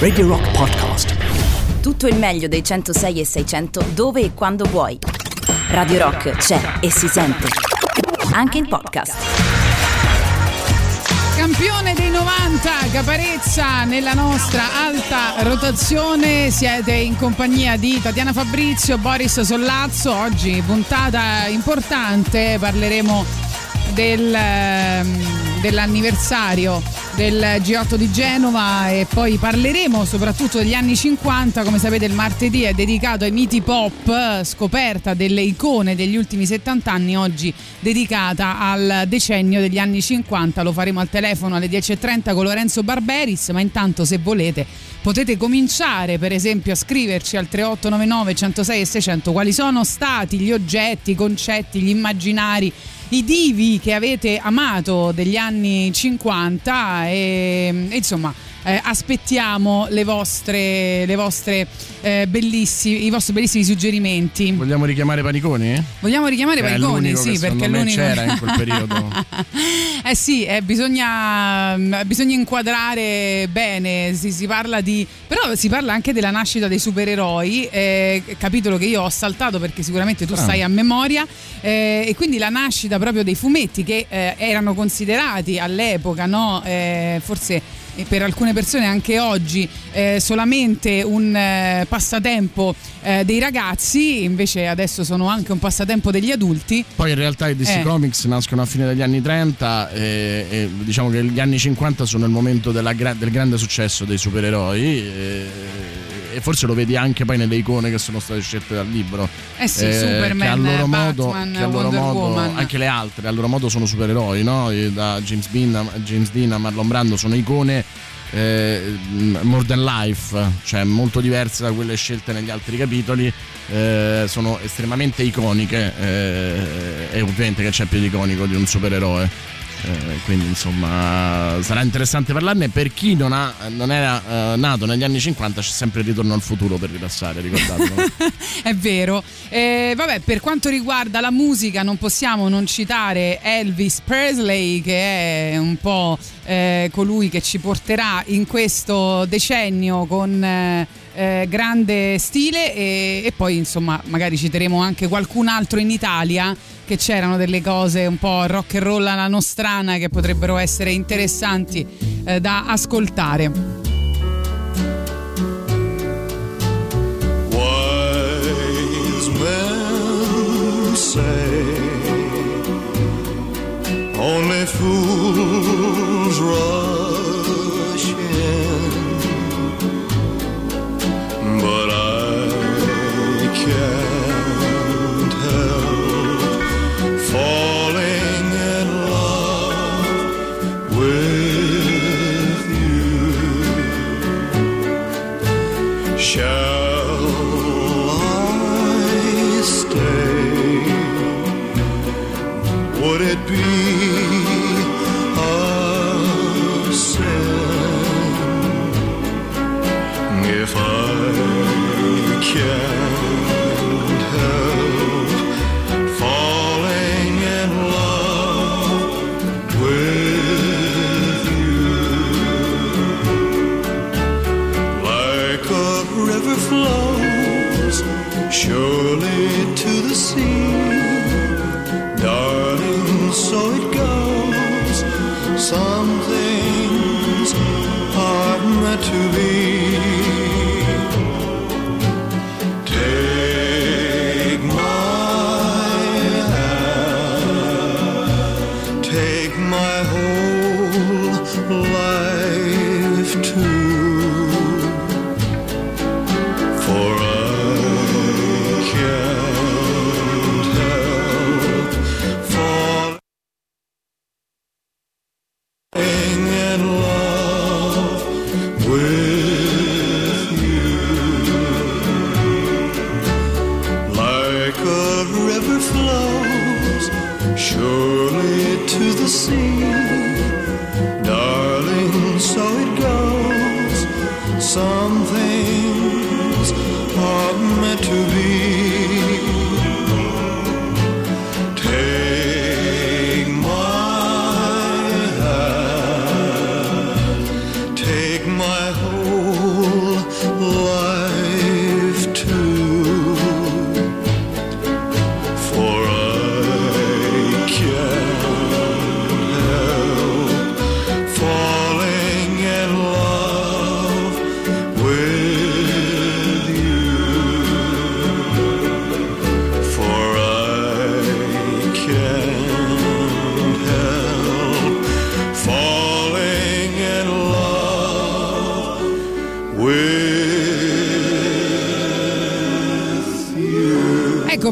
Radio Rock Podcast. Tutto il meglio dei 106 e 600 dove e quando vuoi. Radio Rock c'è e si sente. Anche in podcast. Campione dei 90, Caparezza nella nostra alta rotazione. Siete in compagnia di Tatiana Fabrizio, Boris Sollazzo. Oggi puntata importante, parleremo del, ehm, dell'anniversario del G8 di Genova e poi parleremo soprattutto degli anni 50, come sapete il martedì è dedicato ai miti pop, scoperta delle icone degli ultimi 70 anni, oggi dedicata al decennio degli anni 50, lo faremo al telefono alle 10.30 con Lorenzo Barberis, ma intanto se volete potete cominciare per esempio a scriverci al 3899 106 e 600 quali sono stati gli oggetti, i concetti, gli immaginari i divi che avete amato degli anni 50 e, e insomma eh, aspettiamo le vostre, le vostre eh, i vostri bellissimi suggerimenti. Vogliamo richiamare Paniconi? Vogliamo richiamare Paniconi, sì, che perché me l'unico c'era in quel periodo. eh sì, eh, bisogna, bisogna inquadrare bene, si, si parla di... però si parla anche della nascita dei supereroi, eh, capitolo che io ho saltato perché sicuramente tu Ah. sai a memoria, eh, e quindi la nascita proprio dei fumetti che erano considerati all'epoca, no? Forse e per alcune persone anche oggi eh, solamente un eh, passatempo eh, dei ragazzi, invece adesso sono anche un passatempo degli adulti. Poi in realtà i DC Eh. Comics nascono a fine degli anni 30 e, e diciamo che gli anni 50 sono il momento della del grande successo dei supereroi e, e forse lo vedi anche poi nelle icone che sono state scelte dal libro. Eh sì, Eh, Superman, che a loro modo, Batman, che a loro Wonder modo- Woman. anche le altre a loro modo sono supereroi, no? Da James Dean, a- James Dean a Marlon Brando sono icone eh, more than life, cioè molto diverse da quelle scelte negli altri capitoli, eh, sono estremamente iconiche eh, e ovviamente che c'è più di iconico di un supereroe. Eh, quindi insomma sarà interessante parlarne per chi non, ha, non era eh, nato negli anni 50 c'è sempre il ritorno al futuro per rilassare ricordatelo È vero. Eh, vabbè, per quanto riguarda la musica, non possiamo non citare Elvis Presley, che è un po' eh, colui che ci porterà in questo decennio con. eh, eh, grande stile e, e poi insomma magari citeremo anche qualcun altro in Italia che c'erano delle cose un po' rock and roll alla nostrana che potrebbero essere interessanti eh, da ascoltare. Say only fools in, but I can't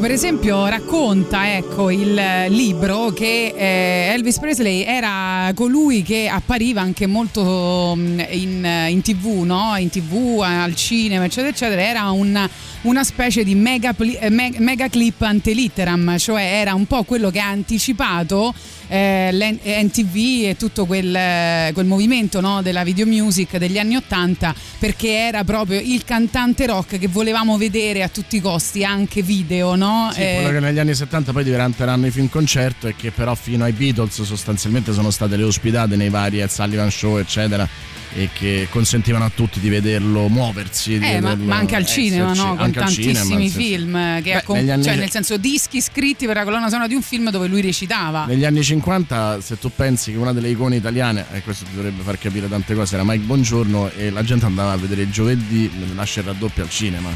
per esempio, racconta ecco, il libro che eh, Elvis Presley era colui che appariva anche molto mm, in, in tv, no? in tv, al cinema, eccetera, eccetera. Era un, una specie di mega, eh, mega clip antelitteram, cioè era un po' quello che ha anticipato eh, l'NTV e tutto quel, quel movimento no, della video music degli anni Ottanta perché era proprio il cantante rock che volevamo vedere a tutti i costi, anche video. No? Sì, eh, quello che negli anni 70 poi diventeranno i film concerto e che però fino ai Beatles sostanzialmente sono state le ospitate nei vari Ed Sullivan Show eccetera e che consentivano a tutti di vederlo muoversi. Di eh, vederlo ma, ma, anche al cinema, no? con tantissimi cinema, film, che Beh, anni... cioè nel senso dischi scritti per la colonna sonora di un film dove lui recitava. Negli anni 50, se tu pensi che una delle icone italiane, e questo ti dovrebbe far capire tante cose, era Mike Bongiorno e la gente andava a vedere il giovedì Lascia il raddoppio al cinema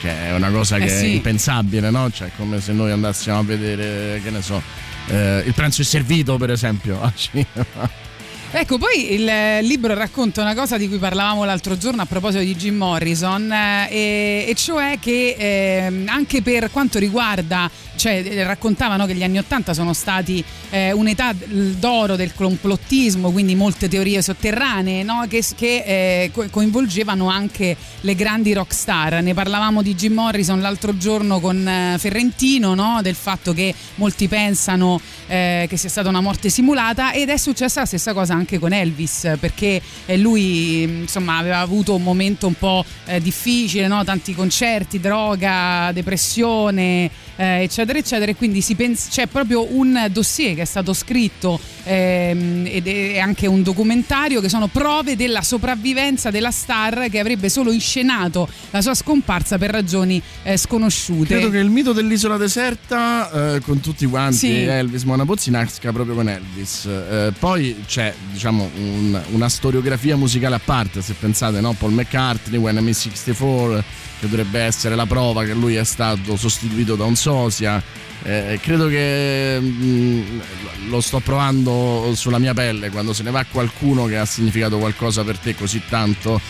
che è una cosa eh che sì. è impensabile, no? Cioè, come se noi andassimo a vedere, che ne so, eh, il pranzo è servito, per esempio, al cinema. Ecco, poi il libro racconta una cosa di cui parlavamo l'altro giorno a proposito di Jim Morrison, eh, e, cioè che eh, anche per quanto riguarda cioè, eh, raccontavano che gli anni Ottanta sono stati eh, un'età d'oro del complottismo, quindi molte teorie sotterranee no? che, che eh, coinvolgevano anche le grandi rock star. Ne parlavamo di Jim Morrison l'altro giorno con eh, Ferrentino, no? del fatto che molti pensano eh, che sia stata una morte simulata ed è successa la stessa cosa anche con Elvis, perché eh, lui insomma aveva avuto un momento un po' difficile, no? tanti concerti, droga, depressione eh, eccetera, eccetera. E quindi pensa, c'è proprio un dossier che è stato scritto ehm, ed è anche un documentario che sono prove della sopravvivenza della star che avrebbe solo inscenato la sua scomparsa per ragioni eh, sconosciute. Credo che il mito dell'isola deserta, eh, con tutti quanti sì. Elvis Monapozzi, nasca proprio con Elvis. Eh, poi c'è diciamo un, una storiografia musicale a parte, se pensate, no? Paul McCartney, When M64 che dovrebbe essere la prova che lui è stato sostituito da un sosia. Eh, credo che mh, mm, lo sto provando sulla mia pelle quando se ne va qualcuno che ha significato qualcosa per te così tanto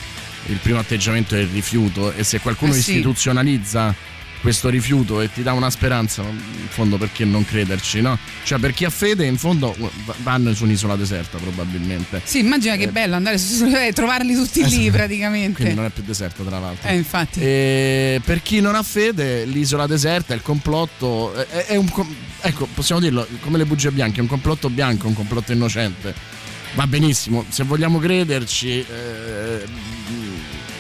il primo atteggiamento è il rifiuto e se qualcuno eh sì. istituzionalizza questo rifiuto e ti dà una speranza, in fondo perché non crederci, no? Cioè per chi ha fede in fondo vanno su un'isola deserta probabilmente. Sì, immagina che eh, bello andare su e trovarli tutti esatto. lì praticamente. Quindi non è più deserta tra l'altro. Eh, infatti. E per chi non ha fede, l'isola deserta, il complotto, è, è un... Ecco, possiamo dirlo, come le bugie bianche, è un complotto bianco, un complotto innocente. Va benissimo, se vogliamo crederci eh,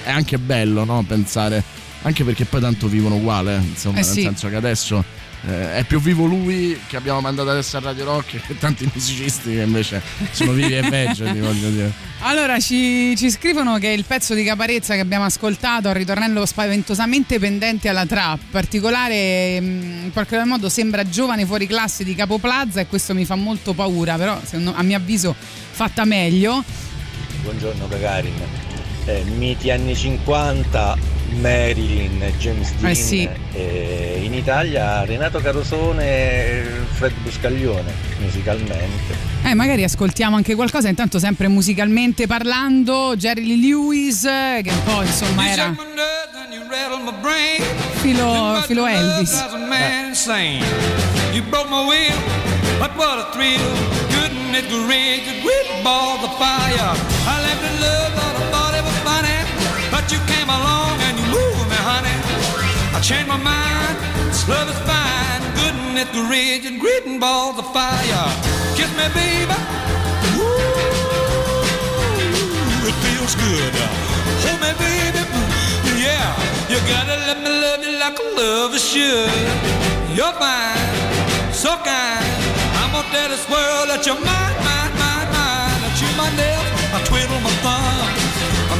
è anche bello, no? Pensare anche perché poi tanto vivono uguale, insomma, eh nel senso che adesso eh, è più vivo lui che abbiamo mandato adesso a Radio Rock che tanti musicisti che invece sono vivi e peggio, ti voglio dire. Allora ci, ci, scrivono che il pezzo di Caparezza che abbiamo ascoltato, il ritornello spaventosamente pendente alla trap, particolare mm, in qualche modo sembra giovane fuori classe di Capo Plaza e questo mi fa molto paura, però a mio avviso fatta meglio. Buongiorno Gagarin, eh, miti anni 50 Marilyn, James Dean, eh sì. in Italia Renato Carosone e Fred Buscaglione musicalmente. Eh, magari ascoltiamo anche qualcosa, intanto sempre musicalmente parlando, Jerry Lee Lewis, che un po' insomma era filo, filo Elvis. You you came along and I changed my mind. This love is fine. Good and it the ridge and greeting balls of fire. Kiss me, baby. Ooh, it feels good. Hold me, baby. Yeah, you gotta let me love you like a lover should. You're fine, so kind. I'm gonna tell this world that you're mine, mine, mine, mine. I chew my nails, I twiddle my thumbs.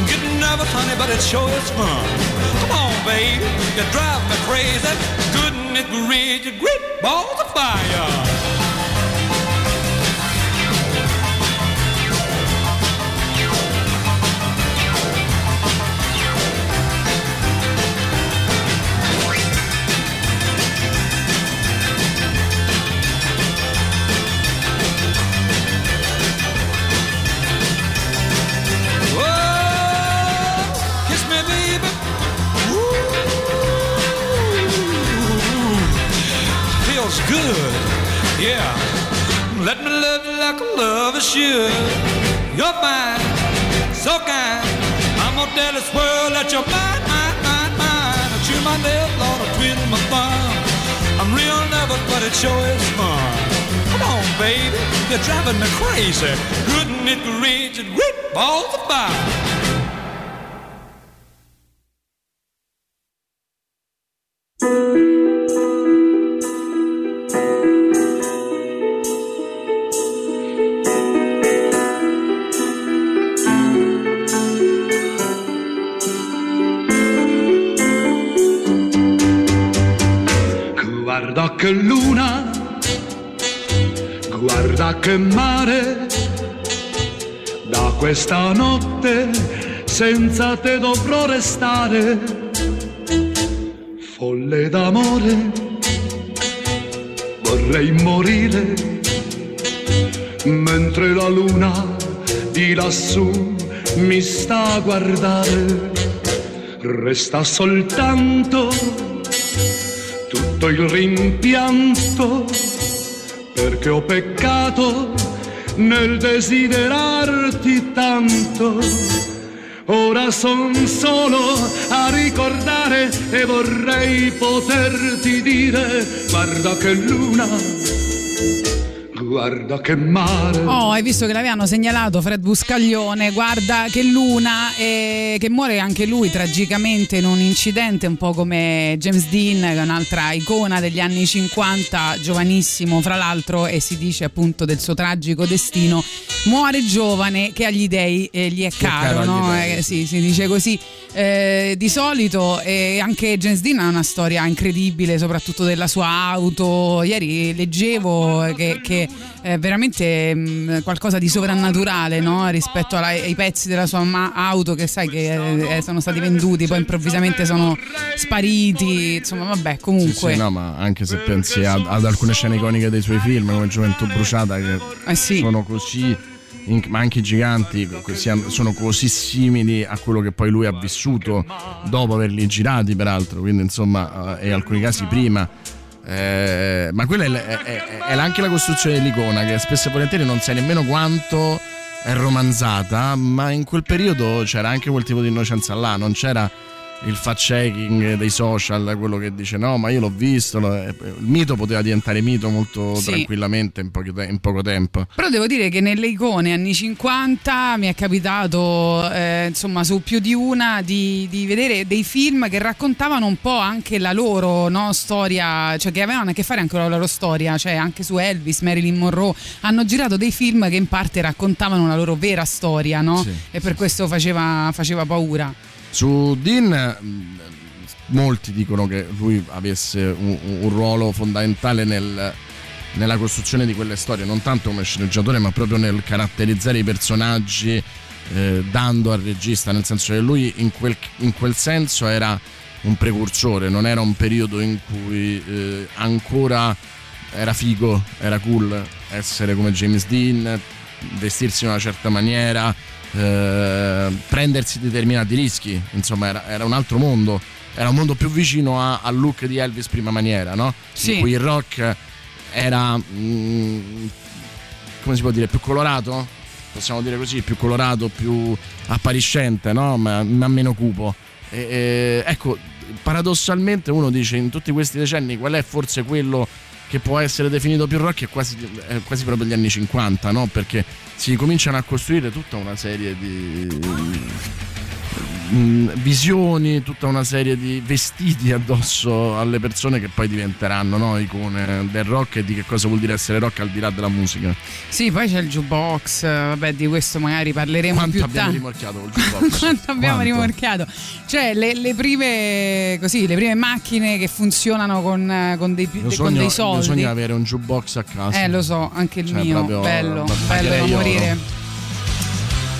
Getting nervous, honey, but it sure is fun. Come on, babe, you drive me crazy. Couldn't it read your great balls of fire? Yeah, let me love you like a lover should. You're fine, so kind. I'm gonna tell this world that you're mine, mine, mine, mine. I chew my nails, Lord, I twiddle my thumb. I'm real nervous, but it sure is fun. Come on, baby, you're driving me crazy. Couldn't it reach and rip balls of fire? Senza te dovrò restare. Folle d'amore, vorrei morire, mentre la luna di lassù mi sta a guardare, resta soltanto tutto il rimpianto, perché ho peccato nel desiderarti tanto Ora son solo a ricordare e vorrei poterti dire, guarda che luna guarda che mare. Oh, hai visto che l'avevano segnalato Fred Buscaglione, guarda che luna, e che muore anche lui tragicamente in un incidente, un po' come James Dean, che è un'altra icona degli anni 50, giovanissimo fra l'altro, e si dice appunto del suo tragico destino. Muore giovane che agli dei eh, gli è caro, no? Eh, sì, si dice così. Eh, di solito eh, anche James Dean ha una storia incredibile, soprattutto della sua auto. Ieri leggevo che, che è veramente mh, mm, qualcosa di sovrannaturale no? rispetto alla, ai pezzi della sua ma- auto che sai che eh, sono stati venduti, poi improvvisamente sono spariti. Insomma, vabbè, comunque. Sì, sì, no, ma anche se pensi ad, ad, alcune scene iconiche dei suoi film, come Gioventù Bruciata, che eh sì. sono così ma anche i giganti sono così simili a quello che poi lui ha vissuto dopo averli girati peraltro quindi insomma eh, e in alcuni casi prima eh, ma quella è, è, è, anche la costruzione dell'icona che spesso e volentieri non sai nemmeno quanto è romanzata ma in quel periodo c'era anche quel tipo di innocenza là non c'era il fact checking dei social, quello che dice no, ma io l'ho visto. Il mito poteva diventare mito molto sì. tranquillamente in, te- in, poco tempo. Però devo dire che nelle icone anni 50 mi è capitato, eh, insomma, su più di una, di, di, vedere dei film che raccontavano un po' anche la loro no, storia, cioè che avevano a che fare anche con la loro storia, cioè anche su Elvis, Marilyn Monroe. Hanno girato dei film che in parte raccontavano la loro vera storia, no? Sì, e per sì, questo faceva, faceva paura. Su Dean mm, molti dicono che lui avesse un, un ruolo fondamentale nel, nella costruzione di quelle storie, non tanto come sceneggiatore, ma proprio nel caratterizzare i personaggi, eh, dando al regista, nel senso che lui in quel, in quel, senso era un precursore, non era un periodo in cui eh, ancora era figo, era cool essere come James Dean, vestirsi in una certa maniera eh, prendersi determinati rischi, insomma era, era, un altro mondo, era un mondo più vicino a, al look di Elvis prima maniera, no? Sì. In cui il rock era, mm, come si può dire, più colorato? Possiamo dire così, più colorato, più appariscente, no? Ma, ma meno cupo. E, e, ecco, paradossalmente uno dice in tutti questi decenni qual è forse quello che può essere definito più rock è quasi, è quasi proprio gli anni 50, no? Perché si cominciano a costruire tutta una serie di Mm, visioni, tutta una serie di vestiti addosso alle persone che poi diventeranno no, icone del rock e di che cosa vuol dire essere rock al di là della musica. Sì, poi c'è il jukebox, vabbè di questo magari parleremo Quanto più abbiamo rimorchiato col jukebox? Quanto abbiamo Quanto? rimorchiato? Cioè le, le, prime, così, le prime macchine che funzionano con, con, dei, de, sogno, con dei soldi. Bisogna avere un jukebox a casa. Eh lo so, anche il cioè, mio, bello, bello da morire.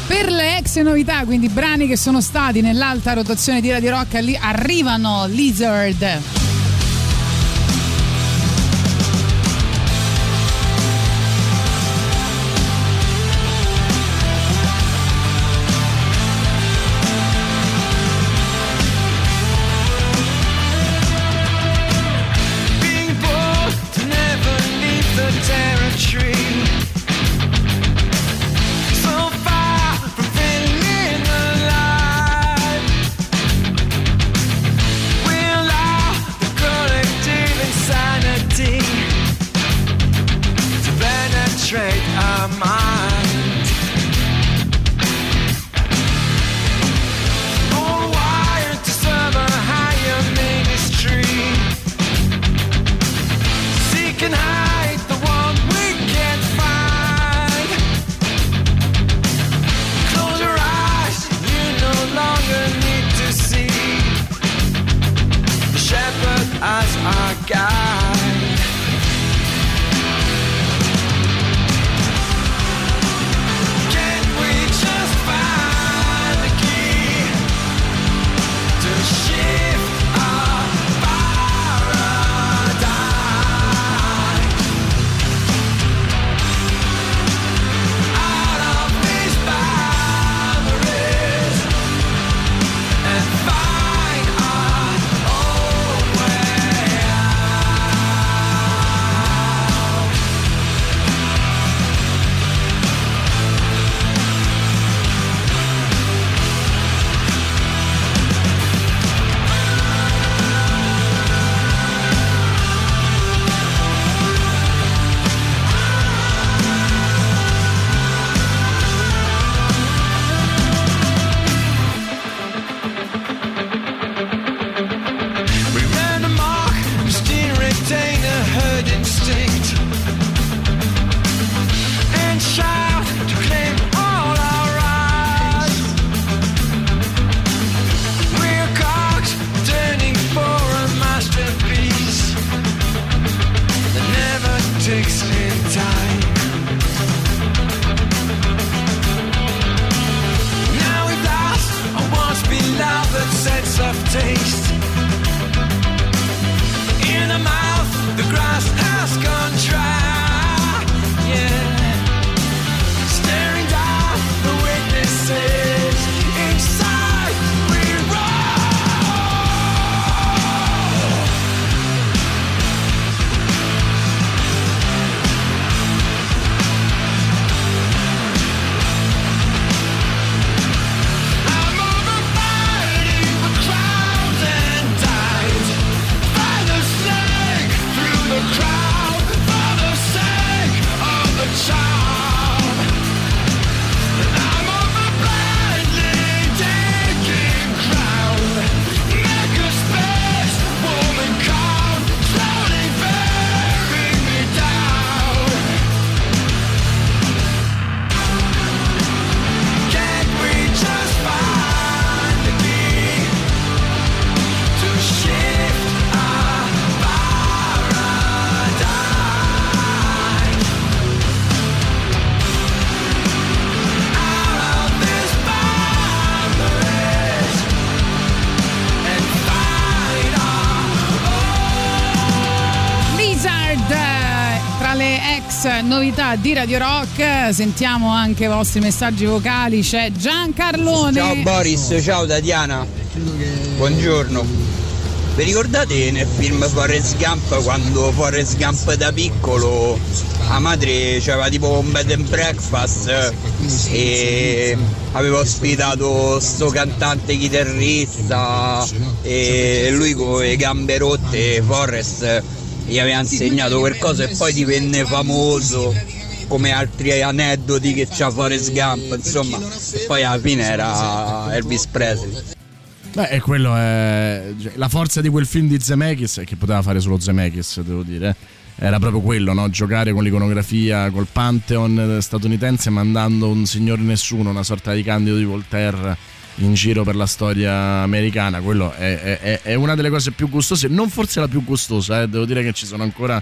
Per le ex novità, quindi brani che sono stati nell'alta rotazione di Radio Rock, arrivano Lizard. Di Radio Rock. Sentiamo anche i vostri messaggi vocali. C'è Giancarlone. Ciao Boris, ciao Tatiana. Buongiorno. Vi ricordate nel film Forrest Gump quando Forrest Gump da piccolo la madre aveva tipo un bed and breakfast e aveva ospitato sto cantante chitarrista e lui con le gambe rotte Forrest gli aveva insegnato qualcosa e poi divenne famoso come altri aneddoti che c'ha Forrest Gump insomma e poi alla fine era Elvis Presley Beh, quello è. La forza di quel film di Zemeckis che poteva fare solo Zemeckis, devo dire. Era proprio quello, no? Giocare con l'iconografia, col Pantheon statunitense, mandando un signore nessuno, una sorta di candido di Voltaire in giro per la storia americana. Quello è, è, è una delle cose più gustose, non forse la più gustosa, eh? devo dire che ci sono ancora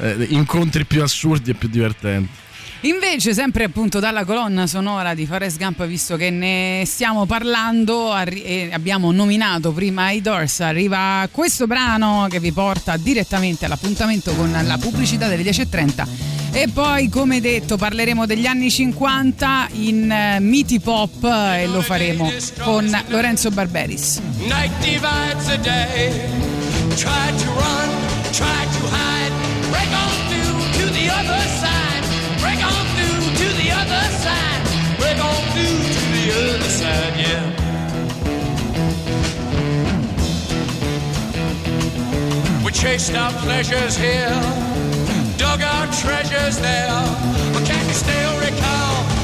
eh, incontri più assurdi e più divertenti. Invece, sempre appunto dalla colonna sonora di Forrest Gump, visto che ne stiamo parlando arri- e abbiamo nominato prima i Doors, arriva questo brano che vi porta direttamente all'appuntamento con la pubblicità delle 10.30. E poi, come detto, parleremo degli anni 50 in uh, Miti Pop e lo faremo con Lorenzo Barberis. Night divides the day. Try to run, We chased our pleasures here, dug our treasures there. But can you still recall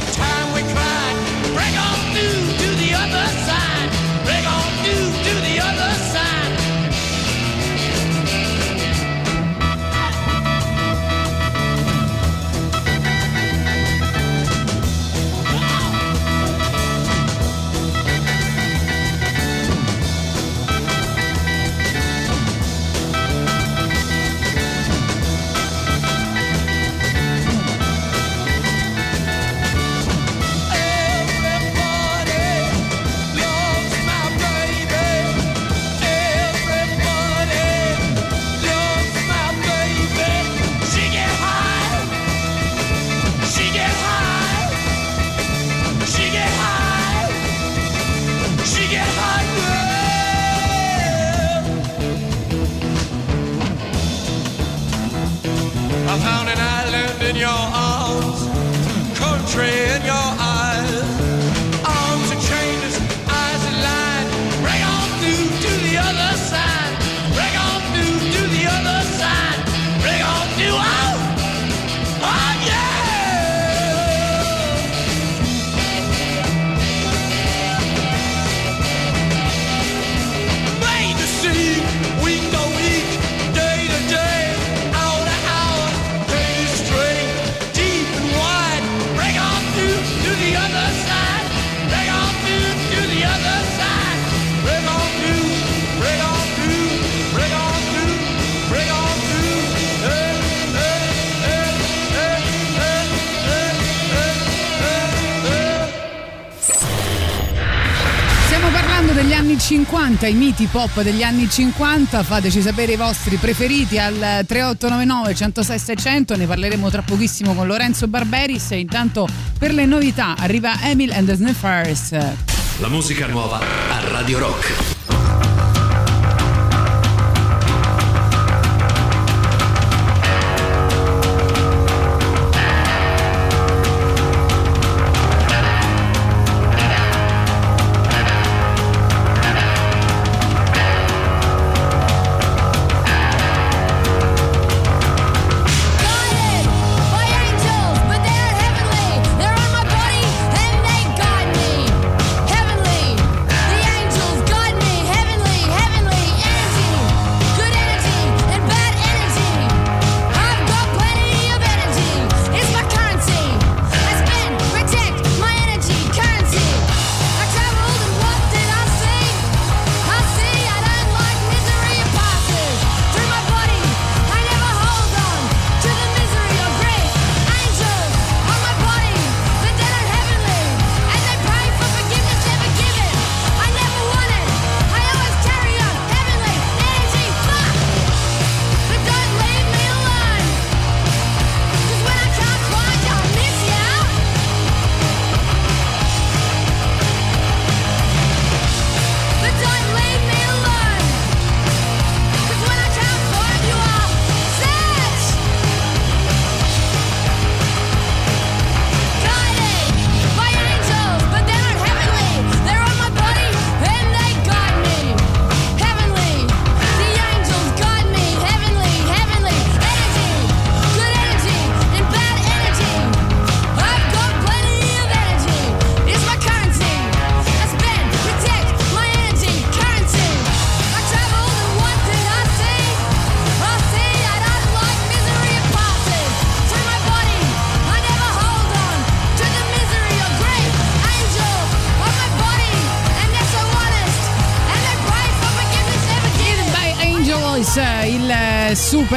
50, i miti pop degli anni 50. Fateci sapere i vostri preferiti al 3899 106 600. Ne parleremo tra pochissimo con Lorenzo Barberis. E intanto per le novità arriva Emil and the Sniffers. La musica nuova a Radio Rock.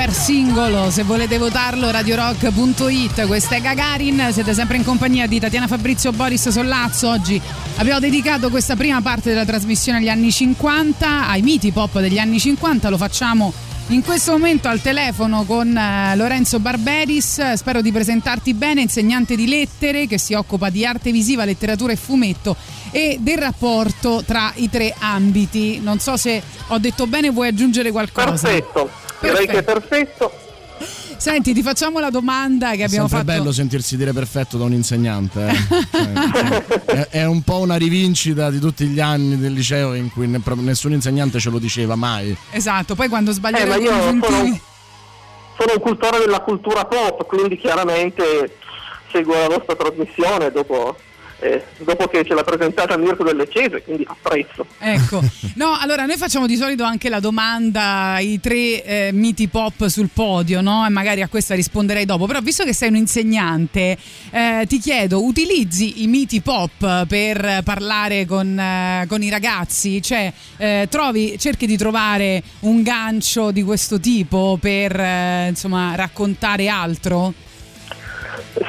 Super singolo, se volete votarlo radiorock.it, questa è Gagarin, siete sempre in compagnia di Tatiana Fabrizio Boris Sollazzo, oggi abbiamo dedicato questa prima parte della trasmissione agli anni 50, ai miti pop degli anni 50, lo facciamo in questo momento al telefono con eh, Lorenzo Barberis, spero di presentarti bene, insegnante di lettere che si occupa di arte visiva, letteratura e fumetto e del rapporto tra i tre ambiti. Non so se ho detto bene, vuoi aggiungere qualcosa? Perfetto, direi che è perfetto. Senti, ti facciamo la domanda che È abbiamo sempre fatto. bello sentirsi dire perfetto da un insegnante. eh. Cioè, è, è un po' una rivincita di tutti gli anni del liceo in cui ne- nessun insegnante ce lo diceva mai. Esatto, poi quando Eh, io sono, congiuntivi. sono un cultore della cultura pop, quindi chiaramente seguo la vostra trasmissione dopo, eh, dopo che ce l'ha presentata Mirko delle Cese, quindi apprezzo. Ecco, no, allora noi facciamo di solito anche la domanda, i tre eh, miti pop sul podio, no? E magari a questa risponderei dopo. Però visto che sei un insegnante, eh, ti chiedo, utilizzi i miti pop per parlare con, eh, con i ragazzi? Cioè, eh, trovi, cerchi di trovare un gancio di questo tipo per eh, insomma raccontare altro?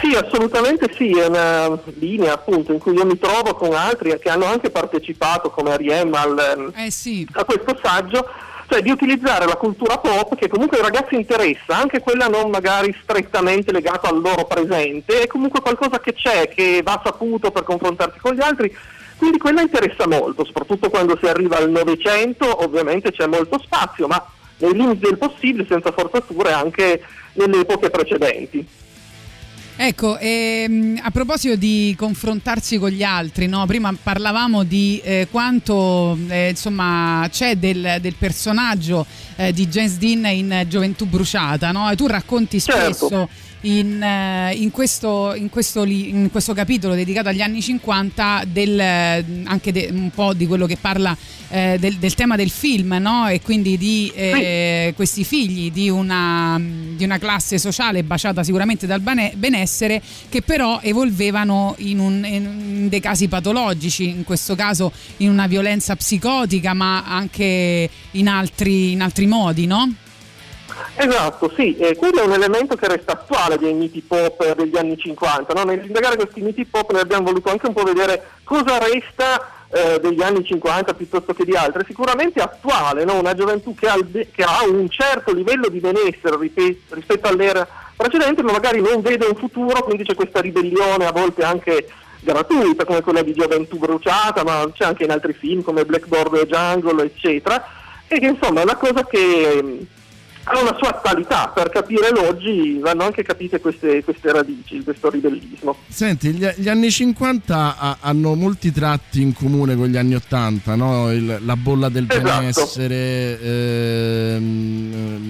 Sì, assolutamente sì, è una linea appunto in cui io mi trovo con altri che hanno anche partecipato come Ariem al, Eh sì. a questo saggio, cioè di utilizzare la cultura pop che comunque ai ragazzi interessa, anche quella non magari strettamente legata al loro presente, è comunque qualcosa che c'è, che va saputo per confrontarsi con gli altri, quindi quella interessa molto, soprattutto quando si arriva al Novecento, ovviamente c'è molto spazio, ma nei limiti del possibile, senza forzature, anche nelle epoche precedenti. Ecco, ehm, a proposito di confrontarsi con gli altri, no? prima parlavamo di eh, quanto eh, insomma, c'è del, del personaggio eh, di James Dean in Gioventù Bruciata, no? e tu racconti spesso Certo. In, eh, in questo, in, questo in questo capitolo dedicato agli anni 50 del, eh, anche de- un po' di quello che parla eh, del, del tema del film no? e quindi di eh, questi figli di una, di una classe sociale baciata sicuramente dal benessere che però evolvevano in, un- in dei casi patologici, in questo caso in una violenza psicotica ma anche in altri, in altri modi, no? Esatto, sì, e quello è un elemento che resta attuale dei miti pop degli anni 50. No? Nell'indagare questi miti pop noi abbiamo voluto anche un po' vedere cosa resta eh, degli anni 50 piuttosto che di altri. Sicuramente attuale, no? una gioventù che ha, che ha un certo livello di benessere rispetto all'era precedente, ma magari non vede un futuro, quindi c'è questa ribellione a volte anche gratuita come quella di Gioventù Bruciata, ma c'è anche in altri film come Blackboard Jungle, eccetera, e che insomma è una cosa che ha una sua attualità, per capire l'oggi vanno anche capite queste, queste radici, questo ribellismo. Senti, gli, gli anni 50 ha- hanno molti tratti in comune con gli anni 80, no? Il- la bolla del Esatto. benessere, ehm,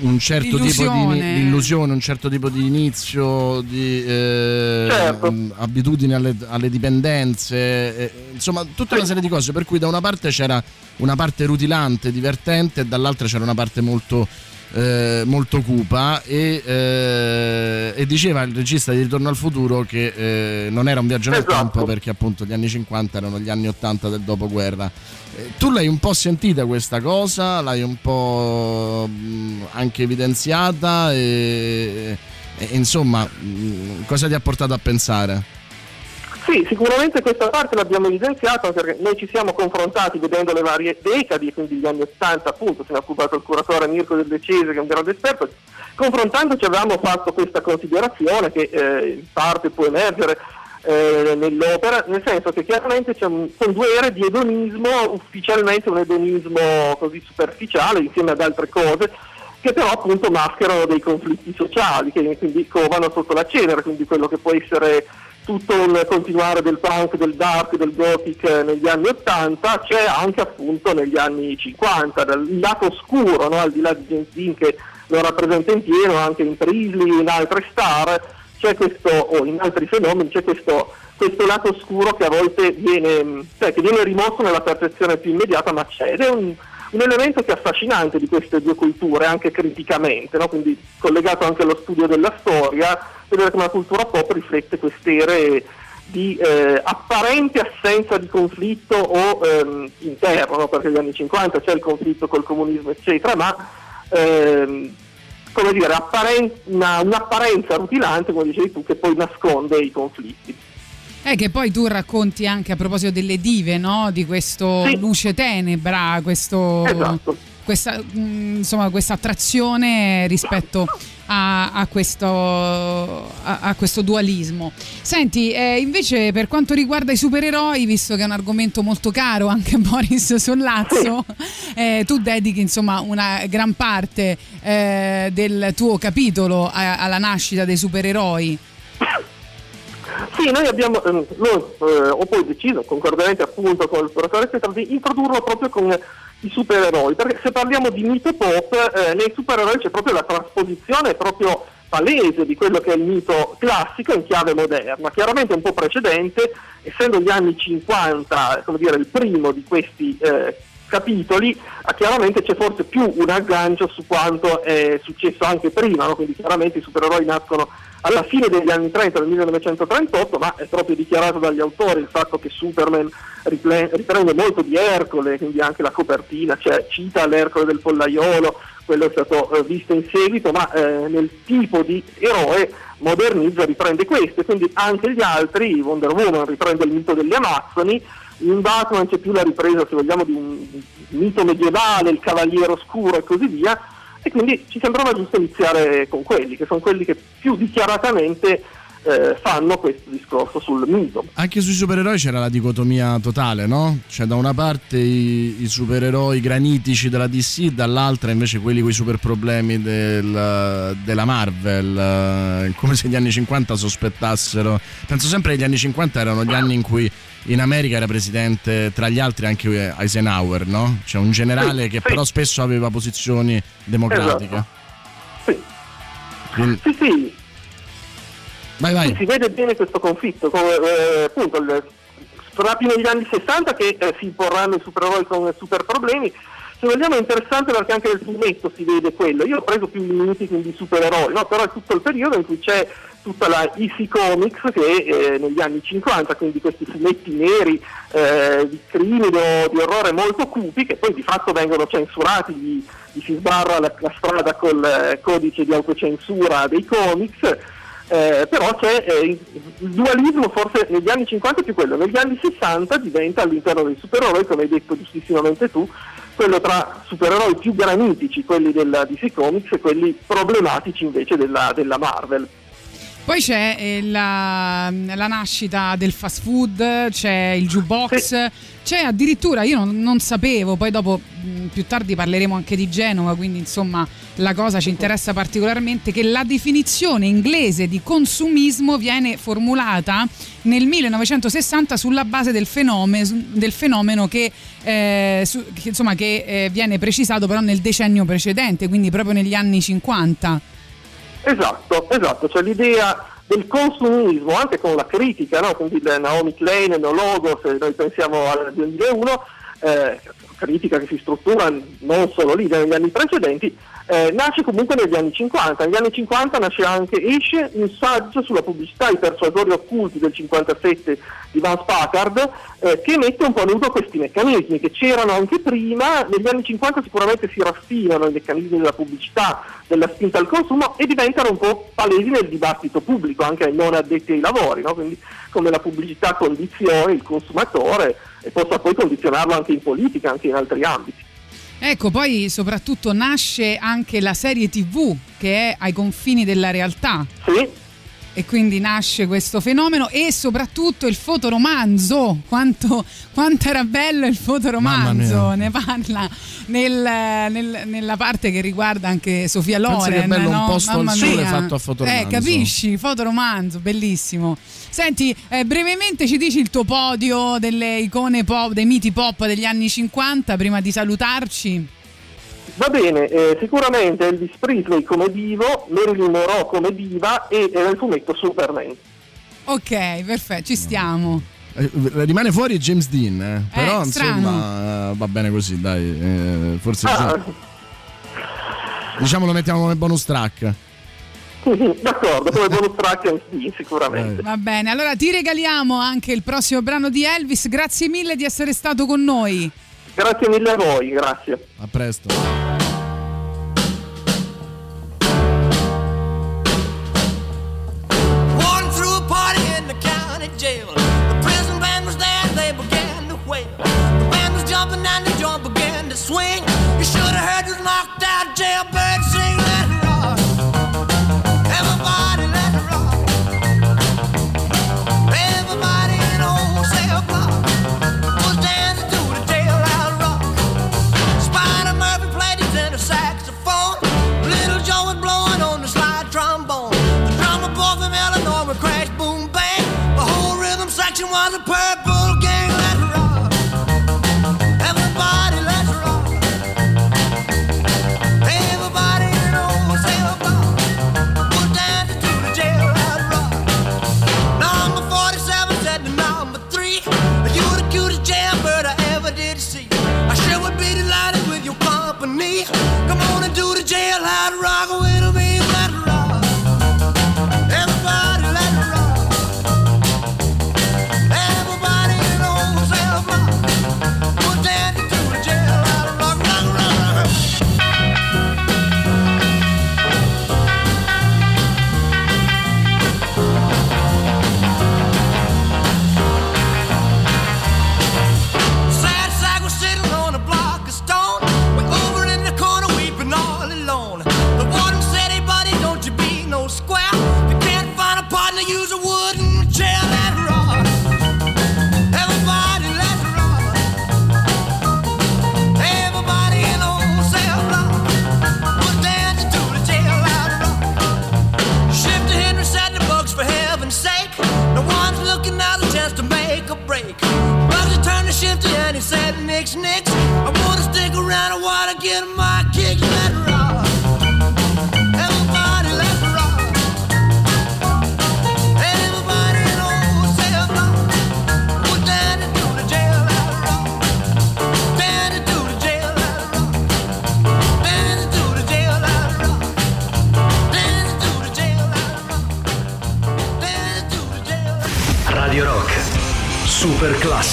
un certo tipo di illusione, un certo tipo di inizio, di eh, Certo. mh, abitudini alle, alle dipendenze, eh, insomma tutta una serie di cose, per cui da una parte c'era una parte rutilante, divertente e dall'altra c'era una parte molto eh, molto cupa e, eh, e diceva il regista di Ritorno al futuro che eh, non era un viaggio nel Esatto. tempo perché appunto gli anni 50 erano gli anni 80 del dopoguerra. Eh, tu l'hai un po' sentita questa cosa, l'hai un po' mh, anche evidenziata e, e, insomma mh, cosa ti ha portato a pensare? Sì, sicuramente questa parte l'abbiamo evidenziata perché noi ci siamo confrontati vedendo le varie decadi, quindi gli anni 80 appunto, se ne è occupato il curatore Mirko del Decese che è un grande esperto, confrontandoci avevamo fatto questa considerazione che eh, in parte può emergere eh, nell'opera, nel senso che chiaramente c'è un- sono due ere di edonismo, ufficialmente un edonismo così superficiale insieme ad altre cose, che però appunto mascherano dei conflitti sociali, che quindi covano sotto la cenere, quindi quello che può essere tutto un continuare del punk, del dark, del gothic negli anni 80 c'è anche appunto negli anni 50, dal lato oscuro, no? al di là di James Dean che lo rappresenta in pieno, anche in Priestley, in altre star, c'è questo, o in altri fenomeni, c'è questo, questo lato oscuro che a volte viene, cioè, che viene rimosso nella percezione più immediata, ma c'è ed è un, un elemento che è affascinante di queste due culture, anche criticamente, no? quindi collegato anche allo studio della storia, vedere come la cultura pop riflette queste ere di eh, apparente assenza di conflitto o ehm, interno, no? perché negli anni 50 c'è il conflitto col comunismo, eccetera, ma ehm, come dire, apparen- una- un'apparenza rutilante, come dicevi tu, che poi nasconde i conflitti. Eh, che poi tu racconti anche a proposito delle dive, no? Di questo Sì. luce tenebra, questo, Esatto. questa, mh, insomma, questa attrazione rispetto a, a questo, a, a questo dualismo. Senti, eh, invece per quanto riguarda i supereroi, visto che è un argomento molto caro anche a Boris Sollazzo, eh, tu dedichi insomma una gran parte eh, del tuo capitolo alla nascita dei supereroi. Sì, noi abbiamo, ehm, noi, eh, ho poi deciso, concordemente appunto con il professore Petra, di introdurlo proprio con i supereroi, perché se parliamo di mito pop, eh, nei supereroi c'è proprio la trasposizione proprio palese di quello che è il mito classico in chiave moderna, chiaramente un po' precedente, essendo gli anni 50, come dire, il primo di questi eh, capitoli, chiaramente c'è forse più un aggancio su quanto è successo anche prima, no? quindi chiaramente i supereroi nascono alla fine degli anni 30, del 1938, ma è proprio dichiarato dagli autori il fatto che Superman riprende molto di Ercole, quindi anche la copertina, cioè, cita l'Ercole del pollaiolo, quello è stato eh, visto in seguito, ma eh, nel tipo di eroe modernizza, riprende questo, quindi anche gli altri, Wonder Woman riprende il mito delle Amazzoni, in Batman c'è più la ripresa, se vogliamo, di un mito medievale, il cavaliere oscuro e così via, e quindi ci sembrava giusto iniziare con quelli, che sono quelli che più dichiaratamente eh, fanno questo discorso sul mito. Anche sui supereroi c'era la dicotomia totale, no? Cioè, da una parte i, i supereroi granitici della DC, dall'altra invece quelli con i super problemi del- della Marvel. eh, Come se gli anni 50 sospettassero. Penso sempre che gli anni 50 erano gli anni in cui in America era presidente, tra gli altri, anche Eisenhower, no? Cioè, un generale Sì, che sì. però spesso aveva posizioni democratiche. Sì. Quindi- Sì, sì, vai, vai. si vede bene questo conflitto, come, eh, appunto il, proprio negli anni 60 che eh, si porranno i supereroi con super problemi. Se vogliamo è interessante perché anche nel fumetto si vede quello. Io ho preso più minuti quindi supereroi, no? però è tutto il periodo in cui c'è tutta la EC Comics che eh, negli anni 50, quindi questi fumetti neri eh, di crimine di orrore molto cupi che poi di fatto vengono censurati, gli, gli si sbarra la, la strada col eh, codice di autocensura dei comics. Eh, però c'è eh, il dualismo forse negli anni 50 è più quello, negli anni 60 diventa all'interno dei supereroi, come hai detto giustissimamente tu, quello tra supereroi più granitici, quelli della DC Comics, e quelli problematici invece della, della Marvel. Poi c'è eh, la, la nascita del fast food, c'è il jukebox, c'è addirittura, io non, non sapevo, poi dopo mh, più tardi parleremo anche di Genova, quindi insomma la cosa ci interessa particolarmente, che la definizione inglese di consumismo viene formulata nel 1960 sulla base del fenomeno, del fenomeno che, eh, su- che, insomma, che eh, viene precisato però nel decennio precedente, quindi proprio negli anni 50. Esatto, esatto, cioè l'idea del consumismo, anche con la critica, no? quindi Naomi Klein, il Logo, se noi pensiamo al 2001, eh, critica che si struttura non solo lì, negli anni precedenti, eh, nasce comunque negli anni 50. Negli anni 50 nasce anche, esce un saggio sulla pubblicità, i persuasori occulti del 57 di Vance Packard, eh, che mette un po' a nudo questi meccanismi che c'erano anche prima, negli anni 50 sicuramente si raffinano i meccanismi della pubblicità, della spinta al consumo e diventano un po' palesi nel dibattito pubblico, anche ai non addetti ai lavori, no? quindi come la pubblicità condiziona il consumatore e possa poi condizionarlo anche in politica, anche in altri ambiti. Ecco, poi soprattutto nasce anche la serie TV che è ai confini della realtà. Sì. E quindi nasce questo fenomeno e soprattutto il fotoromanzo. Quanto, quanto era bello il fotoromanzo! Ne parla nel- nel- nella parte che riguarda anche Sofia Pensa Loren. che bello un no? posto al Mamma sole mia. fatto a fotoromanzo. Eh, capisci? Fotoromanzo, bellissimo. Senti, eh, brevemente ci dici il tuo podio delle icone pop, dei miti pop degli anni 50 prima di salutarci. Va bene, eh, sicuramente Elvis Presley come divo, Marilyn Monroe come diva e eh, nel fumetto Superman. Ok, perfetto, ci stiamo. Eh, Rimane fuori James Dean, eh. però Eh, strano. insomma eh, va bene così, dai. eh, forse Ah, diciamo lo mettiamo come bonus track. D'accordo, come bonus track anche sicuramente. Eh. Va bene, allora ti regaliamo anche il prossimo brano di Elvis. Grazie mille di essere stato con noi. Grazie mille a voi, grazie. A presto. swing. You should have heard this knocked out jailbird sing.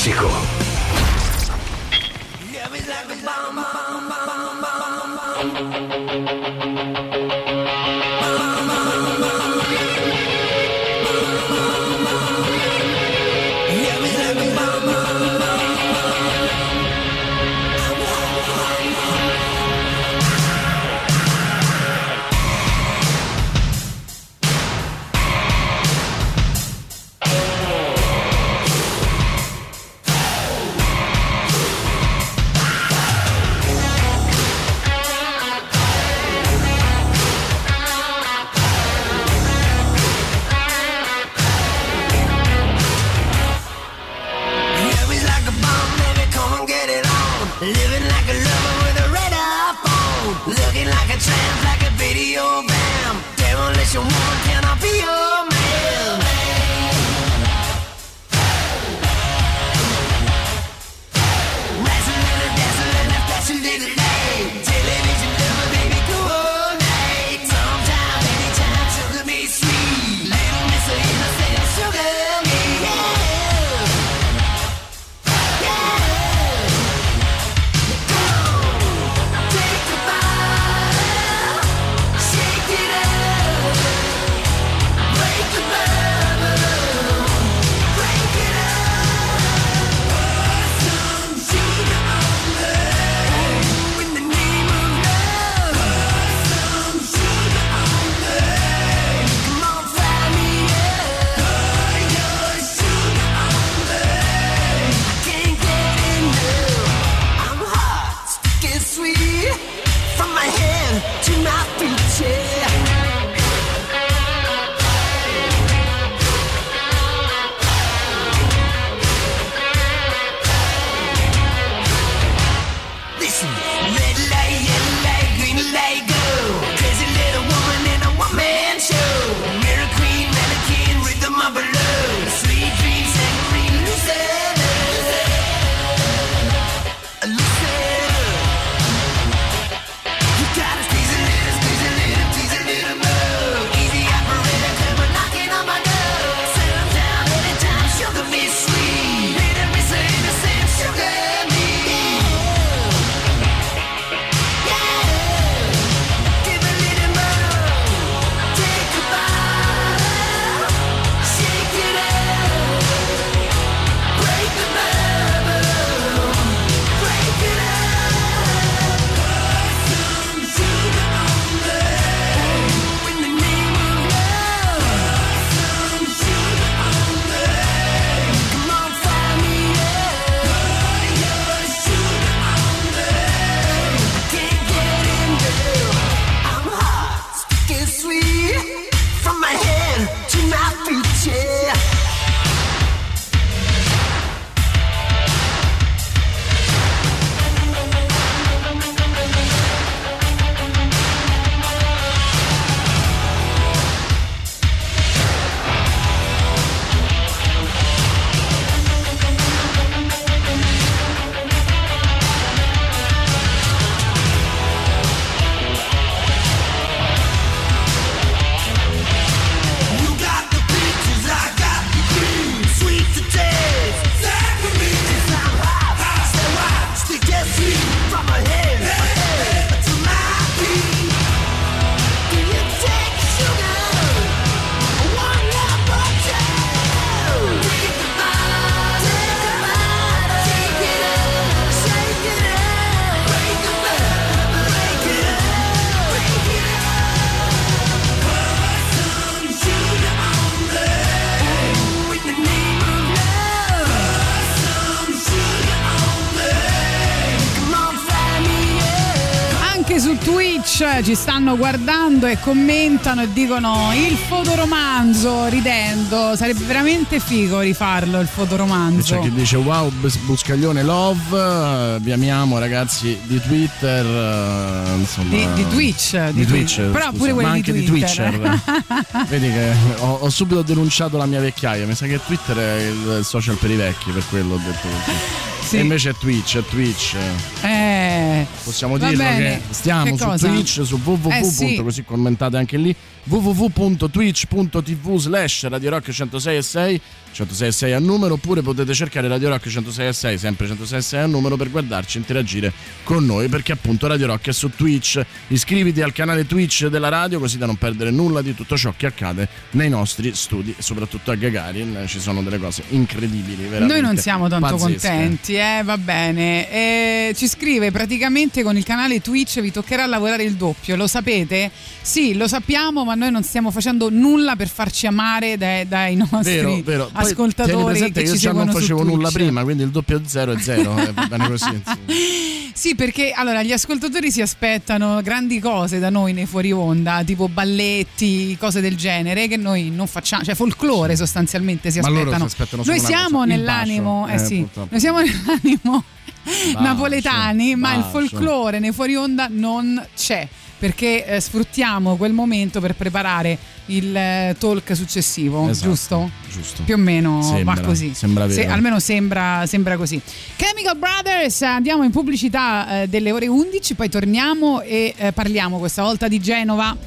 Super stanno guardando e commentano e dicono il fotoromanzo ridendo. Sarebbe veramente figo rifarlo il fotoromanzo. C'è chi dice wow Bus- Buscaglione love, eh, vi amiamo ragazzi di Twitter, eh, insomma, Di, di Twitch, di Twitch, Però scusa, pure quelli ma di anche di Twitter. Twitcher. Vedi che ho, ho subito denunciato la mia vecchiaia, mi sa che Twitter è il social per i vecchi, per quello ho detto così. Sì. E invece è Twitch, è Twitch. Eh, Possiamo va dirlo bene. che stiamo Che su cosa? Twitch, su www. Eh sì. così commentate anche lì www.twitch.tv slash Radio Rock 106.6 106.6 a numero oppure potete cercare Radio Rock 106.6 sempre 106.6 a numero per guardarci e interagire con noi perché appunto Radio Rock è su Twitch iscriviti al canale Twitch della radio così da non perdere nulla di tutto ciò che accade nei nostri studi e soprattutto a Gagarin ci sono delle cose incredibili veramente Noi non siamo tanto pazzesche. contenti, eh, va bene. Eh, ci scrive praticamente con il canale Twitch vi toccherà lavorare il doppio, lo sapete? Sì, lo sappiamo, ma noi non stiamo facendo nulla per farci amare dai, dai nostri Vero, vero. Poi ascoltatori presente che io già non facevo nulla prima, quindi il doppio zero è zero, eh, così. Sì, perché allora gli ascoltatori si aspettano grandi cose da noi nei fuori onda, tipo balletti, cose del genere, che noi non facciamo, cioè folklore sostanzialmente si aspettano. si aspettano solo noi una siamo cosa, nell'animo, eh eh, sì, noi siamo nell'animo napoletani, ma il folklore nei fuori onda non c'è. Perché eh, sfruttiamo quel momento per preparare il eh, talk successivo, Esatto, giusto? Giusto. Più o meno Sembra, va così. sembra Se- vero. almeno sembra, sembra così. Chemical Brothers, andiamo in pubblicità eh, delle ore 11, poi torniamo e eh, parliamo questa volta di Genova.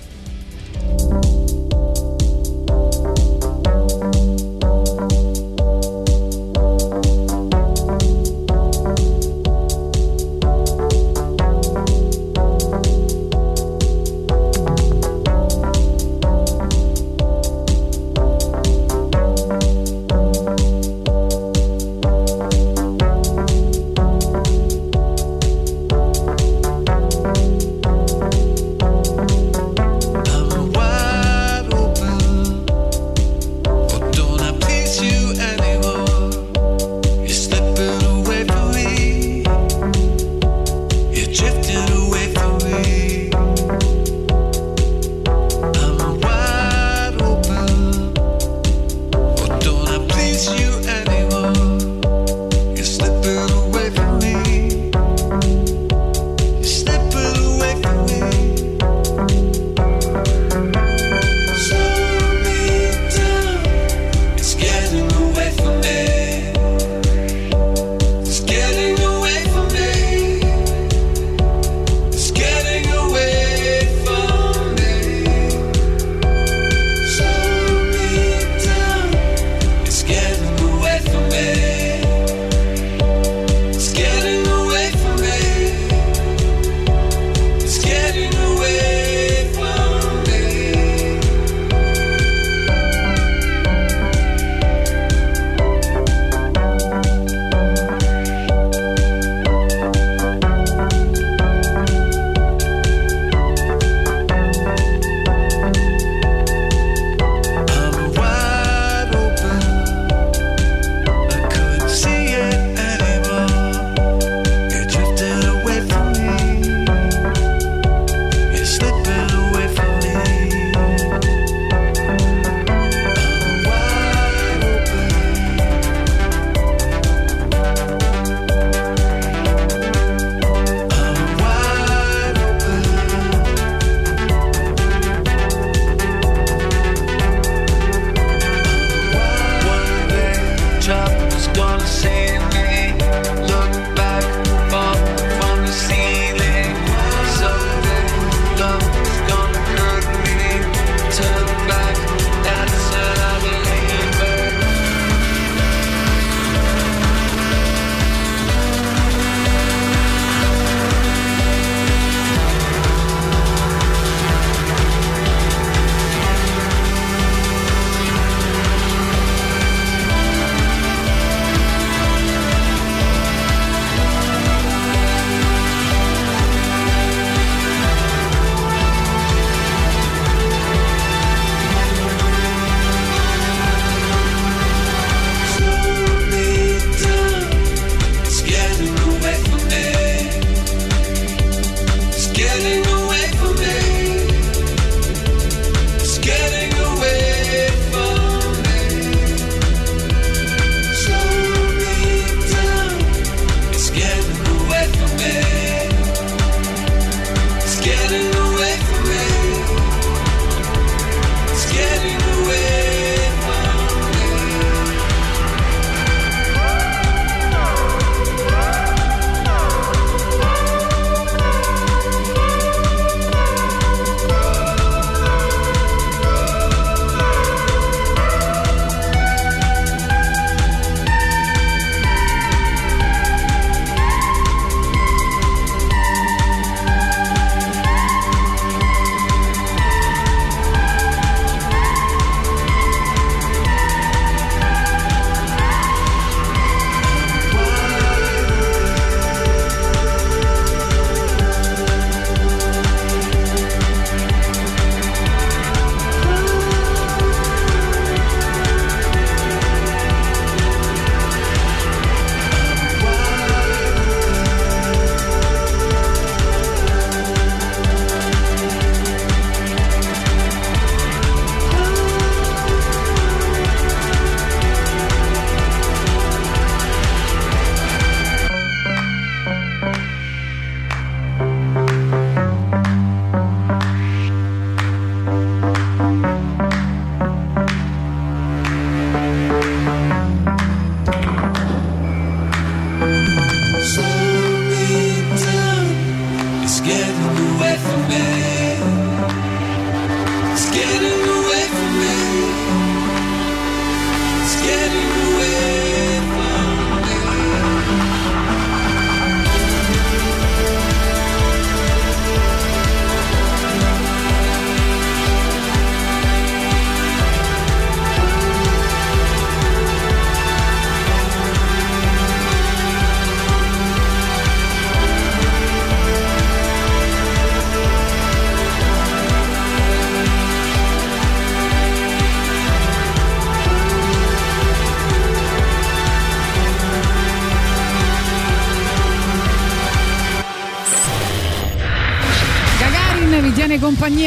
you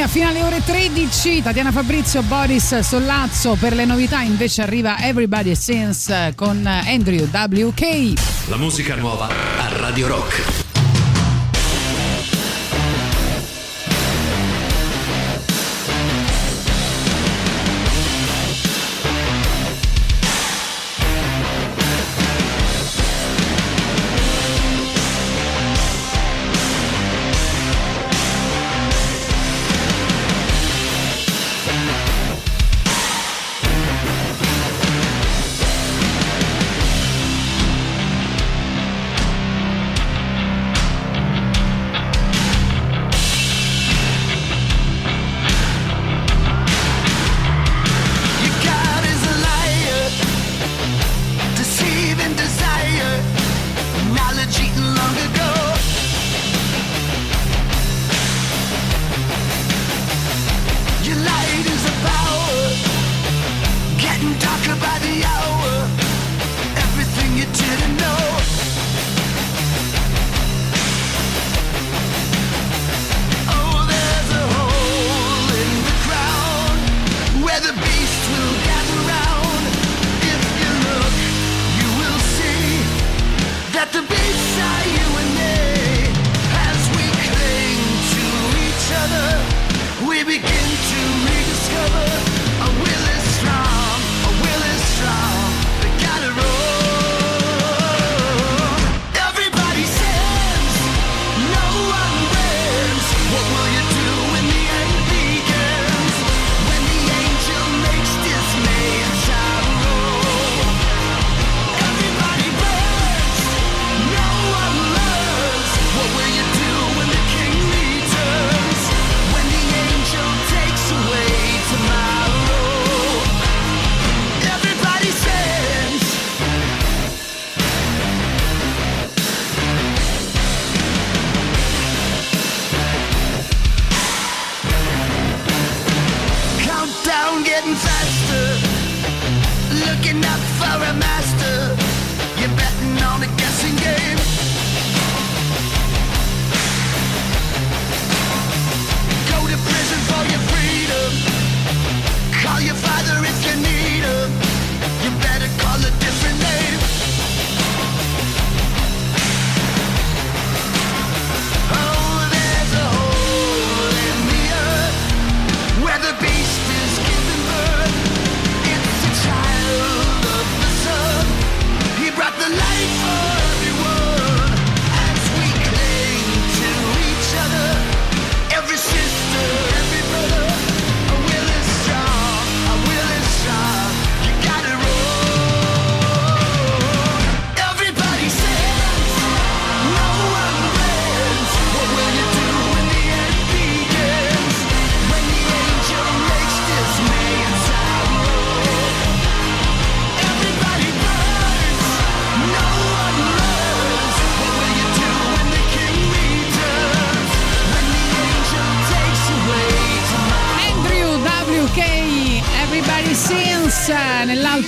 compagnia fino alle ore 13. Tatiana Fabrizio, Boris Sollazzo. Per le novità invece arriva Everybody Sings con Andrew WK. La musica nuova a Radio Rock.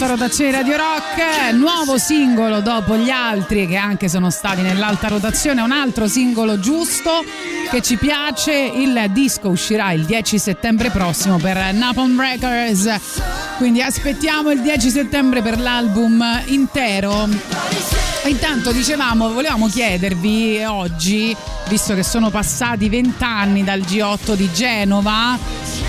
Nell'alta rotazione Radio Rock, nuovo singolo dopo gli altri che anche sono stati nell'alta rotazione, un altro singolo giusto che ci piace, il disco uscirà il 10 settembre prossimo per Napalm Records, quindi aspettiamo il 10 settembre per l'album intero. Intanto dicevamo, volevamo chiedervi oggi, visto che sono passati vent'anni dal G8 di Genova,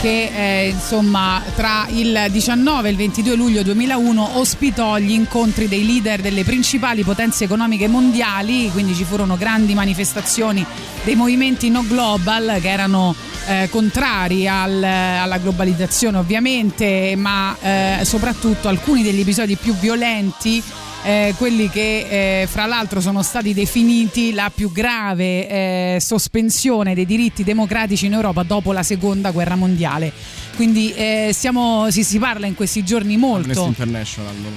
che eh, insomma tra il 19 e il 22 luglio 2001 ospitò gli incontri dei leader delle principali potenze economiche mondiali, quindi ci furono grandi manifestazioni dei movimenti no global che erano eh, contrari al- alla globalizzazione ovviamente, ma eh, soprattutto alcuni degli episodi più violenti eh, quelli che eh, fra l'altro sono stati definiti la più grave eh, sospensione dei diritti democratici in Europa dopo la seconda guerra mondiale. Quindi eh, stiamo- si, si parla in questi giorni Amnesty molto. International non,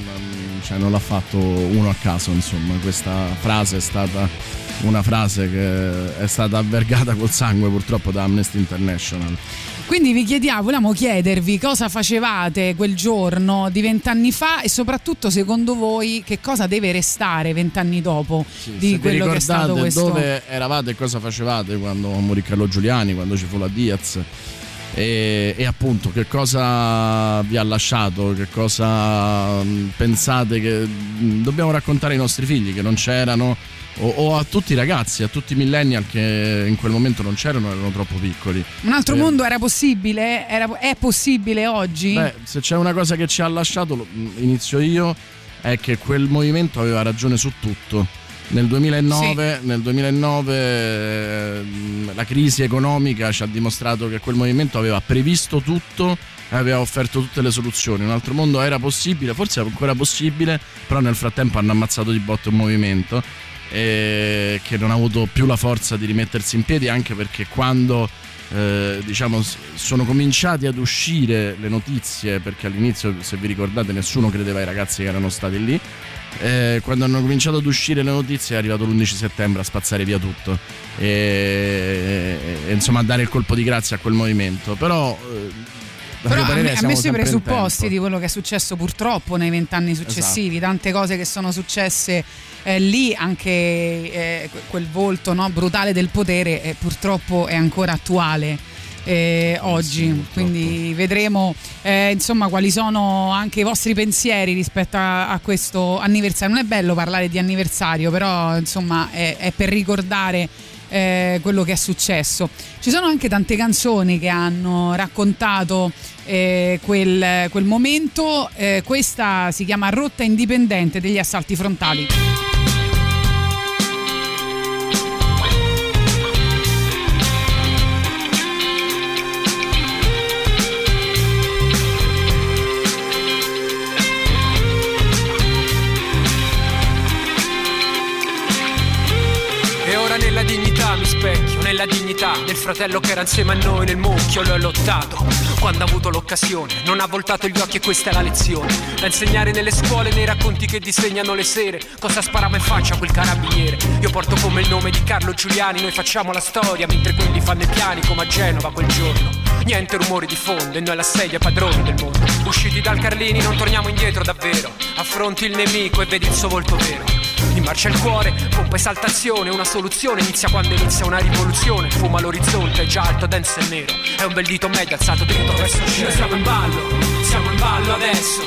cioè, non l'ha fatto uno a caso, insomma, questa frase è stata una frase che è stata albergata col sangue purtroppo da Amnesty International. Quindi vi chiediamo, volevamo chiedervi cosa facevate quel giorno di vent'anni fa e soprattutto secondo voi che cosa deve restare vent'anni dopo di Se vi quello che è stato questo. dove eravate e cosa facevate quando morì Carlo Giuliani, quando ci fu la Diaz e, e appunto che cosa vi ha lasciato, che cosa mh, pensate che mh, dobbiamo raccontare ai nostri figli che non c'erano o, o a tutti i ragazzi, a tutti i millennial che in quel momento non c'erano, erano troppo piccoli. Un altro Eh, mondo era possibile? Era- è possibile oggi? Beh, se c'è una cosa che ci ha lasciato, lo- inizio io, è che quel movimento aveva ragione su tutto. Nel 2009, nel 2009 ehm, la crisi economica ci ha dimostrato che quel movimento aveva previsto tutto e aveva offerto tutte le soluzioni. Un altro mondo era possibile, forse ancora possibile, però nel frattempo hanno ammazzato di botte un movimento eh, che non ha avuto più la forza di rimettersi in piedi anche perché quando eh, diciamo sono cominciati ad uscire le notizie perché all'inizio se vi ricordate nessuno credeva ai ragazzi che erano stati lì eh, quando hanno cominciato ad uscire le notizie è arrivato l'11 settembre a spazzare via tutto e, e, insomma a dare il colpo di grazia a quel movimento. Però eh, Però ha, ha messo i presupposti di quello che è successo purtroppo nei vent'anni successivi, Esatto. tante cose che sono successe eh, lì, anche eh, que- quel volto no, brutale del potere eh, purtroppo è ancora attuale. eh, oggi quindi vedremo eh, insomma quali sono anche i vostri pensieri rispetto a, a questo anniversario non è bello parlare di anniversario però insomma è, è per ricordare eh, quello che è successo. Ci sono anche tante canzoni che hanno raccontato eh, quel, quel momento. Eh, questa si chiama Rotta Indipendente degli assalti frontali. Nella dignità del fratello che era insieme a noi nel mucchio, l'ho lottato. Quando ha avuto l'occasione, non ha voltato gli occhi e questa è la lezione, da insegnare nelle scuole, nei racconti che disegnano le sere, cosa sparava in faccia quel carabiniere, io porto come il nome di Carlo Giuliani, noi facciamo la storia mentre quelli fanno i piani come a Genova quel giorno, niente rumore di fondo e noi alla sedia padroni del mondo, usciti dal Carlini non torniamo indietro davvero, affronti il nemico e vedi il suo volto vero. Mi marcia il cuore, pompa esaltazione, una soluzione inizia quando inizia una rivoluzione, fuma l'orizzonte, è già alto, denso e nero, è un bel dito medio alzato dritto verso il cielo. Noi siamo in ballo, siamo in ballo adesso.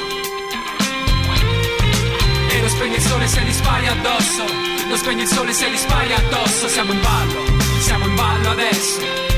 E non spegni il sole se li spari addosso, non spegni il sole se li spari addosso, siamo in ballo, siamo in ballo adesso.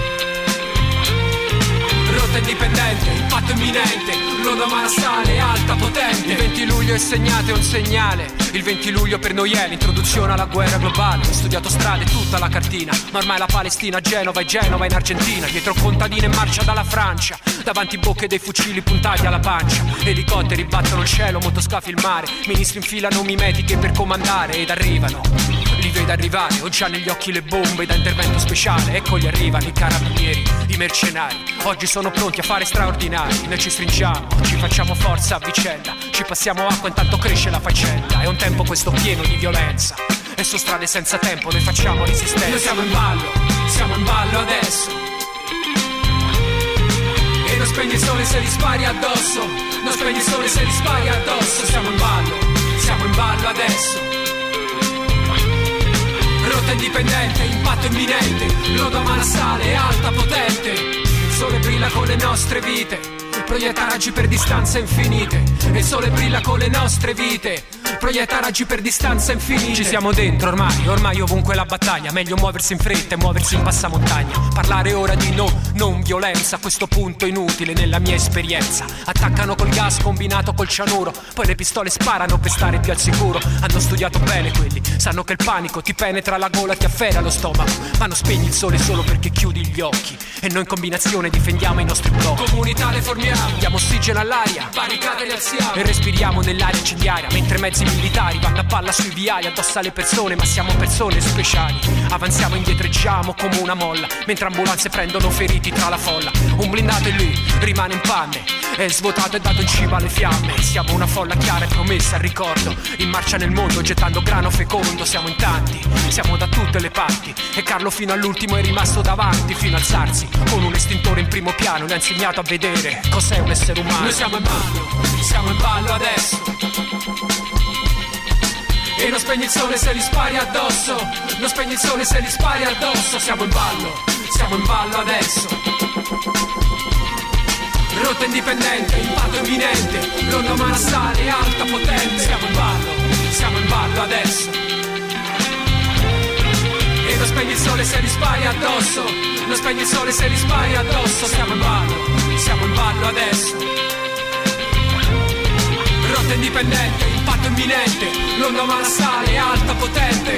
Rotta indipendente, impatto imminente, l'onda marastale alta, potente. Il 20 luglio è segnato, è un segnale. Il 20 luglio per noi è l'introduzione alla guerra globale. Ho studiato strade, tutta la cartina. Ma ormai la Palestina, Genova e Genova in Argentina. Dietro contadine in marcia dalla Francia. Davanti bocche dei fucili puntati alla pancia. Elicotteri battono il cielo, motoscafi il mare. Ministri infilano mimetiche per comandare ed arrivano. Li vedo arrivare, ho già negli occhi le bombe da intervento speciale. Eccoli arrivano i carabinieri, i mercenari. Oggi sono pronti a fare straordinari. Noi ci stringiamo, ci facciamo forza a vicenda. Ci passiamo acqua intanto cresce la faccenda. È un tempo questo pieno di violenza. E su strade senza tempo noi facciamo resistenza. Noi siamo in ballo, siamo in ballo adesso. E non spegni il sole se li spari addosso. Non spegni il sole se li spari addosso. Siamo in ballo, siamo in ballo adesso. Rotta indipendente, impatto imminente, lodo manassale, alta, potente. Il sole brilla con le nostre vite, proietta raggi per distanze infinite. E il sole brilla con le nostre vite, proietta raggi per distanze infinite. Ci siamo dentro ormai, ormai ovunque la battaglia. Meglio muoversi in fretta e muoversi in passamontagna. Parlare ora di no, non violenza, a questo punto inutile nella mia esperienza. Attaccano col gas combinato col cianuro, poi le pistole sparano per stare più al sicuro. Hanno studiato bene quelli, sanno che il panico ti penetra la gola ti afferra lo stomaco. Ma non spegni il sole solo perché chiudi gli occhi. E noi in combinazione difendiamo i nostri blocchi. Comunità le formiamo, diamo ossigeno all'aria, barricate le alziamo. E respiriamo nell'aria incendiaria, mentre mezzi militari vanno a palla sui viali addosso alle persone, ma siamo persone speciali. Avanziamo e indietreggiamo come una molla, mentre ambulanze prendono feriti tra la folla. Un blindato e lui rimane in panne, è svuotato e dato in cima alle fiamme. Siamo una folla chiara e promessa al ricordo, in marcia nel mondo gettando grano fecondo. Siamo in tanti, siamo da tutte le parti. E Carlo fino all'ultimo è rimasto davanti, fino a alzarsi con un estintore in primo piano. Le ha insegnato a vedere cos'è un essere umano. Noi siamo in ballo, siamo in ballo adesso. E non spegni il sole se li spari addosso. Non spegni il sole se li spari addosso. Siamo in ballo, siamo in ballo adesso. Rotta indipendente, impatto imminente. L'onda umana sale, alta, potente. Siamo in ballo, siamo in ballo adesso. E non spegni il sole se li spari addosso. Non spegni il sole se li spari addosso. Siamo in ballo, siamo in ballo adesso. Rotta indipendente, imminente L'onda umana sale, alta, potente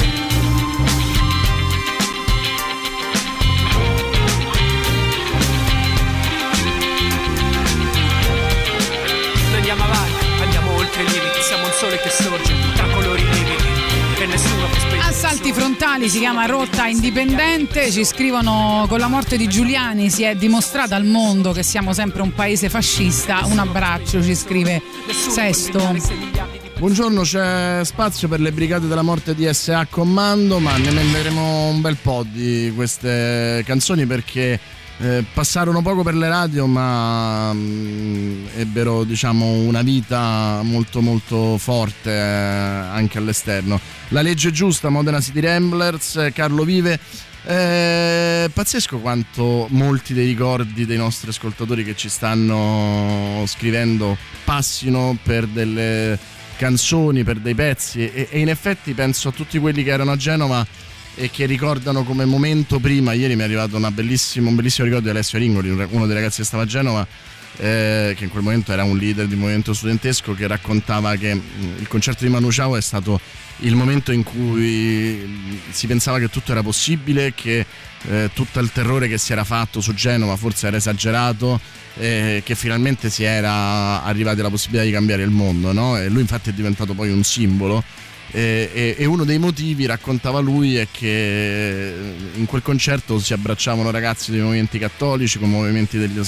Noi andiamo avanti, andiamo oltre i limiti Siamo un sole che sorge tra colori E spegnere Assalti frontali si chiama Rotta Indipendente, ci scrivono con la morte di Giuliani si è dimostrato al mondo che siamo sempre un paese fascista. Un abbraccio, ci scrive Sesto. Buongiorno, c'è spazio per le brigate della morte di SA Comando, ma ne metteremo un bel po' di queste canzoni perché eh, passarono poco per le radio, ma mm, ebbero diciamo una vita molto molto forte eh, anche all'esterno. La legge giusta, Modena City Ramblers, Carlo Vive. Eh, pazzesco quanto molti dei ricordi dei nostri ascoltatori che ci stanno scrivendo passino per delle canzoni, per dei pezzi e, e in effetti penso a tutti quelli che erano a Genova e che ricordano come momento prima, ieri mi è arrivato un bellissimo ricordo di Alessio Ringoli, uno dei ragazzi che stava a Genova, eh, che in quel momento era un leader di movimento studentesco, che raccontava che mh, il concerto di Manu Chao è stato il momento in cui mh, si pensava che tutto era possibile, che eh, tutto il terrore che si era fatto su Genova forse era esagerato, eh, che finalmente si era arrivati alla possibilità di cambiare il mondo, no? E lui infatti è diventato poi un simbolo. E, e- e uno dei motivi, raccontava lui, è che in quel concerto si abbracciavano ragazzi dei movimenti cattolici con, movimenti degli-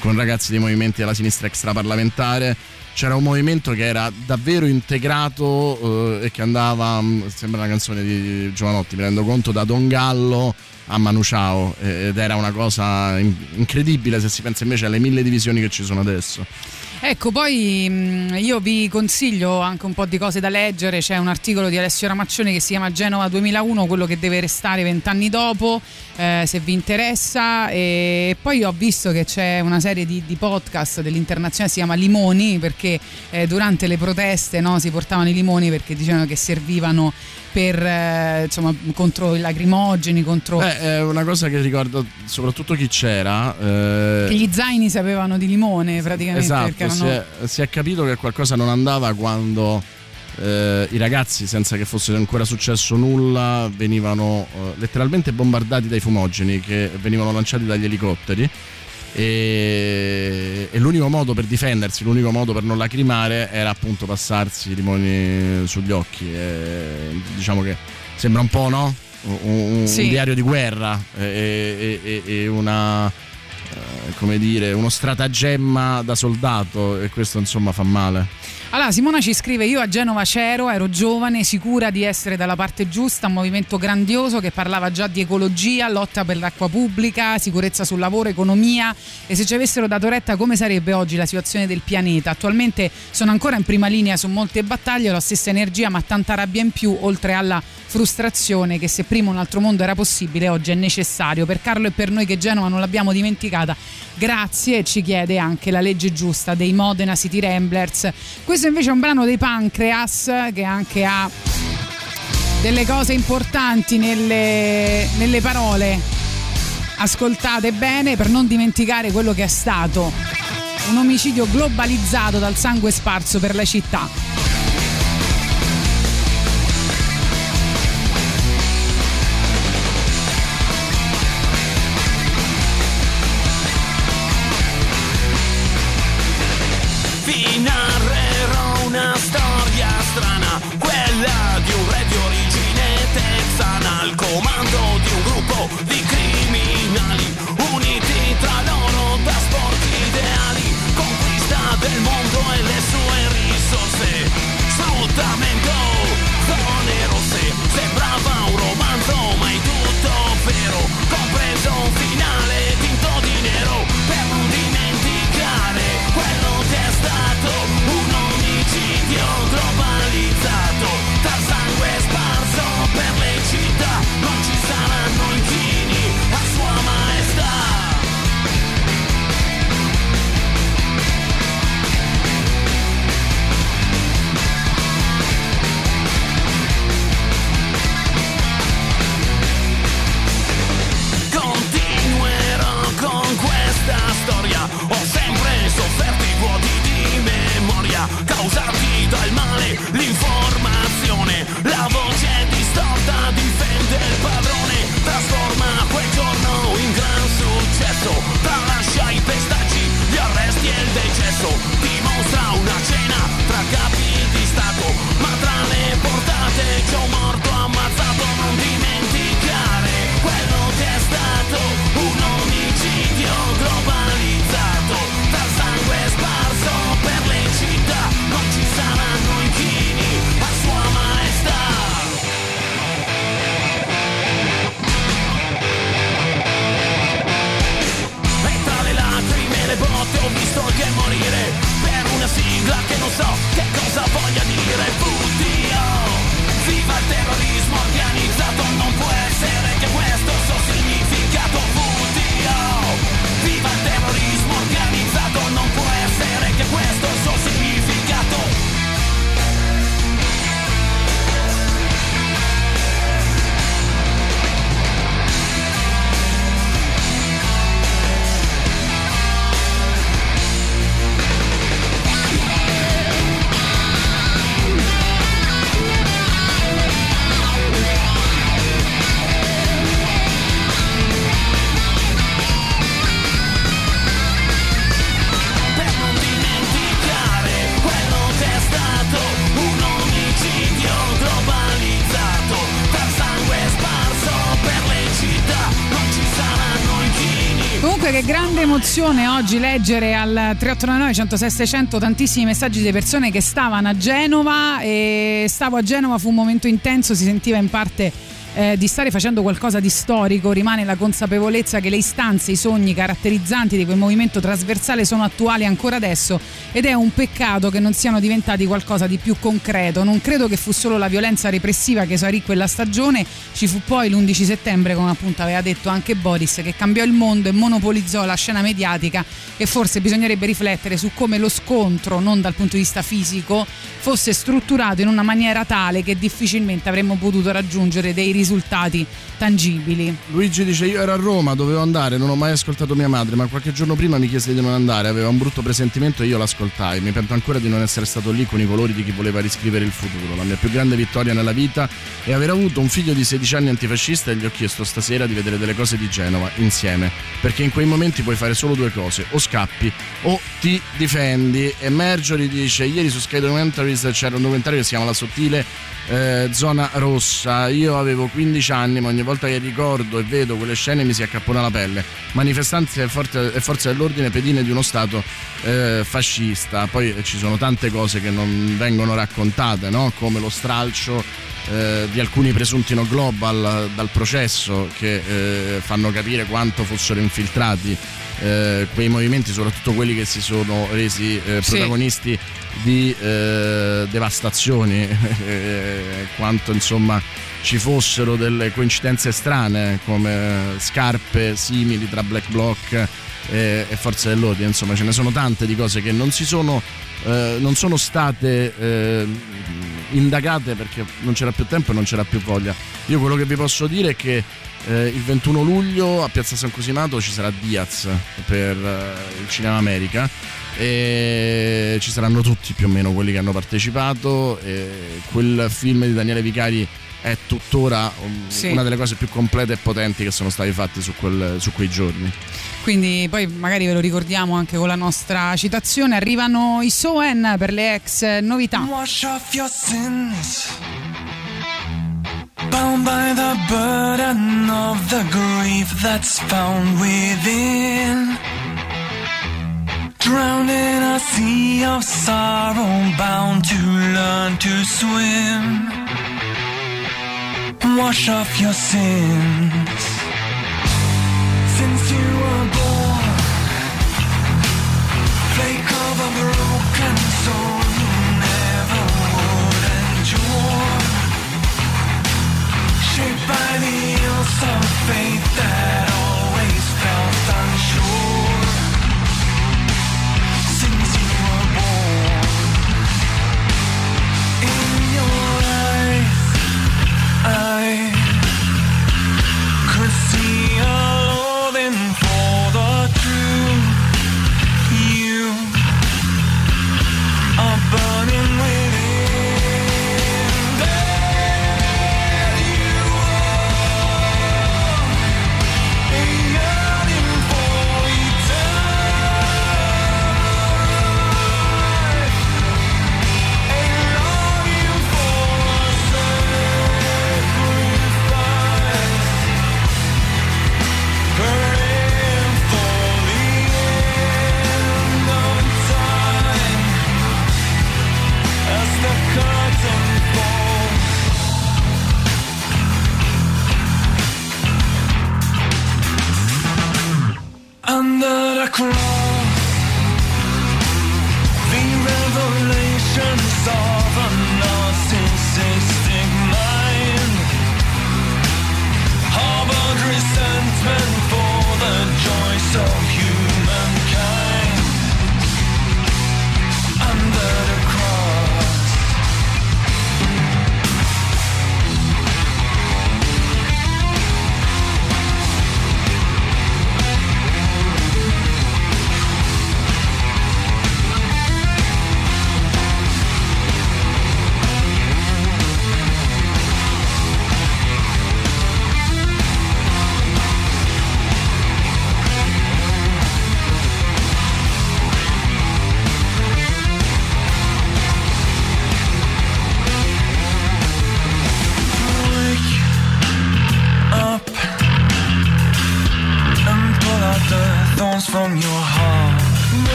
con ragazzi dei movimenti della sinistra extraparlamentare. C'era un movimento che era davvero integrato eh, e che andava, mh, sembra una canzone di Giovanotti, mi rendo conto, da Don Gallo a Manu Chao eh, ed era una cosa in- incredibile se si pensa invece alle mille divisioni che ci sono adesso. Ecco, poi mh, io vi consiglio anche un po' di cose da leggere. C'è un articolo di Alessio Ramaccione che si chiama Genova 2001, quello che deve restare vent'anni dopo, eh, se vi interessa. E poi ho visto che c'è una serie di, di podcast dell'internazionale, si chiama Limoni, perché eh, durante le proteste no, si portavano i limoni perché dicevano che servivano per, eh, insomma, contro i lacrimogeni, contro... Beh, è una cosa che ricordo soprattutto chi c'era. eh, che gli zaini sapevano di limone praticamente Esatto, erano... si, è, si è capito che qualcosa non andava quando eh, i ragazzi, senza che fosse ancora successo nulla, venivano eh, letteralmente bombardati dai fumogeni che venivano lanciati dagli elicotteri. E, e l'unico modo per difendersi, l'unico modo per non lacrimare era appunto passarsi i limoni sugli occhi. E, diciamo che sembra un po', no? Un, un- Sì. diario di guerra e, e- e- e una eh, come dire, uno stratagemma da soldato e questo insomma fa male. Allora, Simona ci scrive: Io a Genova c'ero, ero giovane, sicura di essere dalla parte giusta. Un movimento grandioso che parlava già di ecologia, lotta per l'acqua pubblica, sicurezza sul lavoro, economia. E se ci avessero dato retta, come sarebbe oggi la situazione del pianeta? Attualmente sono ancora in prima linea su molte battaglie, ho la stessa energia, ma tanta rabbia in più, oltre alla frustrazione che se prima un altro mondo era possibile, oggi è necessario. Per Carlo e per noi che Genova non l'abbiamo dimenticata, grazie. Ci chiede anche la legge giusta dei Modena City Ramblers. Questo invece è un brano dei Pancreas che anche ha delle cose importanti nelle, nelle parole. Ascoltate bene per non dimenticare quello che è stato un omicidio globalizzato dal sangue sparso per la città. Comando di un gruppo di criminali, uniti tra loro da sporchi ideali, conquista del mondo e le sue risorse, sfruttamento, emozione oggi leggere al 3899 106 600 tantissimi messaggi di persone che stavano a Genova e stavo a Genova fu un momento intenso, si sentiva in parte eh, di stare facendo qualcosa di storico, rimane la consapevolezza che le istanze, i sogni caratterizzanti di quel movimento trasversale sono attuali ancora adesso ed è un peccato che non siano diventati qualcosa di più concreto. Non credo che fu solo la violenza repressiva che esaurì quella stagione, ci fu poi l'11 settembre, come appunto aveva detto anche Boris, che cambiò il mondo e monopolizzò la scena mediatica e forse bisognerebbe riflettere su come lo scontro, non dal punto di vista fisico, fosse strutturato in una maniera tale che difficilmente avremmo potuto raggiungere dei risultati tangibili. Luigi dice io ero a Roma, dovevo andare, non ho mai ascoltato mia madre, ma qualche giorno prima mi chiese di non andare, aveva un brutto presentimento e io l'ascoltai. Mi pento ancora di non essere stato lì con i colori di chi voleva riscrivere il futuro. La mia più grande vittoria nella vita è aver avuto un figlio di 16 anni antifascista e gli ho chiesto stasera di vedere delle cose di Genova insieme, perché in quei momenti puoi fare solo due cose, o scappi o ti difendi. E Marjorie dice ieri su Sky Documentaries c'era un documentario che si chiama La sottile eh, zona rossa. Io avevo 15 anni, ma ogni volta che ricordo e vedo quelle scene mi si accappona la pelle. Manifestanze e forze, dell'ordine pedine di uno Stato eh, fascista. Poi ci sono tante cose che non vengono raccontate, no? come lo stralcio eh, di alcuni presunti no global dal processo che eh, fanno capire quanto fossero infiltrati eh, quei movimenti, soprattutto quelli che si sono resi eh, Sì. protagonisti di eh, devastazioni, eh, quanto insomma ci fossero delle coincidenze strane come scarpe simili tra Black Bloc e, e Forze dell'Ordine, insomma ce ne sono tante di cose che non si sono, eh, non sono state eh, indagate perché non c'era più tempo e non c'era più voglia. Io quello che vi posso dire è che eh, il 21 luglio a Piazza San Cosimato ci sarà Diaz per eh, il Cinema America e ci saranno tutti più o meno quelli che hanno partecipato. Quel film di Daniele Vicari è tuttora Sì. una delle cose più complete e potenti che sono stati fatti su, quel- su quei giorni. Quindi poi magari ve lo ricordiamo anche con la nostra citazione. Arrivano i Soen per le ex novità. Wash off your sins. Bound by the burden of the grief that's found within. Drowned in a sea of sorrow, bound to learn to swim. Wash off your sins. Since you were born,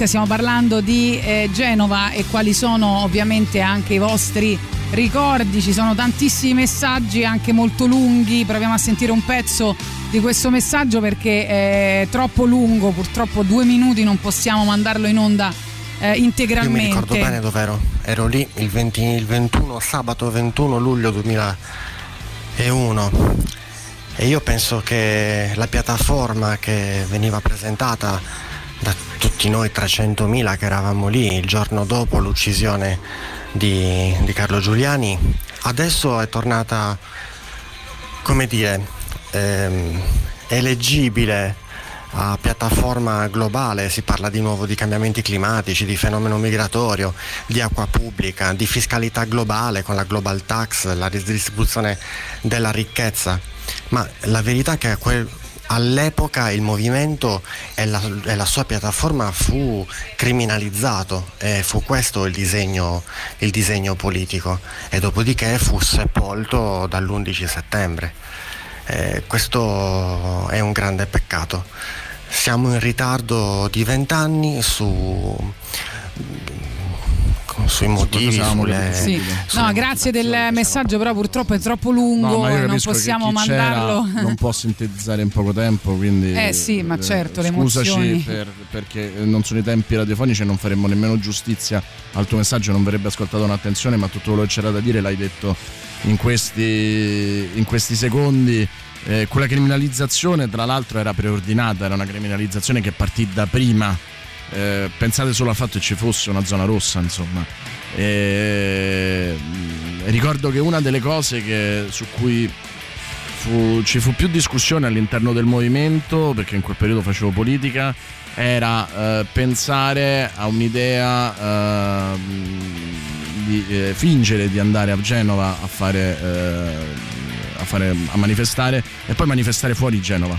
Rock, stiamo parlando di eh, Genova e quali sono ovviamente anche i vostri ricordi, ci sono tantissimi messaggi anche molto lunghi, proviamo a sentire un pezzo di questo messaggio perché è troppo lungo, purtroppo due minuti non possiamo mandarlo in onda eh, Io mi integralmente. ricordo bene dove ero. Ero lì il, 20 il 21, sabato 21 luglio 2001 e io penso che la piattaforma che veniva presentata tutti noi 300.000 che eravamo lì il giorno dopo l'uccisione di, di Carlo Giuliani, adesso è tornata, come dire, ehm, eleggibile a piattaforma globale, si parla di nuovo di cambiamenti climatici, di fenomeno migratorio, di acqua pubblica, di fiscalità globale con la global tax, la ridistribuzione della ricchezza. Ma la verità è che a quel- all'epoca il movimento e la, e la sua piattaforma fu criminalizzato e fu questo il disegno, il disegno politico e dopodiché fu sepolto dall'11 settembre. Eh, questo è un grande peccato. Siamo in ritardo di vent'anni su, sui motivi, sulle, Sì. No, grazie del messaggio, però purtroppo è troppo lungo No, non possiamo mandarlo. non può sintetizzare in poco tempo, quindi Eh sì, ma certo, le scusaci emozioni. per- perché non sono i tempi radiofonici e non faremmo nemmeno giustizia al tuo messaggio, non verrebbe ascoltato con attenzione, ma tutto quello che c'era da dire l'hai detto in questi, in questi secondi. Eh, quella criminalizzazione, tra l'altro, era preordinata, era una criminalizzazione che partì da prima. Eh, pensate solo al fatto che ci fosse una zona rossa, insomma. E, mm, ricordo che una delle cose che- su cui fu- ci fu più discussione all'interno del movimento, perché in quel periodo facevo politica, era eh, pensare a un'idea eh, di eh, fingere di andare a Genova a fare, eh, a, fare a manifestare e poi manifestare fuori Genova.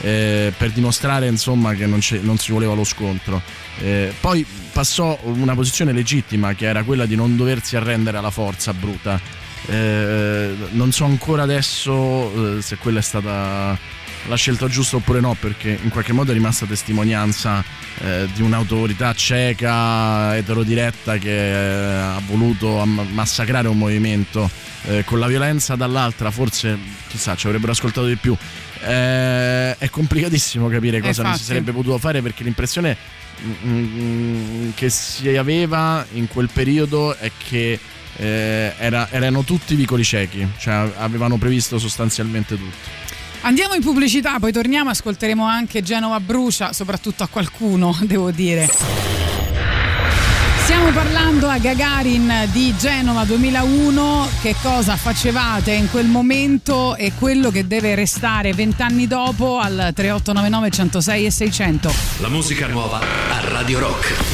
Eh, per dimostrare insomma che non, non si voleva lo scontro. Eh, poi passò una posizione legittima che era quella di non doversi arrendere alla forza bruta. Eh, non so ancora adesso eh, se quella è stata la scelta giusta oppure no, perché in qualche modo è rimasta testimonianza eh, di un'autorità cieca, eterodiretta che eh, ha voluto massacrare un movimento eh, con la violenza dall'altra, forse chissà ci avrebbero ascoltato di più. Eh, è complicatissimo capire cosa non si infatti. sarebbe potuto fare perché l'impressione mm, mm, che si aveva in quel periodo è che eh, era- erano tutti vicoli ciechi, cioè avevano previsto sostanzialmente tutto. Andiamo in pubblicità, poi torniamo ascolteremo anche Genova Brucia, soprattutto a qualcuno, devo dire. Stiamo parlando a Gagarin di Genova 2001, che cosa facevate in quel momento e quello che deve restare vent'anni dopo al 3899 106 e 600. La musica nuova a Radio Rock.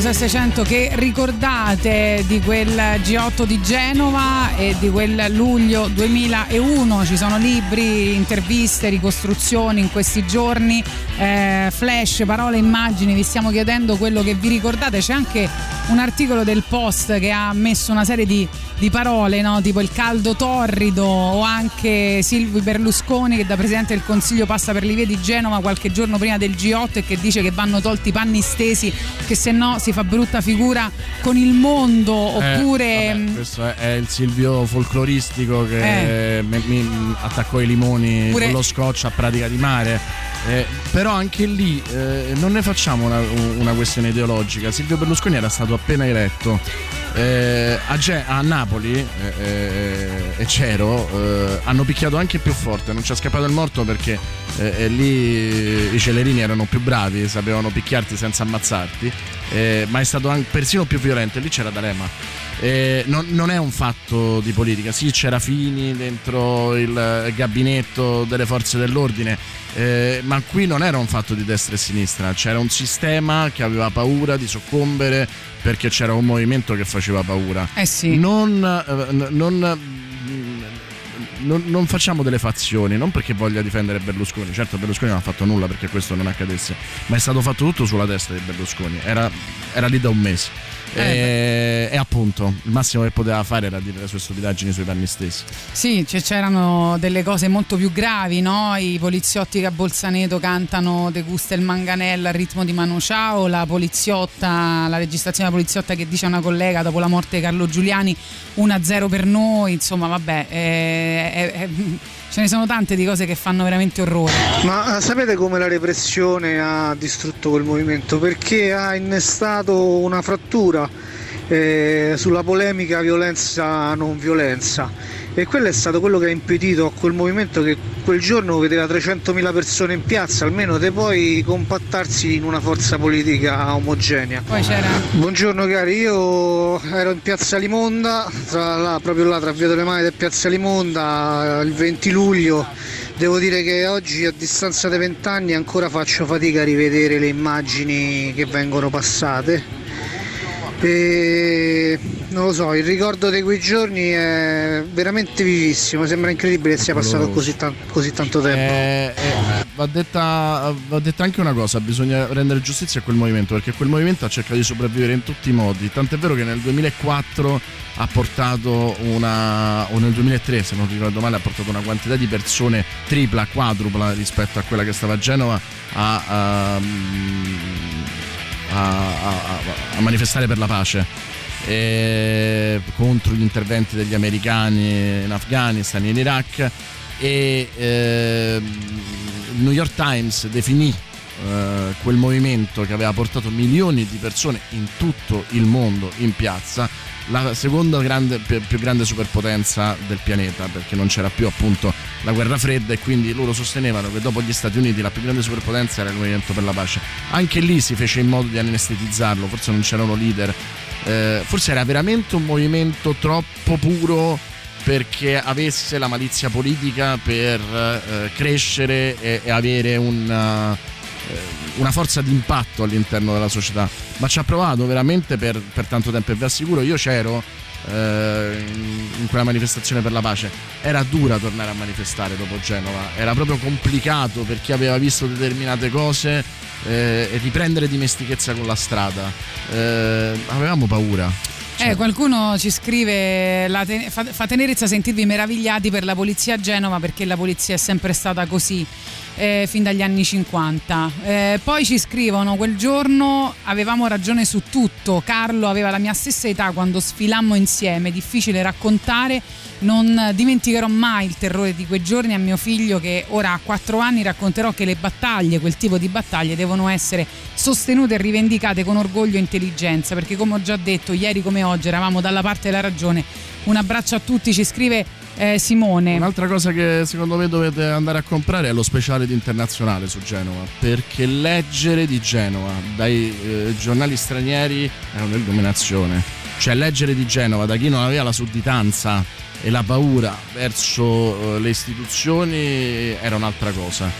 600 che ricordate di quel G8 di Genova e di quel luglio 2001 ci sono libri, interviste, ricostruzioni in questi giorni eh, flash, parole, immagini vi stiamo chiedendo quello che vi ricordate c'è anche un articolo del Post che ha messo una serie di, di parole no? tipo il caldo torrido o anche Silvio Berlusconi che da Presidente del Consiglio passa per le vie di Genova qualche giorno prima del G8 e che dice che vanno tolti i panni stesi che se no si fa brutta figura con il mondo Eh, oppure vabbè, questo è, è il Silvio folcloristico che Eh. mi, mi attaccò i limoni Pure- con lo scotch a pratica di mare. Eh, però anche lì eh, non ne facciamo una, una questione ideologica. Silvio Berlusconi era stato appena eletto. Eh, a, Ge- a Napoli eh, eh, e Cero eh, hanno picchiato anche più forte, non ci è scappato il morto perché lì i celerini erano più bravi, sapevano picchiarti senza ammazzarti, ma è stato anche persino più violento, lì c'era D'Alema. Eh, non, non è un fatto di politica, sì c'era Fini dentro il gabinetto delle forze dell'ordine, eh, ma qui non era un fatto di destra e sinistra, c'era un sistema che aveva paura di soccombere perché c'era un movimento che faceva paura. Eh sì. Non, eh, non, non- non facciamo delle fazioni, non perché voglia difendere Berlusconi, certo Berlusconi non ha fatto nulla perché questo non accadesse, ma è stato fatto tutto sulla testa di Berlusconi, era, era lì da un mese. E, e appunto il massimo che poteva fare era dire le sue stupidaggini sui panni stessi. Sì, cioè, c'erano delle cose molto più gravi, no? I poliziotti che a Bolzaneto cantano De Gusta il Manganella al ritmo di Manu Ciao, la poliziotta, la registrazione della poliziotta che dice a una collega dopo la morte di Carlo Giuliani 1-0 per noi, insomma vabbè, eh, eh, eh, ce ne sono tante di cose che fanno veramente orrore. Ma eh, sapete come la repressione ha distrutto quel movimento? Perché ha innestato una frattura eh, sulla polemica violenza-non violenza e quello è stato quello che ha impedito a quel movimento che quel giorno vedeva 300.000 persone in piazza, almeno di poi compattarsi in una forza politica omogenea. Buongiorno cari, io ero in piazza Limonda, tra là, proprio là tra Via delle Maite e piazza Limonda, il 20 luglio. Devo dire che oggi a distanza di 20 anni ancora faccio fatica a rivedere le immagini che vengono passate. E non lo so, il ricordo di quei giorni è veramente vivissimo, sembra incredibile che sia passato così, tan- così tanto tempo. Eh, eh, va, detta, va detta anche una cosa, bisogna rendere giustizia a quel movimento, perché quel movimento ha cercato di sopravvivere in tutti i modi, tant'è vero che nel 2004 ha portato una, o nel 2003 se non ricordo male, ha portato una quantità di persone tripla, quadrupla rispetto a quella che stava a Genova a, a, a- a- a manifestare per la pace. eh, contro gli interventi degli americani in Afghanistan e in Iraq e ehm, il New York Times definì eh, quel movimento che aveva portato milioni di persone in tutto il mondo in piazza la seconda grande, più grande superpotenza del pianeta perché non c'era più appunto la guerra fredda e quindi loro sostenevano che dopo gli Stati Uniti la più grande superpotenza era il movimento per la pace. Anche lì si fece in modo di anestetizzarlo forse non c'erano leader. Eh, forse era veramente un movimento troppo puro perché avesse la malizia politica per eh, crescere e, e avere eh, una forza d'impatto all'interno della società. Ma ci ha provato veramente per, per tanto tempo e vi assicuro, io c'ero eh, in, quella manifestazione per la pace. Era dura tornare a manifestare dopo Genova, era proprio complicato per chi aveva visto determinate cose eh, e riprendere dimestichezza con la strada. Eh, avevamo paura. Eh, qualcuno ci scrive la te- fa, fa tenerezza sentirvi meravigliati per la polizia a Genova perché la polizia è sempre stata così eh, fin dagli anni 50. Eh, poi ci scrivono quel giorno avevamo ragione su tutto, Carlo aveva la mia stessa età quando sfilammo insieme, difficile raccontare, non dimenticherò mai il terrore di quei giorni a mio figlio che ora ha 4 anni racconterò che le battaglie, quel tipo di battaglie devono essere sostenute e rivendicate con orgoglio e intelligenza perché come ho già detto ieri come oggi eravamo dalla parte della ragione. Un abbraccio a tutti, ci scrive eh, Simone. Un'altra cosa che secondo me dovete andare a comprare è lo speciale di internazionale su Genova, perché leggere di Genova dai eh, giornali stranieri è un'illuminazione. Cioè leggere di Genova da chi non aveva la sudditanza e la paura verso eh, le istituzioni era un'altra cosa.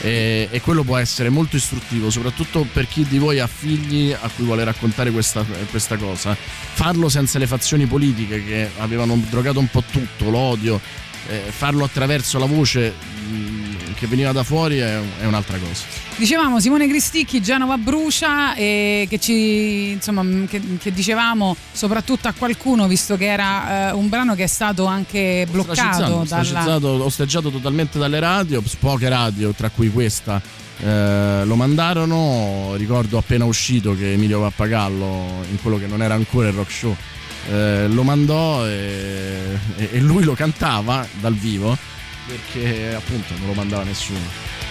E, e quello può essere molto istruttivo, soprattutto per chi di voi ha figli a cui vuole raccontare questa, questa cosa. Farlo senza le fazioni politiche che avevano drogato un po' tutto, l'odio, eh, farlo attraverso la voce mh, che veniva da fuori è, è un'altra cosa. Dicevamo Simone Cristicchi, Genova brucia e che ci insomma che, che dicevamo soprattutto a qualcuno visto che era eh, un brano che è stato anche bloccato dalla osteggiato totalmente dalle radio, poche radio, tra cui questa. eh, lo mandarono, ricordo appena uscito che Emilio Pappagallo, in quello che non era ancora il rock show, eh, lo mandò e- e lui lo cantava dal vivo perché appunto non lo mandava nessuno.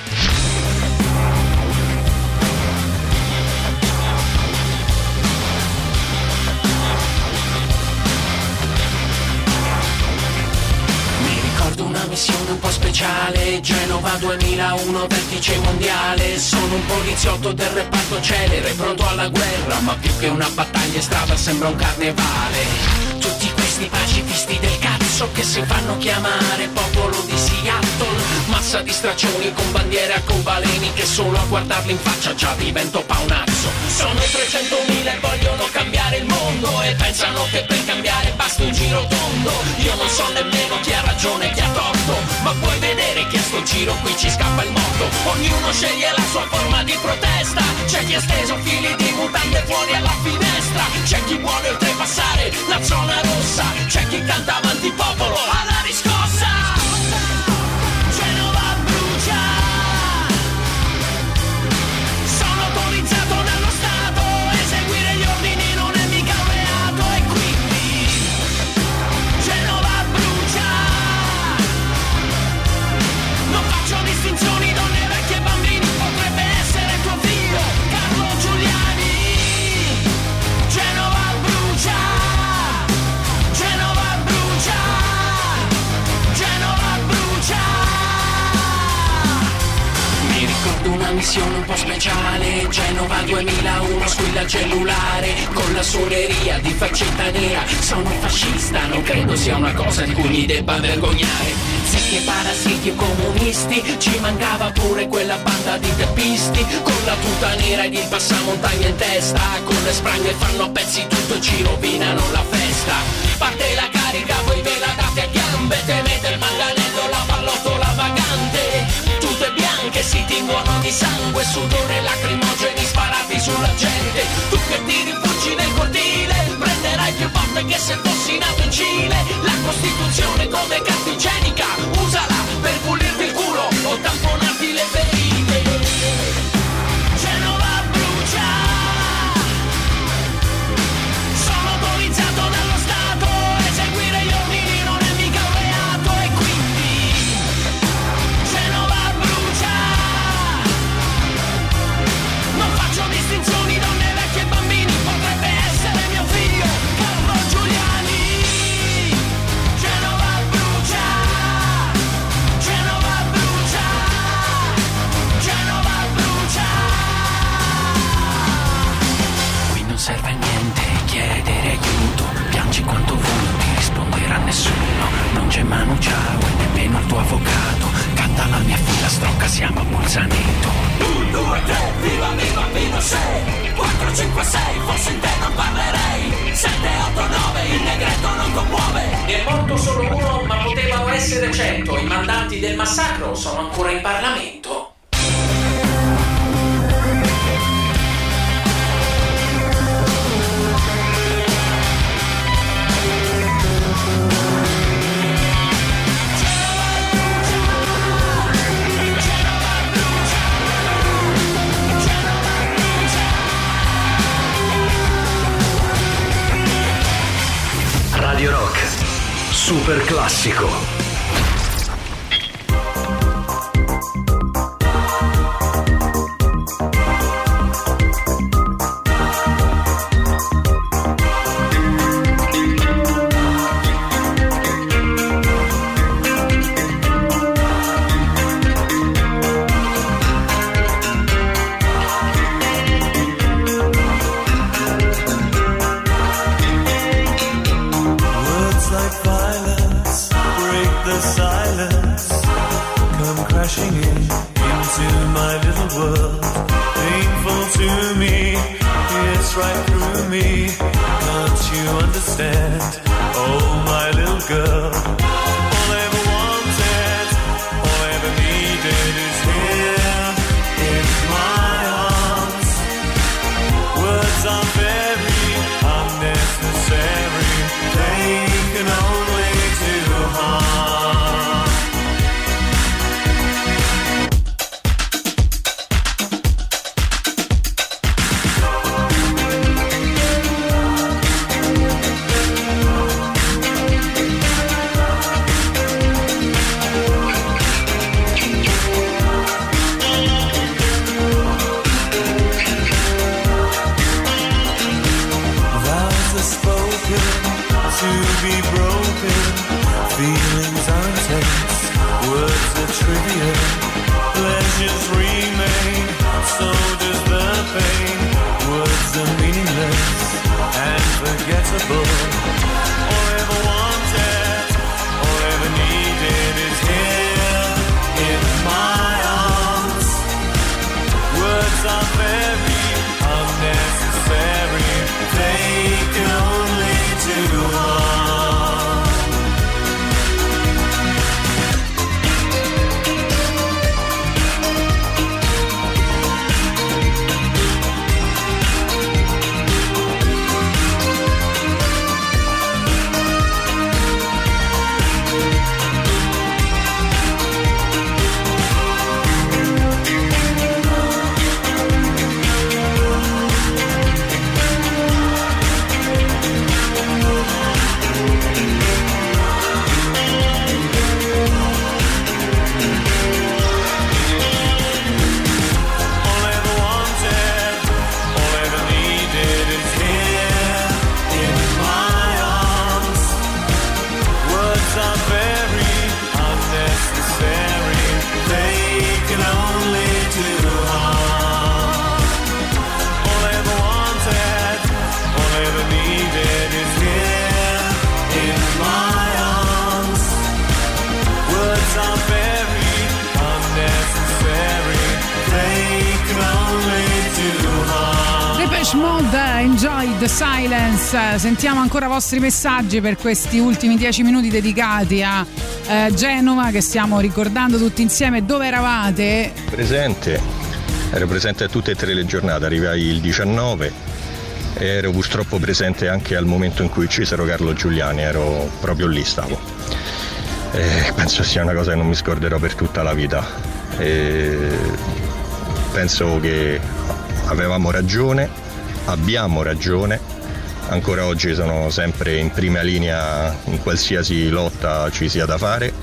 Missione un po' speciale Genova 2001 vertice mondiale Sono un poliziotto del reparto celere Pronto alla guerra Ma più che una battaglia in strada sembra un carnevale questi pacifisti del cazzo Che si fanno chiamare popolo di Seattle. Massa di straccioni con bandiere arcobaleni Che solo a guardarli in faccia già divento paonazzo Sono 300.000 e vogliono cambiare il mondo E pensano che per cambiare basta un giro tondo. Io non so nemmeno chi ha ragione e chi ha torto Ma puoi vedere che a sto giro qui ci scappa il morto Ognuno sceglie la sua forma di protesta C'è chi ha steso fili di mutande fuori alla finestra C'è chi vuole oltrepassare la zona rossa C'è chi canta avanti popolo. Alla missione un po' speciale. Genova 2001 squilla cellulare Con la suoneria di faccetta nera. Sono fascista, non credo sia una cosa di cui mi debba vergognare. Zecchi e parassiti e comunisti Ci mancava pure quella banda di teppisti. Con la tuta nera ed il passamontagna in testa. Con le spranghe fanno a pezzi tutto e ci rovinano la festa. Parte la carica, voi ve la date a gambe Temete il manganello, Bianche si tinguono di sangue Sudore lacrimogeni sparati sulla gente. Tu che ti rifugi nel cortile Prenderai più volte che se fossi nato in Cile. La Costituzione come carta igienica Usala per pulirti il culo O tamponarti Sentiamo ancora i vostri messaggi per questi ultimi dieci minuti dedicati a eh, Genova che stiamo ricordando tutti insieme dove eravate. Presente, ero presente a tutte e tre le giornate, arrivai il 19 e ero purtroppo presente anche al momento in cui uccisero Carlo Giuliani, ero proprio lì stavo. E penso sia una cosa che non mi scorderò per tutta la vita. E penso che avevamo ragione, abbiamo ragione, ancora oggi sono sempre in prima linea in qualsiasi lotta ci sia da fare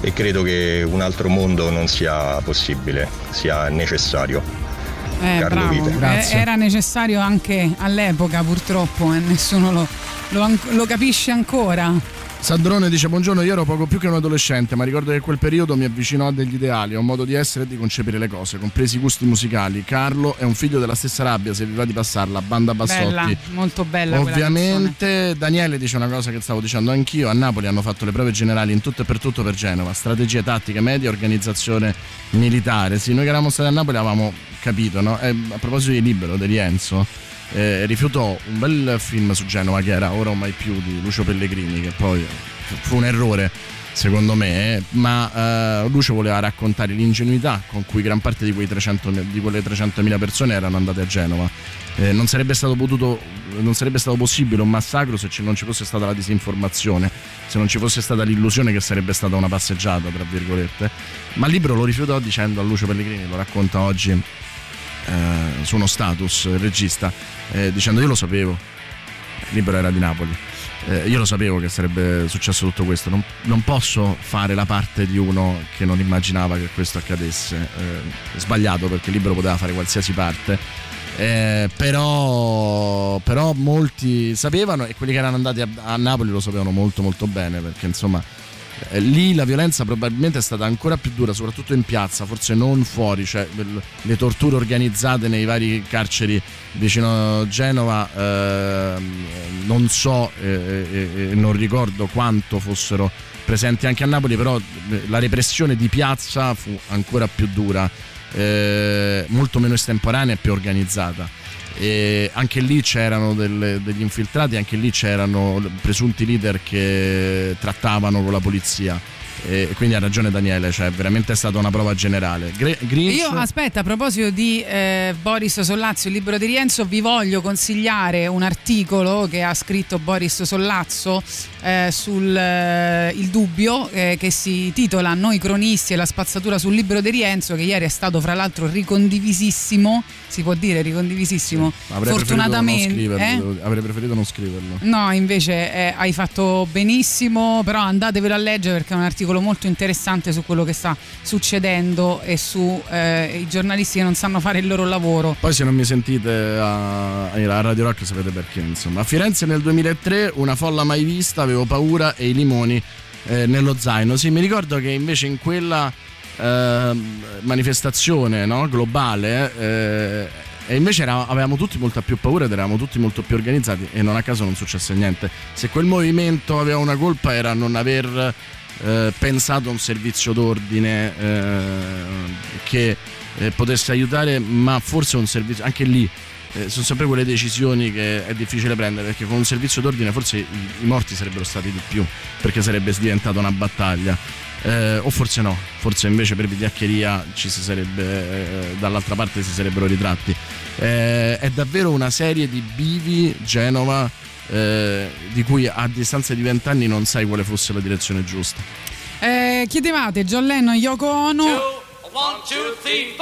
e credo che un altro mondo non sia possibile, sia necessario. Eh, Carlo bravo. Vite. Eh, era necessario anche all'epoca, purtroppo, e nessuno lo, lo lo capisce ancora. Sandrone dice buongiorno, io ero poco più che un adolescente, ma ricordo che quel periodo mi avvicinò a degli ideali, a un modo di essere e di concepire le cose, compresi i gusti musicali. Carlo è un figlio della stessa rabbia, se vi va di passarla, banda Bassotti. Bella, molto bella. Ovviamente Daniele dice una cosa che stavo dicendo anch'io, a Napoli hanno fatto le prove generali in tutto e per tutto per Genova, strategie tattiche, media, organizzazione militare. Sì, noi che eravamo stati a Napoli avevamo capito, no? E a proposito di Libero, di Rienzo, eh, rifiutò un bel film su Genova che era Ora o mai più di Lucio Pellegrini, che poi fu un errore secondo me, ma eh, Lucio voleva raccontare l'ingenuità con cui gran parte di, quei 300 di quelle 300.000 persone erano andate a Genova. Eh, non, sarebbe stato potuto, non sarebbe stato possibile un massacro se non ci fosse stata la disinformazione, se non ci fosse stata l'illusione che sarebbe stata una passeggiata, tra virgolette. Ma il libro lo rifiutò dicendo a Lucio Pellegrini, lo racconta oggi eh, su uno status, regista, eh, dicendo io lo sapevo, il libro era di Napoli. Eh, io lo sapevo che sarebbe successo tutto questo, non, non posso fare la parte di uno che non immaginava che questo accadesse. Eh, sbagliato perché il libro poteva fare qualsiasi parte, eh, però, però molti sapevano e quelli che erano andati a, a Napoli lo sapevano molto molto bene perché insomma eh, lì la violenza probabilmente è stata ancora più dura, soprattutto in piazza, forse non fuori, cioè le torture organizzate nei vari carceri vicino a Genova, ehm, non so e e- e non ricordo quanto fossero presenti anche a Napoli, però eh, la repressione di piazza fu ancora più dura eh, molto meno estemporanea e più organizzata. E anche lì c'erano delle- degli infiltrati, anche lì c'erano presunti leader che trattavano con la polizia. E quindi ha ragione Daniele, cioè veramente è stata una prova generale. Gre- Io aspetta, a proposito di eh, Boris Sollazzo, il libro di Rienzo, vi voglio consigliare un articolo che ha scritto Boris Sollazzo eh, sul eh, Il Dubbio, eh, che si titola Noi cronisti e la spazzatura sul libro di Rienzo, che ieri è stato fra l'altro ricondivisissimo, si può dire ricondivisimo, avrei fortunatamente. preferito eh? avrei preferito non scriverlo. No, invece eh, hai fatto benissimo, però andatevelo a leggere perché è un articolo molto interessante su quello che sta succedendo e su eh, i giornalisti che non sanno fare il loro lavoro. Poi se non mi sentite a, a Radio Rock sapete perché. Insomma. A Firenze nel 2003 una folla mai vista, avevo paura e i limoni eh, nello zaino. Sì, mi ricordo che invece in quella ehm, manifestazione no, globale eh, e invece era- avevamo tutti molta più paura ed eravamo tutti molto più organizzati e non a caso non successe niente. Se quel movimento aveva una colpa era non aver eh, pensato a un servizio d'ordine eh, che eh, potesse aiutare, ma forse un servizio anche lì. Eh, sono sempre quelle decisioni che è difficile prendere perché con un servizio d'ordine forse i, i morti sarebbero stati di più perché sarebbe diventata una battaglia Eh, o forse no, forse invece per vigliaccheria ci si sarebbe eh, dall'altra parte si sarebbero ritratti. Eh, è davvero una serie di bivi Genova eh, di cui a distanza di vent'anni non sai quale fosse la direzione giusta. Eh, chiedevate John Lennon, Yoko Ono. One, two, three,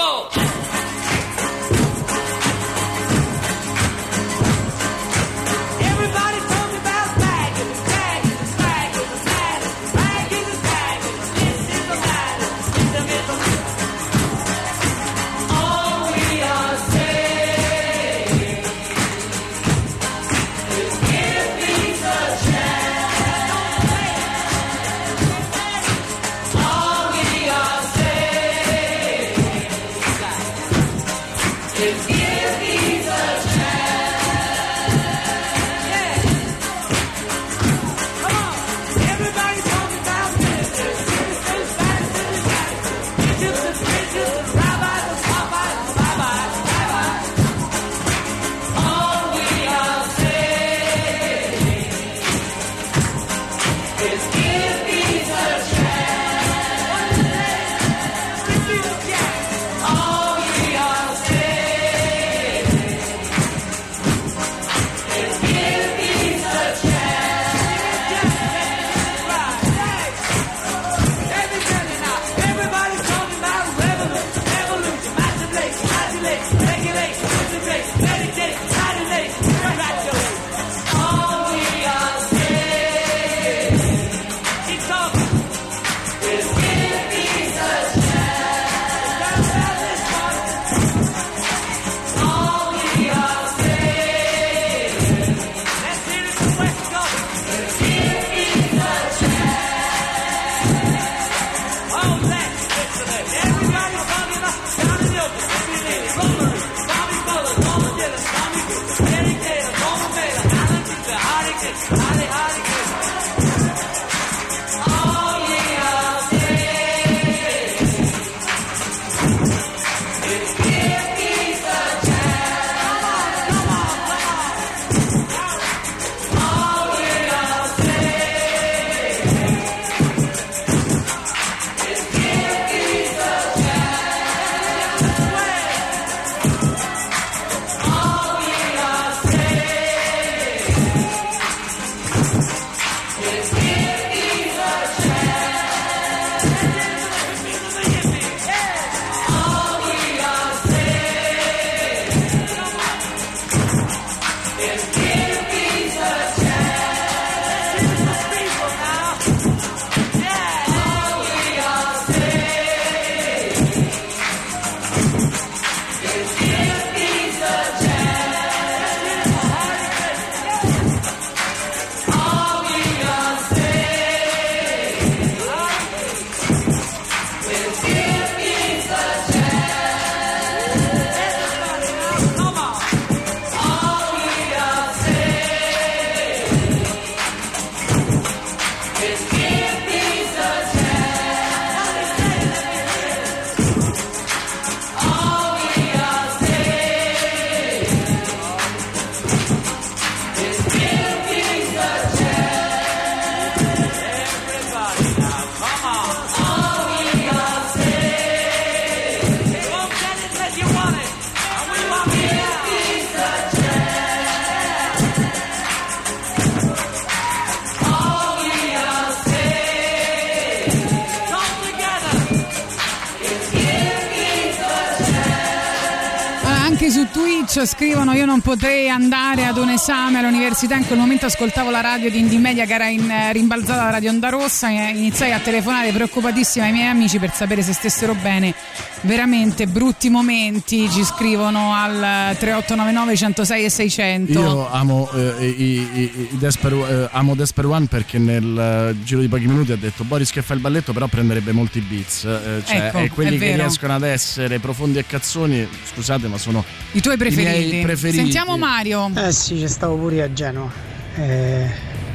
scrivono io non potrei andare ad un esame all'università, in quel momento ascoltavo la radio di Indie Media che era in, eh, rimbalzata alla radio Onda Rossa, e iniziai a telefonare preoccupatissima ai miei amici per sapere se stessero bene. Veramente brutti momenti, ci scrivono al 3899 106 e 600. Io amo, eh, i, i- i Desper, eh, amo Desper One perché nel eh, giro di pochi minuti ha detto Boris che fa il balletto però prenderebbe molti beats eh, cioè, Ecco, e quelli che riescono ad essere profondi e cazzoni scusate ma sono I tuoi preferiti. miei preferiti. Sentiamo Mario. Eh sì, ci stavo pure a Genova. Eh,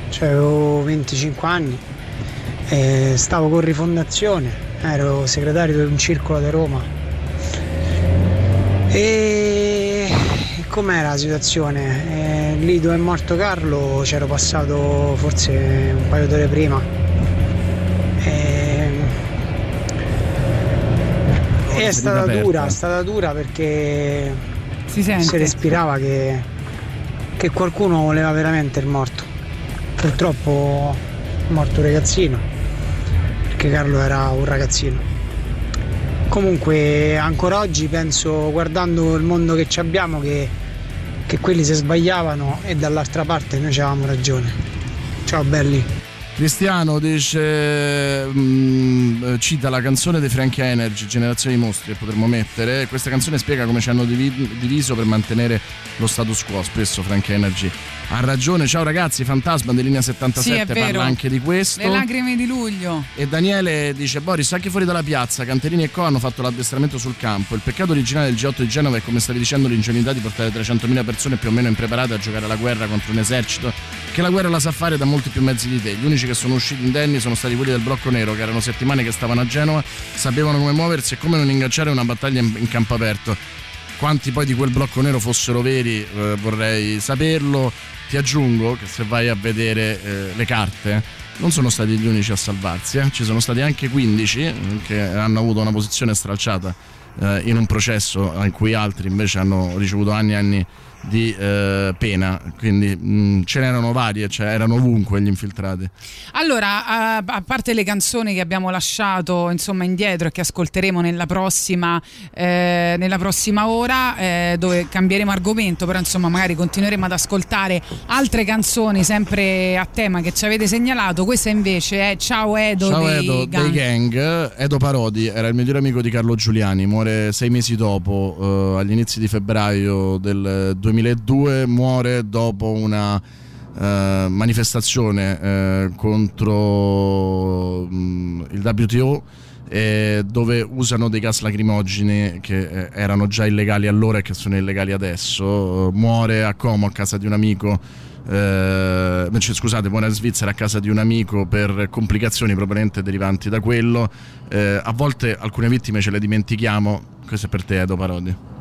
cioè, avevo 25 anni. eh, stavo con Rifondazione, ero segretario di un circolo di Roma. E com'era la situazione? Eh, lì dove è morto Carlo c'ero passato forse un paio d'ore prima. E, e è stata aperta. dura, è stata dura perché si, sente. respirava che, che qualcuno voleva veramente il morto. Purtroppo è morto un ragazzino, perché Carlo era un ragazzino. Comunque ancora oggi penso, guardando il mondo che ci abbiamo, che, che quelli si sbagliavano e dall'altra parte noi avevamo ragione. Ciao belli. Cristiano dice mm, eh, cita la canzone dei Frankie Energy Generazione di mostri che potremmo mettere questa canzone spiega come ci hanno divi- diviso per mantenere lo status quo spesso Frankie Energy ha ragione. Ciao ragazzi. Fantasma di linea Sì, 77 è vero. parla anche di questo. Le lacrime di luglio. e Daniele dice Boris anche fuori dalla piazza? Canterini e Co hanno fatto l'addestramento sul campo. Il peccato originale del G8 di Genova è come stavi dicendo l'ingenuità di portare 300.000 persone più o meno impreparate a giocare alla guerra contro un esercito che la guerra la sa fare da molti più mezzi di te. Gli unici che sono usciti indenni sono stati quelli del blocco nero che erano settimane che stavano a Genova sapevano come muoversi e come non ingaggiare una battaglia in campo aperto quanti poi di quel blocco nero fossero veri eh, vorrei saperlo ti aggiungo che se vai a vedere eh, le carte non sono stati gli unici a salvarsi, eh. ci sono stati anche 15 eh, che hanno avuto una posizione stralciata eh, in un processo in cui altri invece hanno ricevuto anni e anni di eh, pena, quindi mh, ce n'erano varie, cioè erano ovunque gli infiltrati. Allora, a, a parte le canzoni che abbiamo lasciato insomma indietro e che ascolteremo nella prossima, eh, nella prossima ora, eh, dove cambieremo argomento, però insomma magari continueremo ad ascoltare altre canzoni sempre a tema che ci avete segnalato. Questa invece è Ciao Edo Ciao dei Edo, Gang. dei gang. Edo Parodi era il migliore amico di Carlo Giuliani, muore sei mesi dopo, eh, agli inizi di febbraio del 2002, muore dopo una eh, manifestazione eh, contro mm, il WTO dove usano dei gas lacrimogeni che eh, erano già illegali allora e che sono illegali adesso. Muore a Como a casa di un amico. eh, cioè, scusate, muore in Svizzera a casa di un amico per complicazioni probabilmente derivanti da quello. Eh, a volte alcune vittime ce le dimentichiamo. Questo è per te, Edo Parodi.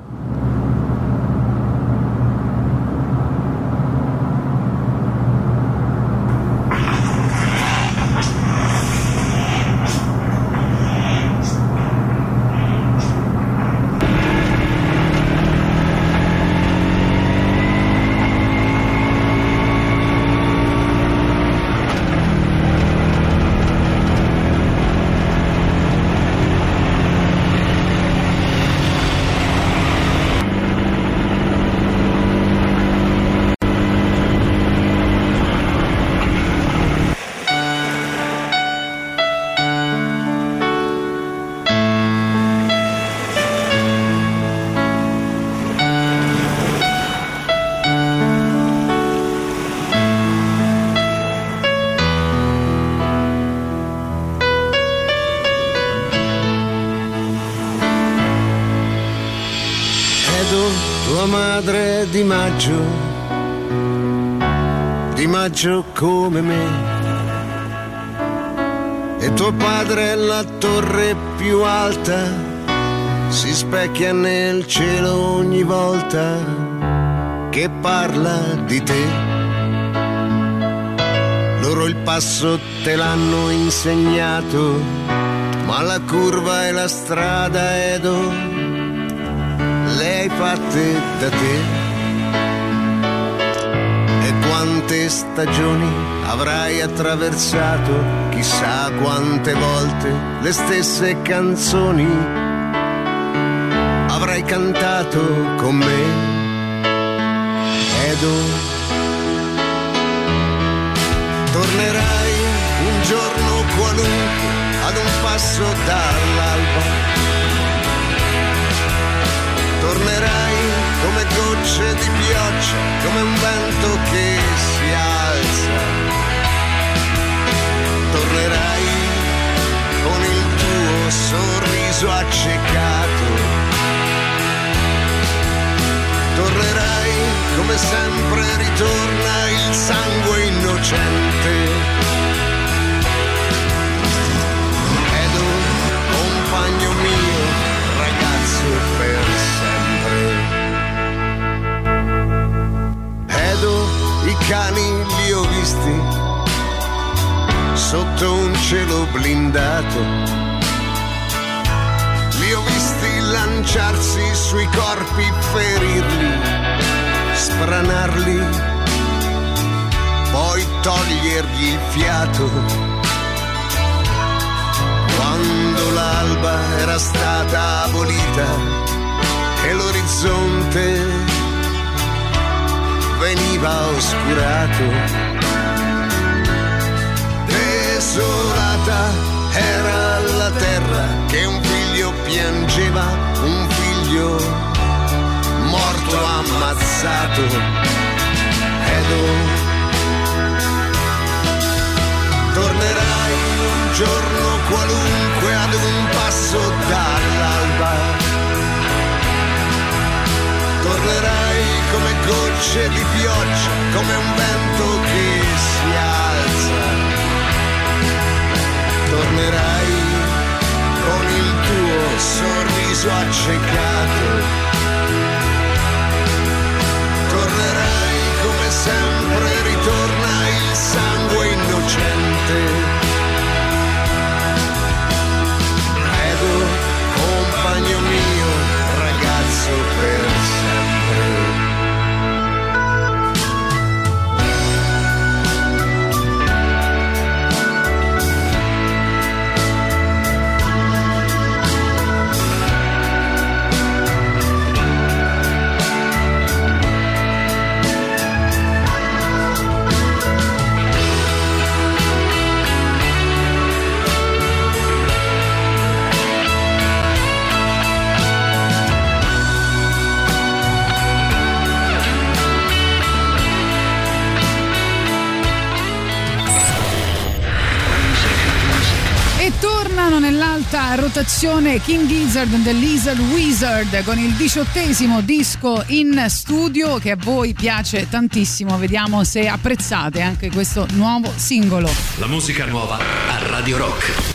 Insegnato, ma la curva e la strada, Edo, le hai fatte da te. E quante stagioni avrai attraversato, chissà quante volte le stesse canzoni avrai cantato con me. Edo, tornerai un giorno qualunque ad un passo dall'alba. Tornerai come gocce di pioggia, come un vento che si alza. Tornerai con il tuo sorriso accecato. Tornerai come sempre ritorna il sangue innocente. Cani li ho visti sotto un cielo blindato. Li ho visti lanciarsi sui corpi, ferirli, spranarli, poi togliergli il fiato. Quando l'alba era stata abolita e l'orizzonte veniva oscurato desolata era la terra che un figlio piangeva, un figlio morto ammazzato. Edo, tornerai un giorno qualunque ad un passo dall'alba. Tornerai come gocce di pioggia, come un vento che si alza tornerai con il tuo sorriso accecato. Tornerai come sempre, ritorna il sangue innocente. Rotazione King Gizzard and the Lizard Wizard con il diciottesimo disco in studio che a voi piace tantissimo. Vediamo se apprezzate anche questo nuovo singolo. La musica nuova a Radio Rock.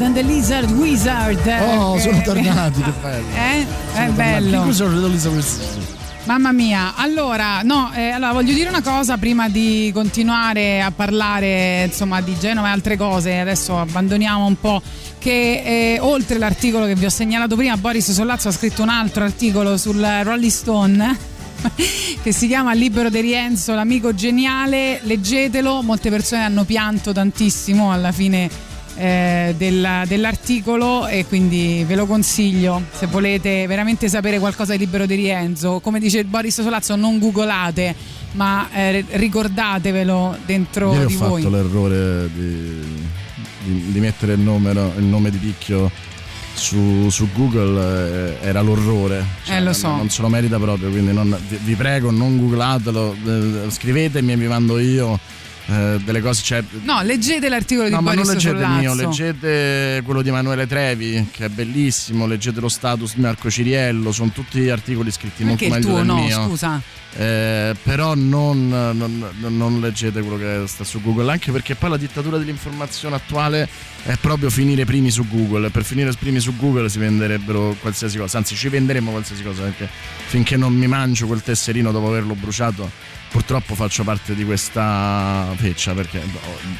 Gizzard and the Lizard Wizard. Oh, Eh, sono tornati, che bello. Eh? È Sono bello. Lisa West- Mamma mia, allora, no, eh, allora voglio dire una cosa prima di continuare a parlare insomma di Genova e altre cose, adesso abbandoniamo un po' che eh, oltre l'articolo che vi ho segnalato prima, Boris Sollazzo ha scritto un altro articolo sul Rolling Stone che si chiama Libero di Rienzo, l'amico geniale, leggetelo, molte persone hanno pianto tantissimo alla fine eh, della- dell'articolo e quindi ve lo consiglio se volete veramente sapere qualcosa di Libero di Rienzo. Come dice Boris Solazzo, non googolate, ma eh, ricordatevelo dentro ho di voi. fatto l'errore di, di- di mettere il, numero- il nome di Picchio su, su Google, eh, era l'orrore. Eh, lo so. Non, non se lo merita proprio, quindi non- vi, vi prego, non googlatelo, eh, scrivetemi e vi mando io eh, delle cose. Cioè, No, leggete l'articolo di No, ma Boris non leggete il mio, leggete quello di Emanuele Trevi, che è bellissimo, leggete lo status di Marco Ciriello, sono tutti articoli scritti Anche molto meglio tuo, del no, mio. scusa. Eh, però non, non- non leggete quello che sta su Google, anche perché poi la dittatura dell'informazione attuale è proprio finire primi su Google. Per finire primi su Google si venderebbero qualsiasi cosa, anzi ci venderemo qualsiasi cosa, perché finché non mi mangio quel tesserino dopo averlo bruciato, purtroppo faccio parte di questa feccia, perché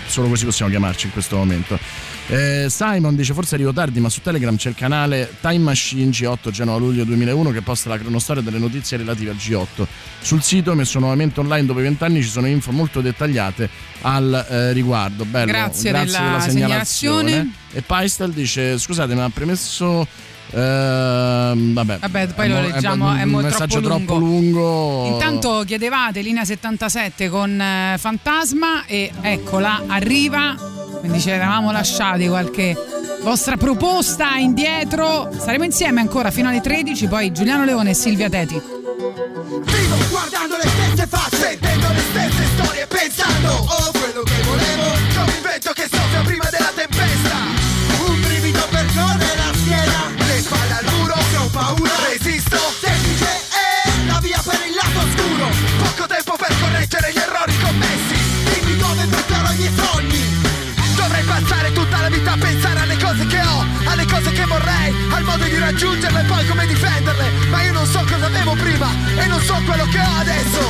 solo così possiamo chiamarci in questo momento. Eh, Simon dice forse arrivo tardi ma su Telegram c'è il canale Time Machine G8 Genova luglio 2001 che posta la cronostoria delle notizie relative al G8 sul sito messo nuovamente online dopo vent'anni ci sono info molto dettagliate al eh, riguardo Bello, Grazie della segnalazione. e Paistel dice scusate ma ha premesso ehm, vabbè, Vabbè, poi è lo mo- è leggiamo, un è mo- messaggio troppo troppo lungo Intanto chiedevate linea 77 con eh, Fantasma e eccola, arriva. Quindi ci eravamo lasciati qualche vostra proposta indietro. Saremo insieme ancora fino alle 13, poi Giuliano Leone e Silvia Teti. Vivo guardando le stesse facce Sentendo le stesse storie Pensando Oh quello che volevo Come un vento che miei sogni Dovrei passare tutta la vita a pensare alle cose che ho, alle cose che vorrei, al modo di raggiungerle e poi come difenderle. Ma io non so cosa avevo prima e non so quello che ho adesso.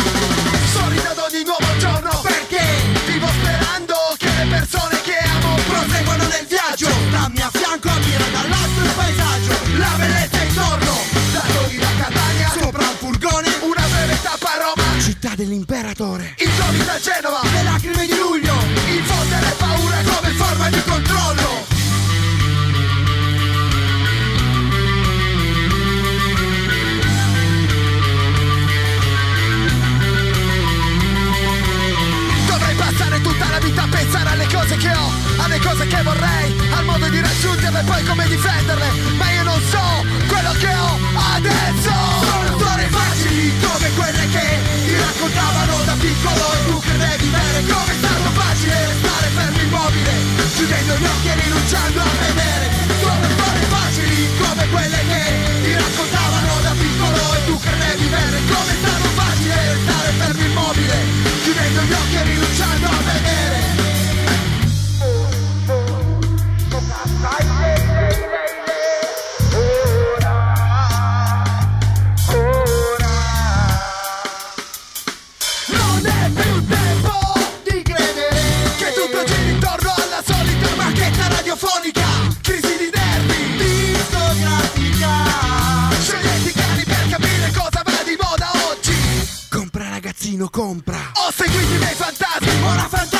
Sorrido ad ogni nuovo giorno perché vivo sperando che le persone che amo proseguano nel viaggio. Stammi a fianco, ammira dall'alto il paesaggio, la bellezza intorno. Da Torino a Catania, sopra un furgone, una breve tappa a Roma, città dell'imperatore. Insolita Genova, le lacrime di luglio, di controllo. Dovrei passare tutta la vita a pensare alle cose che ho Alle cose che vorrei Al modo di raggiungerle e poi come difenderle. Ma io non so quello che ho adesso. Sono storie facili come quelle che Ti raccontavano da piccolo E tu credevi bene. Come immobile Chiudendo gli occhi e rinunciando a vedere Sono storie facili come quelle che ti raccontavano da piccolo E tu credevi vere come è stato facile restare fermo immobile Chiudendo gli occhi e rinunciando compra. Ho seguito i miei fantasmi, ora fantasma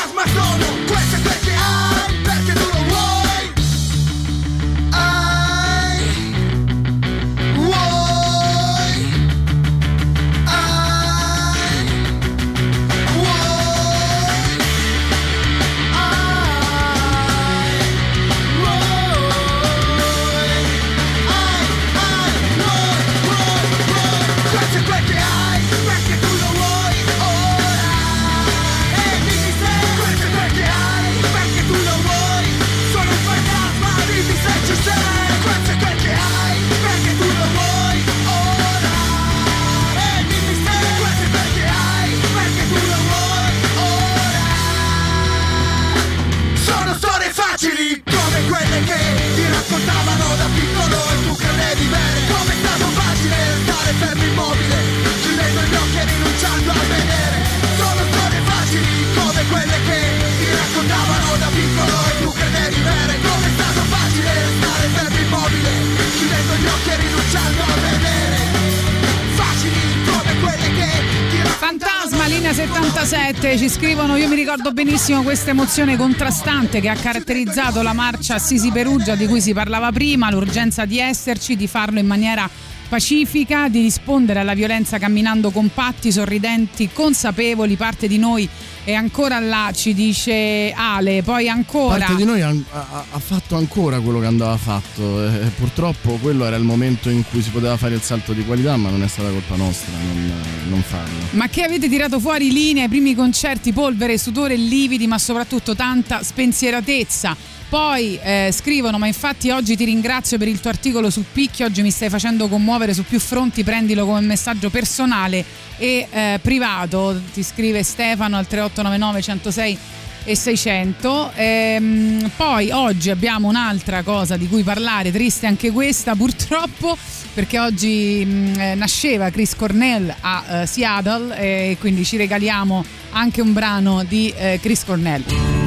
77, ci scrivono, io mi ricordo benissimo questa emozione contrastante che ha caratterizzato la marcia Assisi-Perugia di cui si parlava prima, l'urgenza di esserci, di farlo in maniera pacifica, di rispondere alla violenza camminando compatti, sorridenti, consapevoli, parte di noi è ancora là, ci dice Ale, poi ancora... Parte di noi ha, ha- ha fatto ancora quello che andava fatto. E purtroppo quello era il momento in cui si poteva fare il salto di qualità, ma non è stata colpa nostra non, non farlo. Ma che avete tirato fuori linea ai primi concerti, polvere, sudore, lividi, ma soprattutto tanta spensieratezza. Poi eh, scrivono: Ma infatti oggi ti ringrazio per il tuo articolo su Picchio. Oggi mi stai facendo commuovere su più fronti. Prendilo come messaggio personale e eh, privato. Ti scrive Stefano al 3899 106 e 600. Ehm, poi oggi abbiamo un'altra cosa di cui parlare, triste anche questa purtroppo, perché oggi mh, eh, nasceva Chris Cornell a eh, Seattle e quindi ci regaliamo anche un brano di eh, Chris Cornell.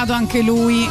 Ricordato anche lui.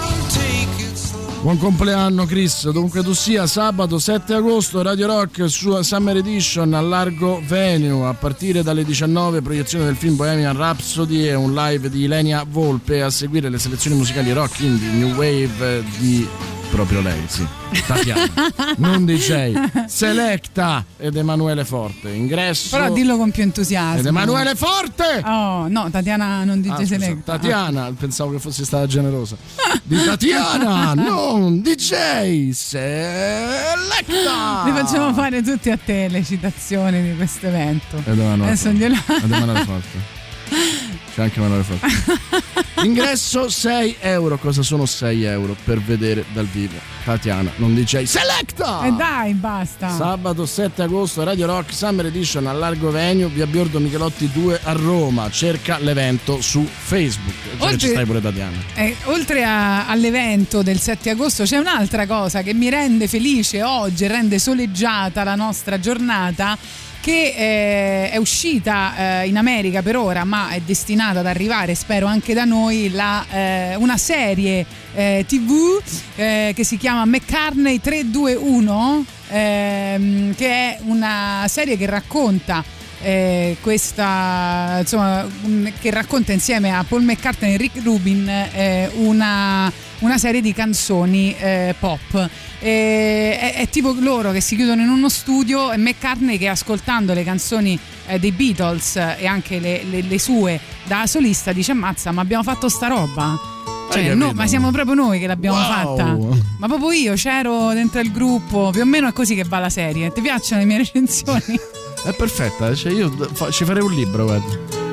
Buon compleanno Chris, dovunque tu sia, sabato 7 agosto Radio Rock su Summer Edition a Largo Venue. A partire dalle 19 proiezione del film Bohemian Rhapsody e un live di Ilenia Volpe. A seguire le selezioni musicali rock indie New Wave di proprio lei, sì. Tatiana, non DJ, Selecta ed Emanuele Forte. Ingresso Però dillo con più entusiasmo. ed Emanuele Forte! Oh, no, Tatiana non dice Ah, Selecta. Tatiana, pensavo che fossi stata generosa. Di Tatiana, non DJ, Selecta! Li facciamo fare tutti a te le citazioni di questo evento. Ed Emanuele Adesso Forte. glielo... Ed Emanuele Forte. C'è anche Emanuele Forte. Ingresso 6 euro. Cosa sono 6 euro per vedere dal vivo? Tatiana, non DJ. Selecta! E Eh, dai, basta. Sabato 7 agosto Radio Rock Summer Edition a Largo Venue, via Biordo Michelotti 2 a Roma. Cerca l'evento su Facebook. Che Oltre- ci stai pure Tatiana. Eh, oltre a- all'evento del 7 agosto c'è un'altra cosa che mi rende felice oggi, rende soleggiata la nostra giornata che eh, è uscita eh, in America per ora ma è destinata ad arrivare spero anche da noi la, eh, una serie eh, tv eh, che si chiama McCartney 321 ehm, che è una serie che racconta eh, questa insomma un- che racconta insieme a Paul McCartney e Rick Rubin eh, una, una serie di canzoni eh, pop. Eh, è, è tipo loro che si chiudono in uno studio e McCartney che ascoltando le canzoni eh, dei Beatles eh, e anche le, le- le sue da solista dice ammazza ma abbiamo fatto sta roba. Cioè, no, ma siamo proprio noi che l'abbiamo Wow. fatta. Ma proprio io c'ero dentro il gruppo più o meno è così che va la serie. Ti piacciono le mie recensioni? È perfetta, cioè io ci farei un libro, guarda.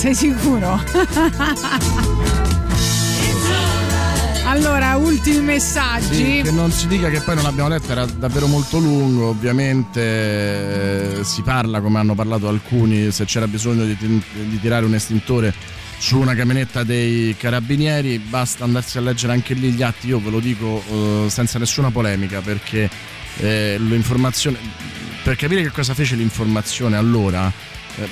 Sei sicuro? allora, ultimi messaggi. Sì, che non si dica che poi non l'abbiamo letto, era davvero molto lungo, ovviamente eh, si parla, come hanno parlato alcuni, se c'era bisogno di, di tirare un estintore su una camionetta dei carabinieri, basta andarsi a leggere anche lì gli atti, io ve lo dico eh, senza nessuna polemica perché eh, l'informazione per capire che cosa fece l'informazione allora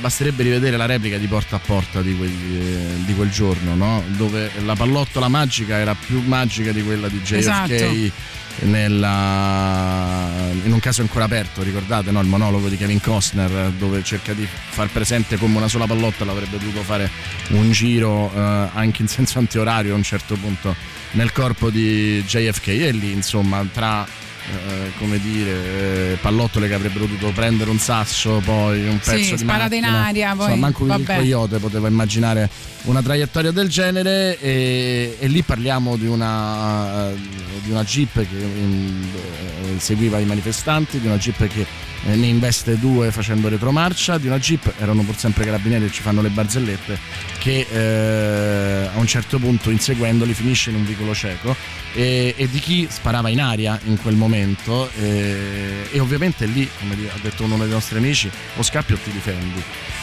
basterebbe rivedere la replica di porta a porta di quel, eh, di quel giorno no? dove la pallottola magica era più magica di quella di JFK Esatto. nella- in un caso ancora aperto ricordate no? il monologo di Kevin Costner dove cerca di far presente come una sola pallottola avrebbe dovuto fare un giro eh, anche in senso antiorario a un certo punto nel corpo di JFK e lì insomma tra eh, come dire eh, pallottole che avrebbero dovuto prendere un sasso poi un Sì, pezzo di sparate in macchina. aria, poi, Insomma, manco il vabbè. coyote poteva immaginare una traiettoria del genere e, e lì parliamo di una, di una jeep che mm, eh, seguiva i manifestanti di una jeep che eh, ne investe due facendo retromarcia di una jeep. Erano pur sempre carabinieri che ci fanno le barzellette che eh, a un certo punto inseguendoli finisce in un vicolo cieco. E, e di chi sparava in aria in quel momento eh, e ovviamente lì come ha detto uno dei nostri amici o scappi o ti difendi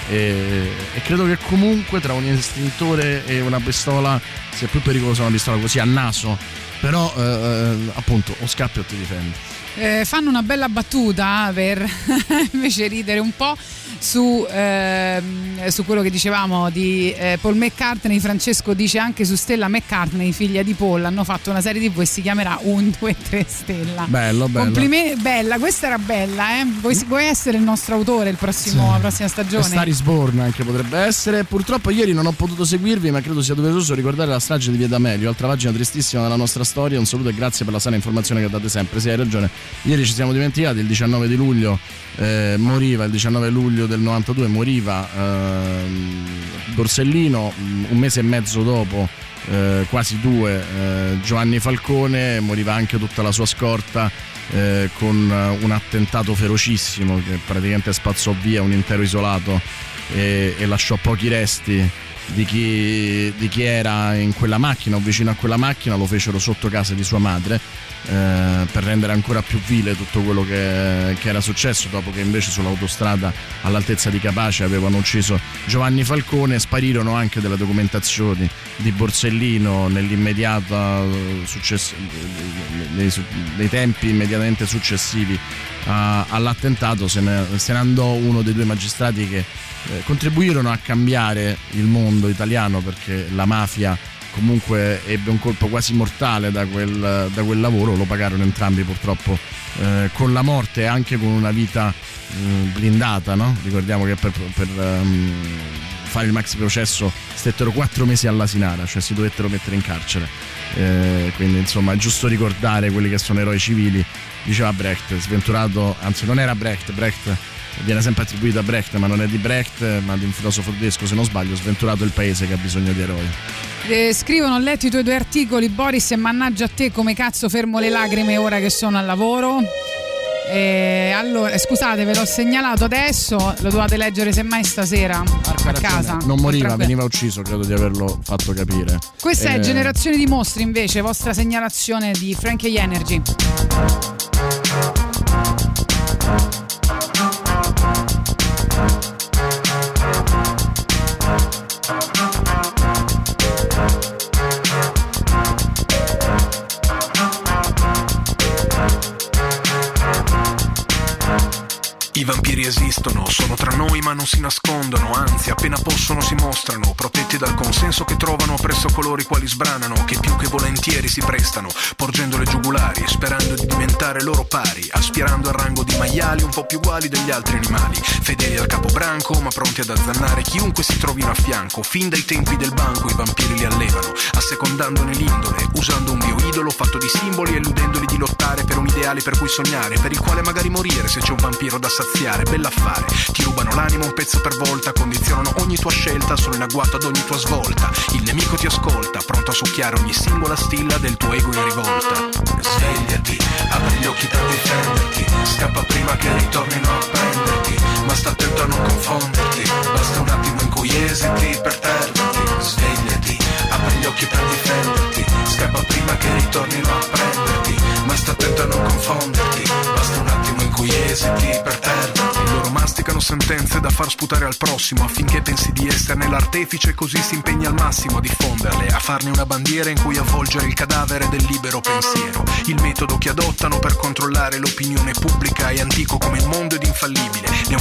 e, e credo che comunque tra un estintore e una pistola sia più pericolosa una pistola così a naso. Però eh, eh, appunto o scappi o ti difendi Eh, fanno una bella battuta per invece ridere un po' su, ehm, su quello che dicevamo di eh, Paul McCartney. Francesco dice anche su Stella McCartney, figlia di Paul, hanno fatto una serie TV e si chiamerà 1, 2, 3 Stella. bello bello Complimenti, bella, questa era bella, eh? Vuoi, vuoi essere il nostro autore il prossimo, la prossima stagione? Star is Born anche potrebbe essere. Purtroppo ieri non ho potuto seguirvi, ma credo sia doveroso ricordare la strage di Via D'Amelio, altra pagina tristissima della nostra storia. Un saluto e grazie per la sana informazione che date sempre. Sì, hai ragione. Ieri ci siamo dimenticati, il 19 di luglio eh, moriva, il 19 luglio del 92 moriva ehm, Borsellino, mm, un mese e mezzo dopo. eh, quasi due eh, Giovanni Falcone moriva anche tutta la sua scorta eh, con eh, un attentato ferocissimo che praticamente spazzò via un intero isolato e, e lasciò pochi resti di chi, di chi era in quella macchina o vicino a quella macchina, lo fecero sotto casa di sua madre eh, per rendere ancora più vile tutto quello che, che era successo dopo che invece sull'autostrada all'altezza di Capace avevano ucciso Giovanni Falcone sparirono anche delle documentazioni di Borsellino nell'immediata eh, success- nei, tempi immediatamente successivi a- all'attentato. Se ne, se ne andò uno dei due magistrati che eh, contribuirono a cambiare il mondo italiano perché la mafia comunque ebbe un colpo quasi mortale da quel, da quel lavoro, lo pagarono entrambi purtroppo eh, con la morte e anche con una vita eh, blindata, no? ricordiamo che per, per, ehm, fare il maxi processo stettero quattro mesi all'asinara, cioè si dovettero mettere in carcere. Eh, quindi insomma è giusto ricordare quelli che sono eroi civili, diceva Brecht, sventurato, anzi non era Brecht, Brecht viene sempre attribuito a Brecht, ma non è di Brecht, ma di un filosofo tedesco se non sbaglio, sventurato il paese che ha bisogno di eroi. Eh, scrivono, ho letto i tuoi due articoli, Boris, e mannaggia a te come cazzo fermo le lacrime ora che sono al lavoro. Eh, allora, eh, scusate, ve l'ho segnalato adesso, lo dovete leggere semmai stasera a casa. Non moriva, veniva ucciso, credo di averlo fatto capire. Questa è Eh, Generazione di Mostri invece, vostra segnalazione di Frankie Energy. I vampiri esistono, sono tra noi ma non si nascondono, anzi appena possono si mostrano, protetti dal consenso che trovano presso coloro i quali sbranano, che più che volentieri si prestano, porgendo le giugulari, sperando di diventare loro pari, aspirando al rango di maiali un po' più uguali degli altri animali, fedeli al capobranco ma pronti ad azzannare chiunque si trovino a fianco, fin dai tempi del banco i vampiri li allevano, assecondandone l'indole, usando un bioidolo fatto di simboli, eludendoli di lottare per un ideale per cui sognare, per il quale magari morire se c'è un vampiro da saziare, bell'affare, ti rubano l'anima un pezzo per volta, condizionano ogni tua scelta, sono in agguato ad ogni tua svolta, il nemico ti ascolta, pronto a succhiare ogni singola stilla del tuo ego in rivolta. Svegliati, apri gli occhi per difenderti, scappa prima che ritornino a prenderti, ma sta attento a non confonderti, basta un attimo in cui esiti per perderti. Svegliati, apri gli occhi per difenderti, scappa prima che ritornino a prenderti, ma sta attento a non confonderti, esiti per perderti. Loro masticano sentenze da far sputare al prossimo affinché pensi di esserne l'artefice e così si impegna al massimo a diffonderle, a farne una bandiera in cui avvolgere il cadavere del libero pensiero. Il metodo che adottano per controllare l'opinione pubblica è antico come il mondo ed infallibile. Ne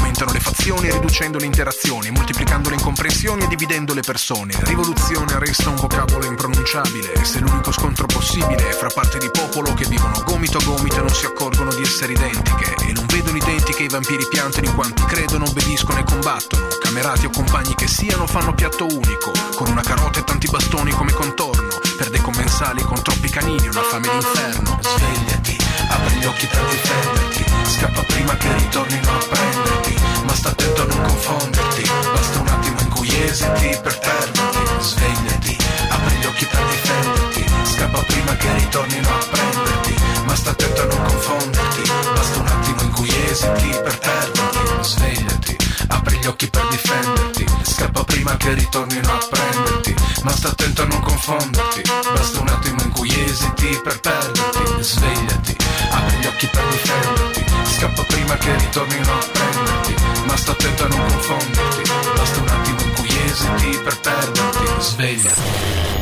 fazioni riducendo le interazioni, moltiplicando le incomprensioni e dividendo le persone. Rivoluzione resta un vocabolo impronunciabile, se l'unico scontro possibile è fra parti di popolo che vivono gomito a gomito e non si accorgono di essere identiche e non vedono identiche i vampiri piantano in quanti credono, obbediscono e combattono. Camerati o compagni che siano fanno piatto unico, con una carota e tanti bastoni come contorno, per dei commensali con troppi canini, una fame d'inferno. Svegliati, apri gli occhi per difenderti, scappa prima che ritornino a prenderti, ma sta attento a non confonderti, basta un attimo in cui esiti per perderti. Svegliati, apri gli occhi per difenderti, scappa prima che ritornino a prenderti, ma sta attento a non confonderti, basta un attimo in cui esiti per perderti. Svegliati, apri gli occhi per difenderti, scappa prima che ritornino a prenderti, ma sta attento a non confonderti, basta un attimo in cui esiti per perderti. Svegliati, apri gli occhi per difenderti, scappa prima che ritornino a prenderti, ma sta attento a non confonderti, basta un attimo in cui esiti per perderti. Svegliati.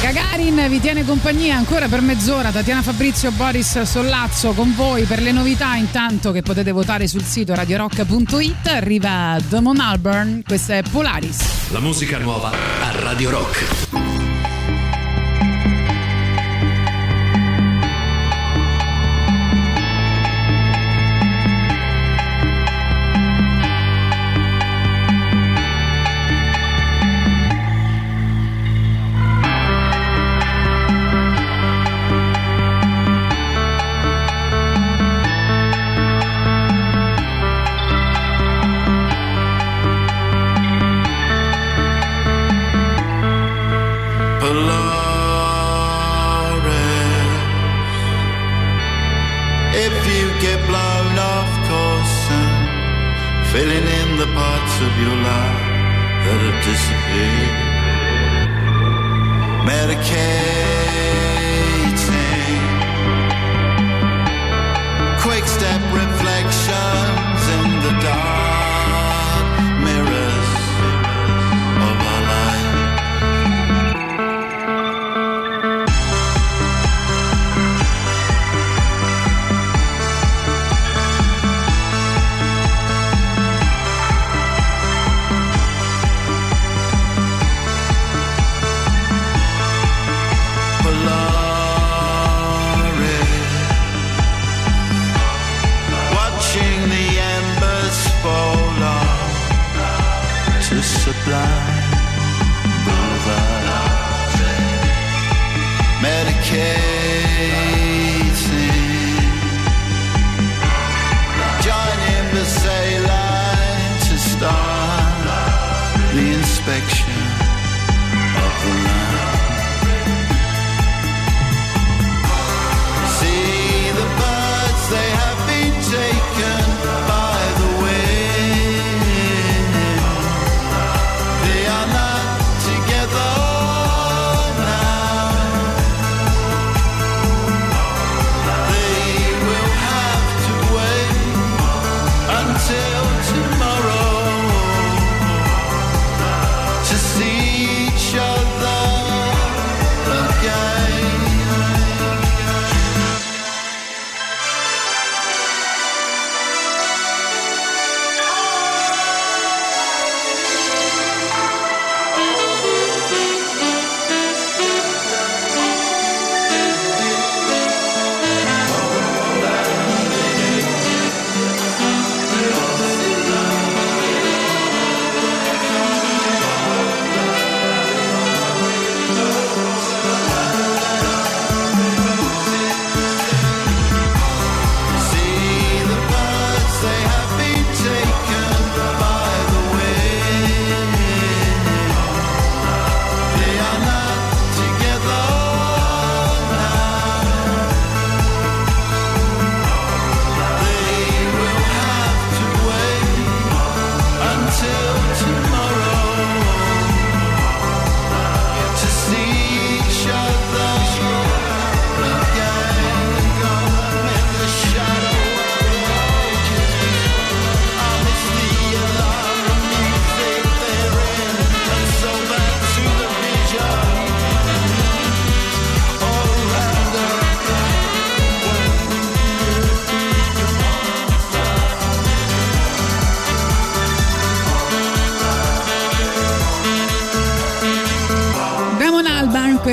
Gagarin vi tiene compagnia ancora per mezz'ora. Tatiana Fabrizio, Boris Sollazzo con voi per le novità. Intanto che potete votare sul sito radiorock.it. Arriva Damon Alburn, questa è Polaris. La musica nuova a Radio Rock. Filling in the parts of your life that have disappeared, medicating,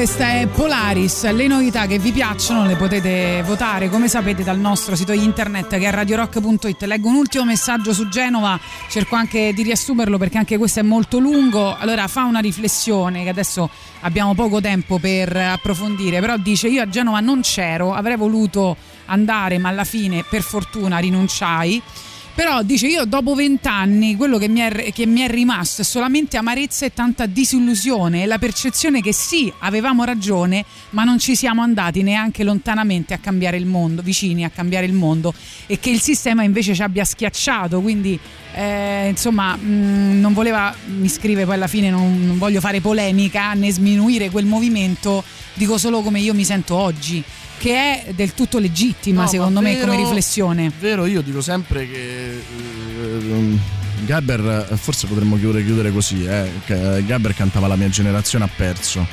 questa è Polaris. Le novità che vi piacciono le potete votare come sapete dal nostro sito internet che è radiorock.it. Leggo un ultimo messaggio su Genova, cerco anche di riassumerlo perché anche questo è molto lungo. Allora fa una riflessione che adesso abbiamo poco tempo per approfondire, però dice io a Genova non c'ero, avrei voluto andare ma alla fine per fortuna rinunciai. Però dice io dopo vent'anni quello che mi, è, che mi è rimasto è solamente amarezza e tanta disillusione e la percezione che sì, avevamo ragione, ma non ci siamo andati neanche lontanamente a cambiare il mondo, vicini a cambiare il mondo e che il sistema invece ci abbia schiacciato, quindi eh, insomma mh, non voleva, mi scrive poi alla fine non, non voglio fare polemica né sminuire quel movimento, dico solo come io mi sento oggi che è del tutto legittima No, secondo me come riflessione. Vero, io dico sempre che eh, Gabber, forse potremmo chiudere, chiudere così, eh, Gabber cantava La mia generazione ha perso.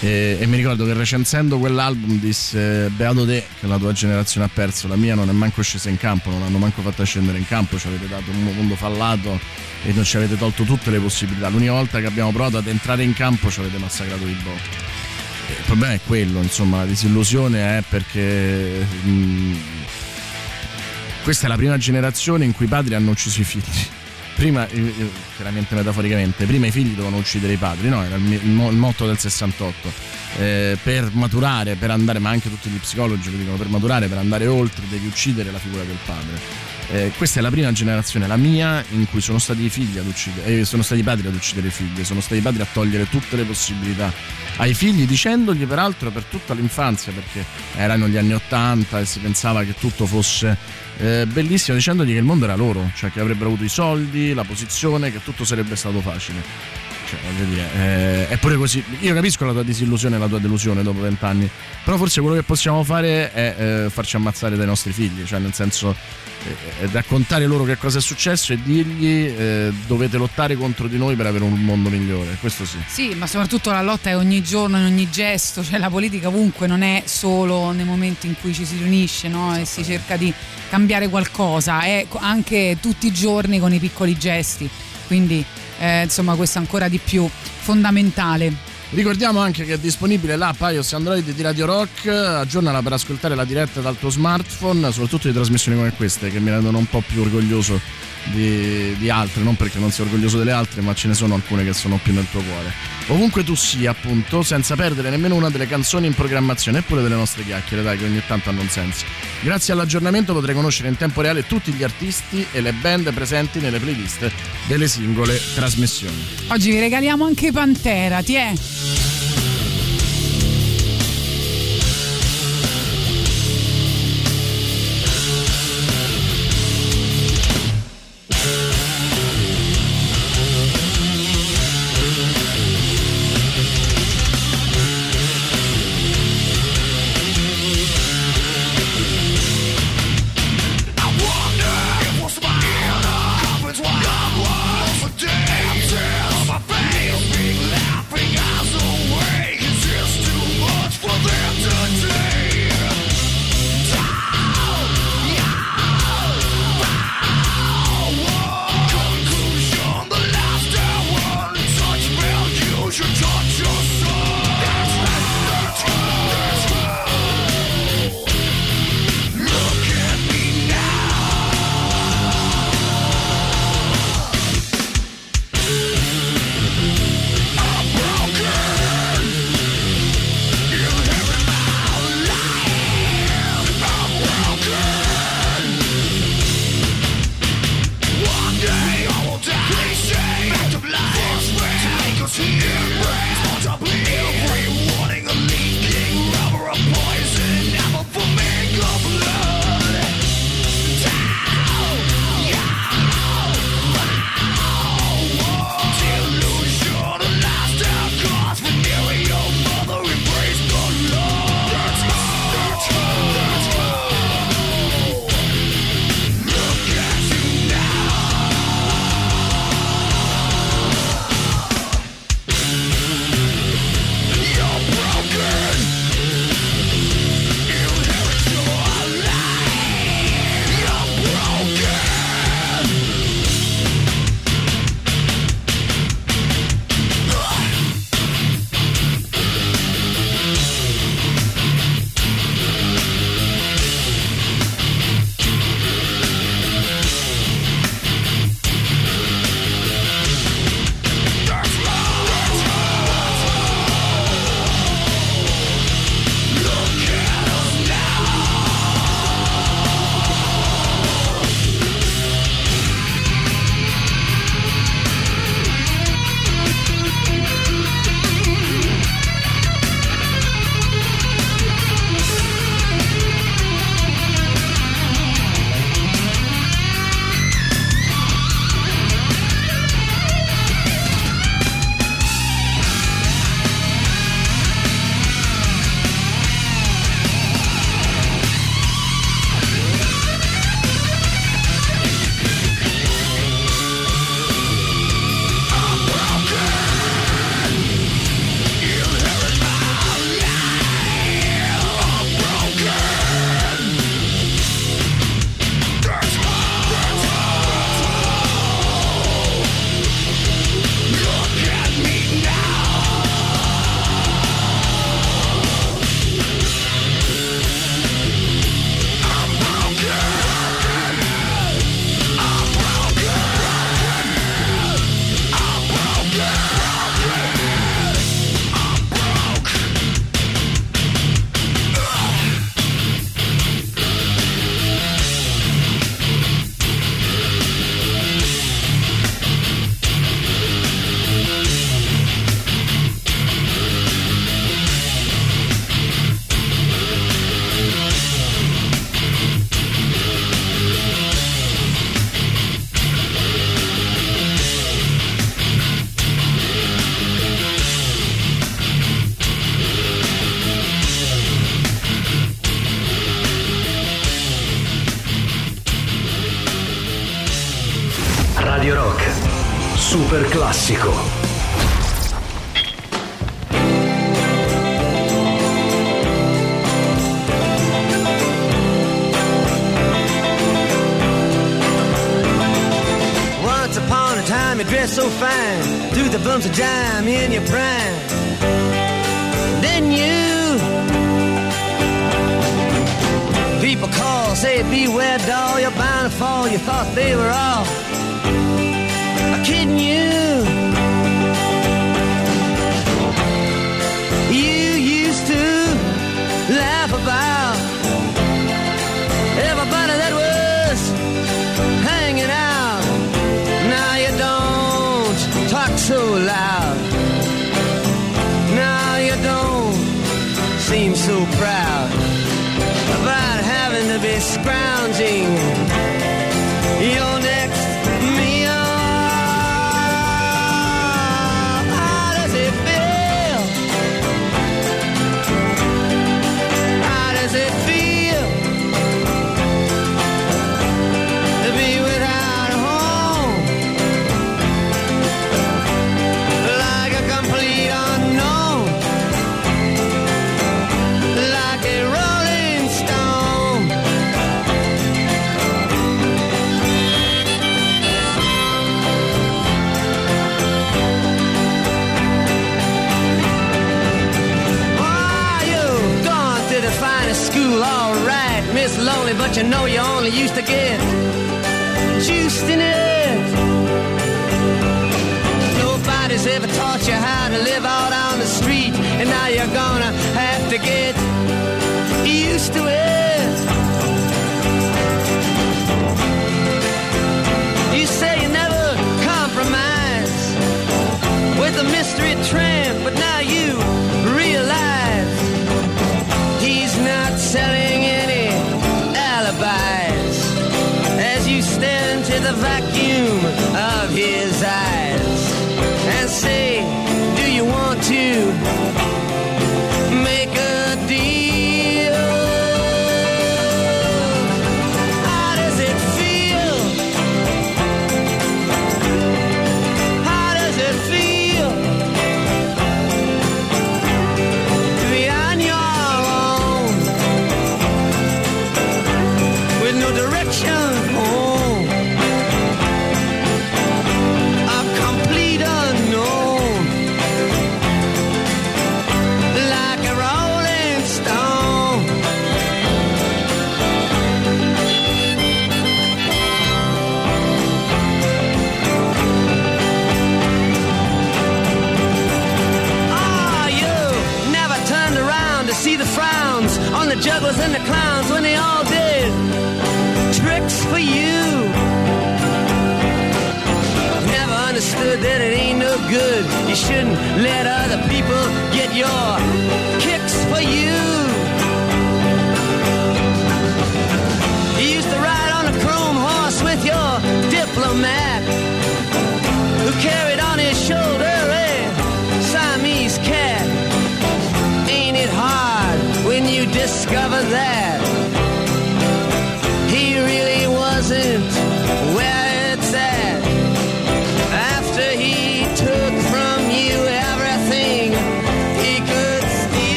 E, e mi ricordo che recensendo quell'album disse Beato te che la tua generazione ha perso, la mia non è manco scesa in campo, non l'hanno manco fatta scendere in campo, ci avete dato un mondo fallato e non ci avete tolto tutte le possibilità. L'unica volta che abbiamo provato ad entrare in campo ci avete massacrato di botto. Il problema è quello, insomma, la disillusione è perché mh, questa è la prima generazione in cui i padri hanno ucciso i figli. Prima, eh, eh, chiaramente metaforicamente, prima i figli dovevano uccidere i padri, no? Era il motto del 68. Eh, per maturare, per andare, ma anche tutti gli psicologi lo dicono, per maturare, per andare oltre, devi uccidere la figura del padre. Eh, questa è la prima generazione, la mia, in cui sono stati i figli ad uccidere, eh, sono stati padri ad uccidere i figli, sono stati i padri a togliere tutte le possibilità ai figli, dicendogli peraltro per tutta l'infanzia, perché erano gli anni Ottanta e si pensava che tutto fosse eh, bellissimo, dicendogli che il mondo era loro, cioè che avrebbero avuto i soldi, la posizione, che tutto sarebbe stato facile. Cioè, voglio dire, eh, è pure così. Io capisco la tua disillusione e la tua delusione dopo vent'anni, però forse quello che possiamo fare è eh, farci ammazzare dai nostri figli, cioè nel senso eh, eh, raccontare loro che cosa è successo e dirgli eh, dovete lottare contro di noi per avere un mondo migliore. Questo sì. Sì, ma soprattutto la lotta è ogni giorno, in ogni gesto, cioè la politica comunque non è solo nei momenti in cui ci si riunisce no? e si cerca di cambiare qualcosa, è anche tutti i giorni con i piccoli gesti, quindi eh, insomma questo ancora di più fondamentale. Ricordiamo anche che è disponibile l'app iOS Android di Radio Rock, aggiornala per ascoltare la diretta dal tuo smartphone, soprattutto di trasmissioni come queste che mi rendono un po' più orgoglioso di, di altre, non perché non sia orgoglioso delle altre, ma ce ne sono alcune che sono più nel tuo cuore. Ovunque tu sia, appunto, senza perdere nemmeno una delle canzoni in programmazione, eppure delle nostre chiacchiere, dai, che ogni tanto hanno un senso. Grazie all'aggiornamento potrai conoscere in tempo reale tutti gli artisti e le band presenti nelle playlist delle singole trasmissioni. Oggi vi regaliamo anche Pantera, ti è?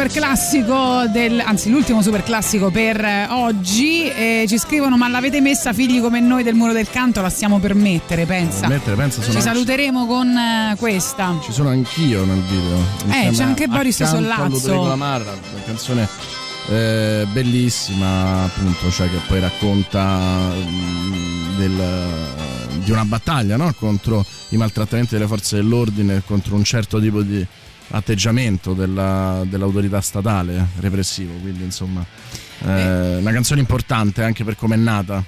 Super classico del, anzi l'ultimo super classico per eh, oggi. Eh, ci scrivono: Ma l'avete messa figli come noi del muro del canto? La stiamo per mettere, pensa. Mettere, pensa, Ci saluteremo con eh, questa. Ci sono anch'io nel video. Eh, c'è anche Boris Sollazzo. Lamarra, una canzone eh, bellissima, appunto, cioè che poi racconta mm, del- di una battaglia no? contro i maltrattamenti delle forze dell'ordine, contro un certo tipo di atteggiamento della- dell'autorità statale eh, repressivo. Quindi, insomma, eh, una canzone importante anche per come è nata.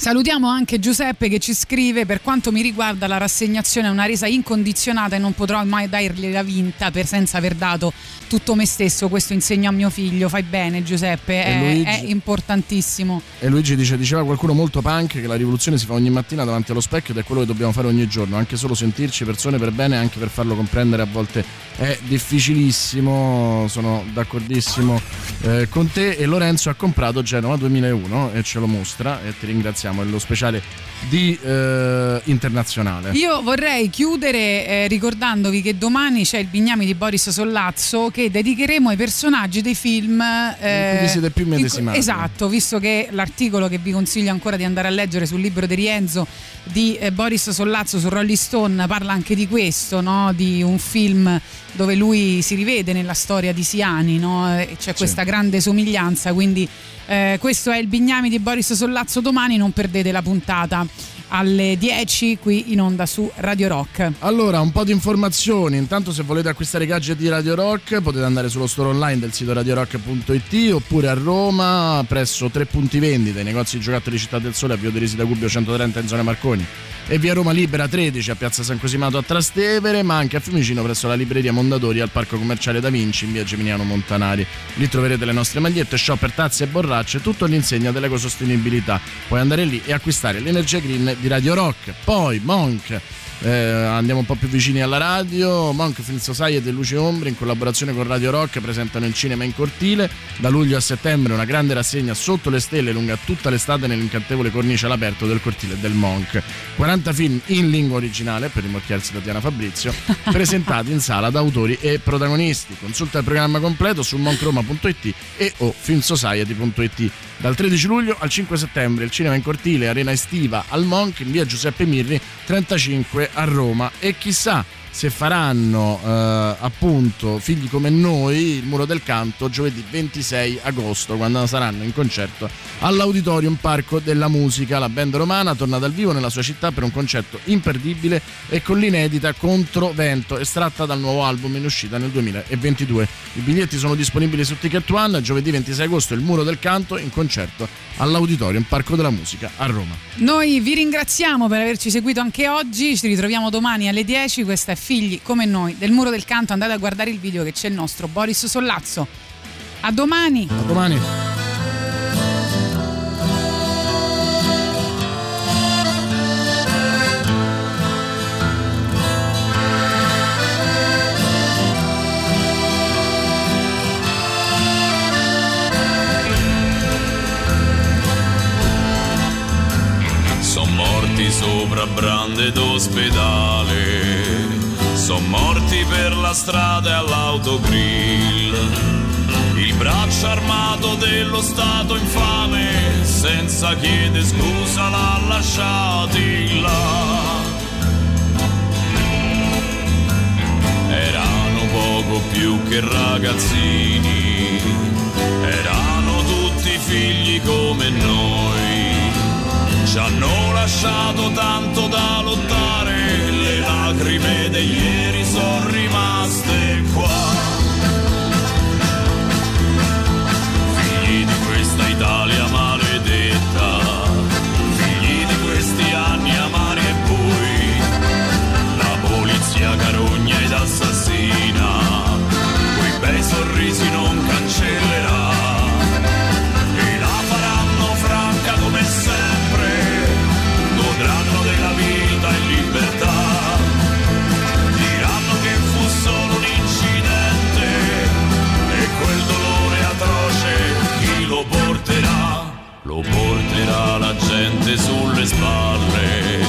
Salutiamo anche Giuseppe che ci scrive: Per quanto mi riguarda, la rassegnazione è una resa incondizionata e non potrò mai dargliela vinta per senza aver dato tutto me stesso. Questo insegno a mio figlio. Fai bene, Giuseppe, è, Luigi? è importantissimo. E Luigi dice: Diceva qualcuno molto punk che la rivoluzione si fa ogni mattina davanti allo specchio ed è quello che dobbiamo fare ogni giorno. Anche solo sentirci persone per bene, anche per farlo comprendere a volte è difficilissimo. Sono d'accordissimo eh, con te. E Lorenzo ha comprato Genova 2001 e ce lo mostra. E ti ringraziamo. È lo speciale di eh, internazionale. Io vorrei chiudere eh, ricordandovi che domani c'è il Bignami di Boris Sollazzo che dedicheremo ai personaggi dei film. eh, cui vi siete più in cui- esatto, visto che l'articolo che vi consiglio ancora di andare a leggere sul libro di Rienzo di eh, Boris Sollazzo su Rolling Stone parla anche di questo, no? di un film dove lui si rivede nella storia di Siani, no? E c'è questa grande somiglianza, quindi eh, questo è il Bignami di Boris Sollazzo domani, non perdete la puntata alle 10 qui in onda su Radio Rock. Allora, un po' di informazioni. Intanto, se volete acquistare i gadget di Radio Rock, potete andare sullo store online del sito radiorock.it oppure a Roma, presso tre punti vendita, i negozi giocattoli Città del Sole a Via Derisi da Gubbio 130 in zona Marconi e via Roma Libera 13 a Piazza San Cosimato a Trastevere, ma anche a Fiumicino presso la libreria Mondadori al Parco Commerciale Da Vinci in via Geminiano Montanari. Lì troverete le nostre magliette, shopper, tazze e borracce, tutto all'insegna dell'ecosostenibilità. Puoi andare lì e acquistare l'energia green di Radio Rock. Poi Monk. Eh, andiamo un po' più vicini alla radio. Monk Film Society e Luce Ombre in collaborazione con Radio Rock presentano il cinema in cortile. Da luglio a settembre una grande rassegna sotto le stelle lunga tutta l'estate nell'incantevole cornice all'aperto del cortile del Monk. 40 film in lingua originale per rimorchiarsi Tatiana Fabrizio, presentati in sala da autori e protagonisti. Consulta il programma completo su moncroma.it e o filmsociety.it. Dal 13 luglio al 5 settembre il cinema in cortile arena estiva al Monk in via Giuseppe Mirri 35 a Roma e chissà se faranno eh, appunto figli come noi il muro del canto giovedì 26 agosto quando saranno in concerto all'Auditorium Parco della Musica. La band romana torna dal vivo nella sua città per un concerto imperdibile e con l'inedita Contro Vento estratta dal nuovo album in uscita nel 2022 i biglietti sono disponibili su Ticket One giovedì 26 agosto il muro del canto in concerto all'Auditorium Parco della Musica a Roma. Noi vi ringraziamo per averci seguito anche oggi, ci ritroviamo domani alle 10, questa è Figli come noi del Muro del Canto, andate a guardare il video che c'è il nostro Boris Sollazzo. A domani! A domani! Sono morti sopra brande d'ospedale, sono morti per la strada e all'autogrill. Il braccio armato dello Stato infame, senza chiedere scusa, l'ha lasciati là. Erano poco più che ragazzini, erano tutti figli come noi. Ci hanno lasciato tanto da lottare, lacrime di ieri sono rimaste qua. Figli di questa Italia maledetta, figli di questi anni amari e bui, la polizia carogna ed assassina, quei bei sorrisi non cancellerà. pesi sulle spalle,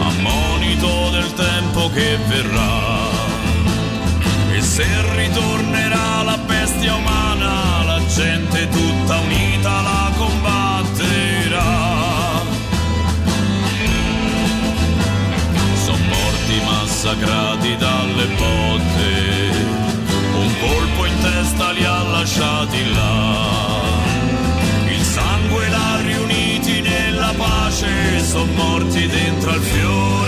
ammonito del tempo che verrà. E se ritornerà la bestia umana, la gente tutta unita la combatterà. Sono morti massacrati dalle botte, un colpo in testa li ha lasciati là sono morti dentro al fiore.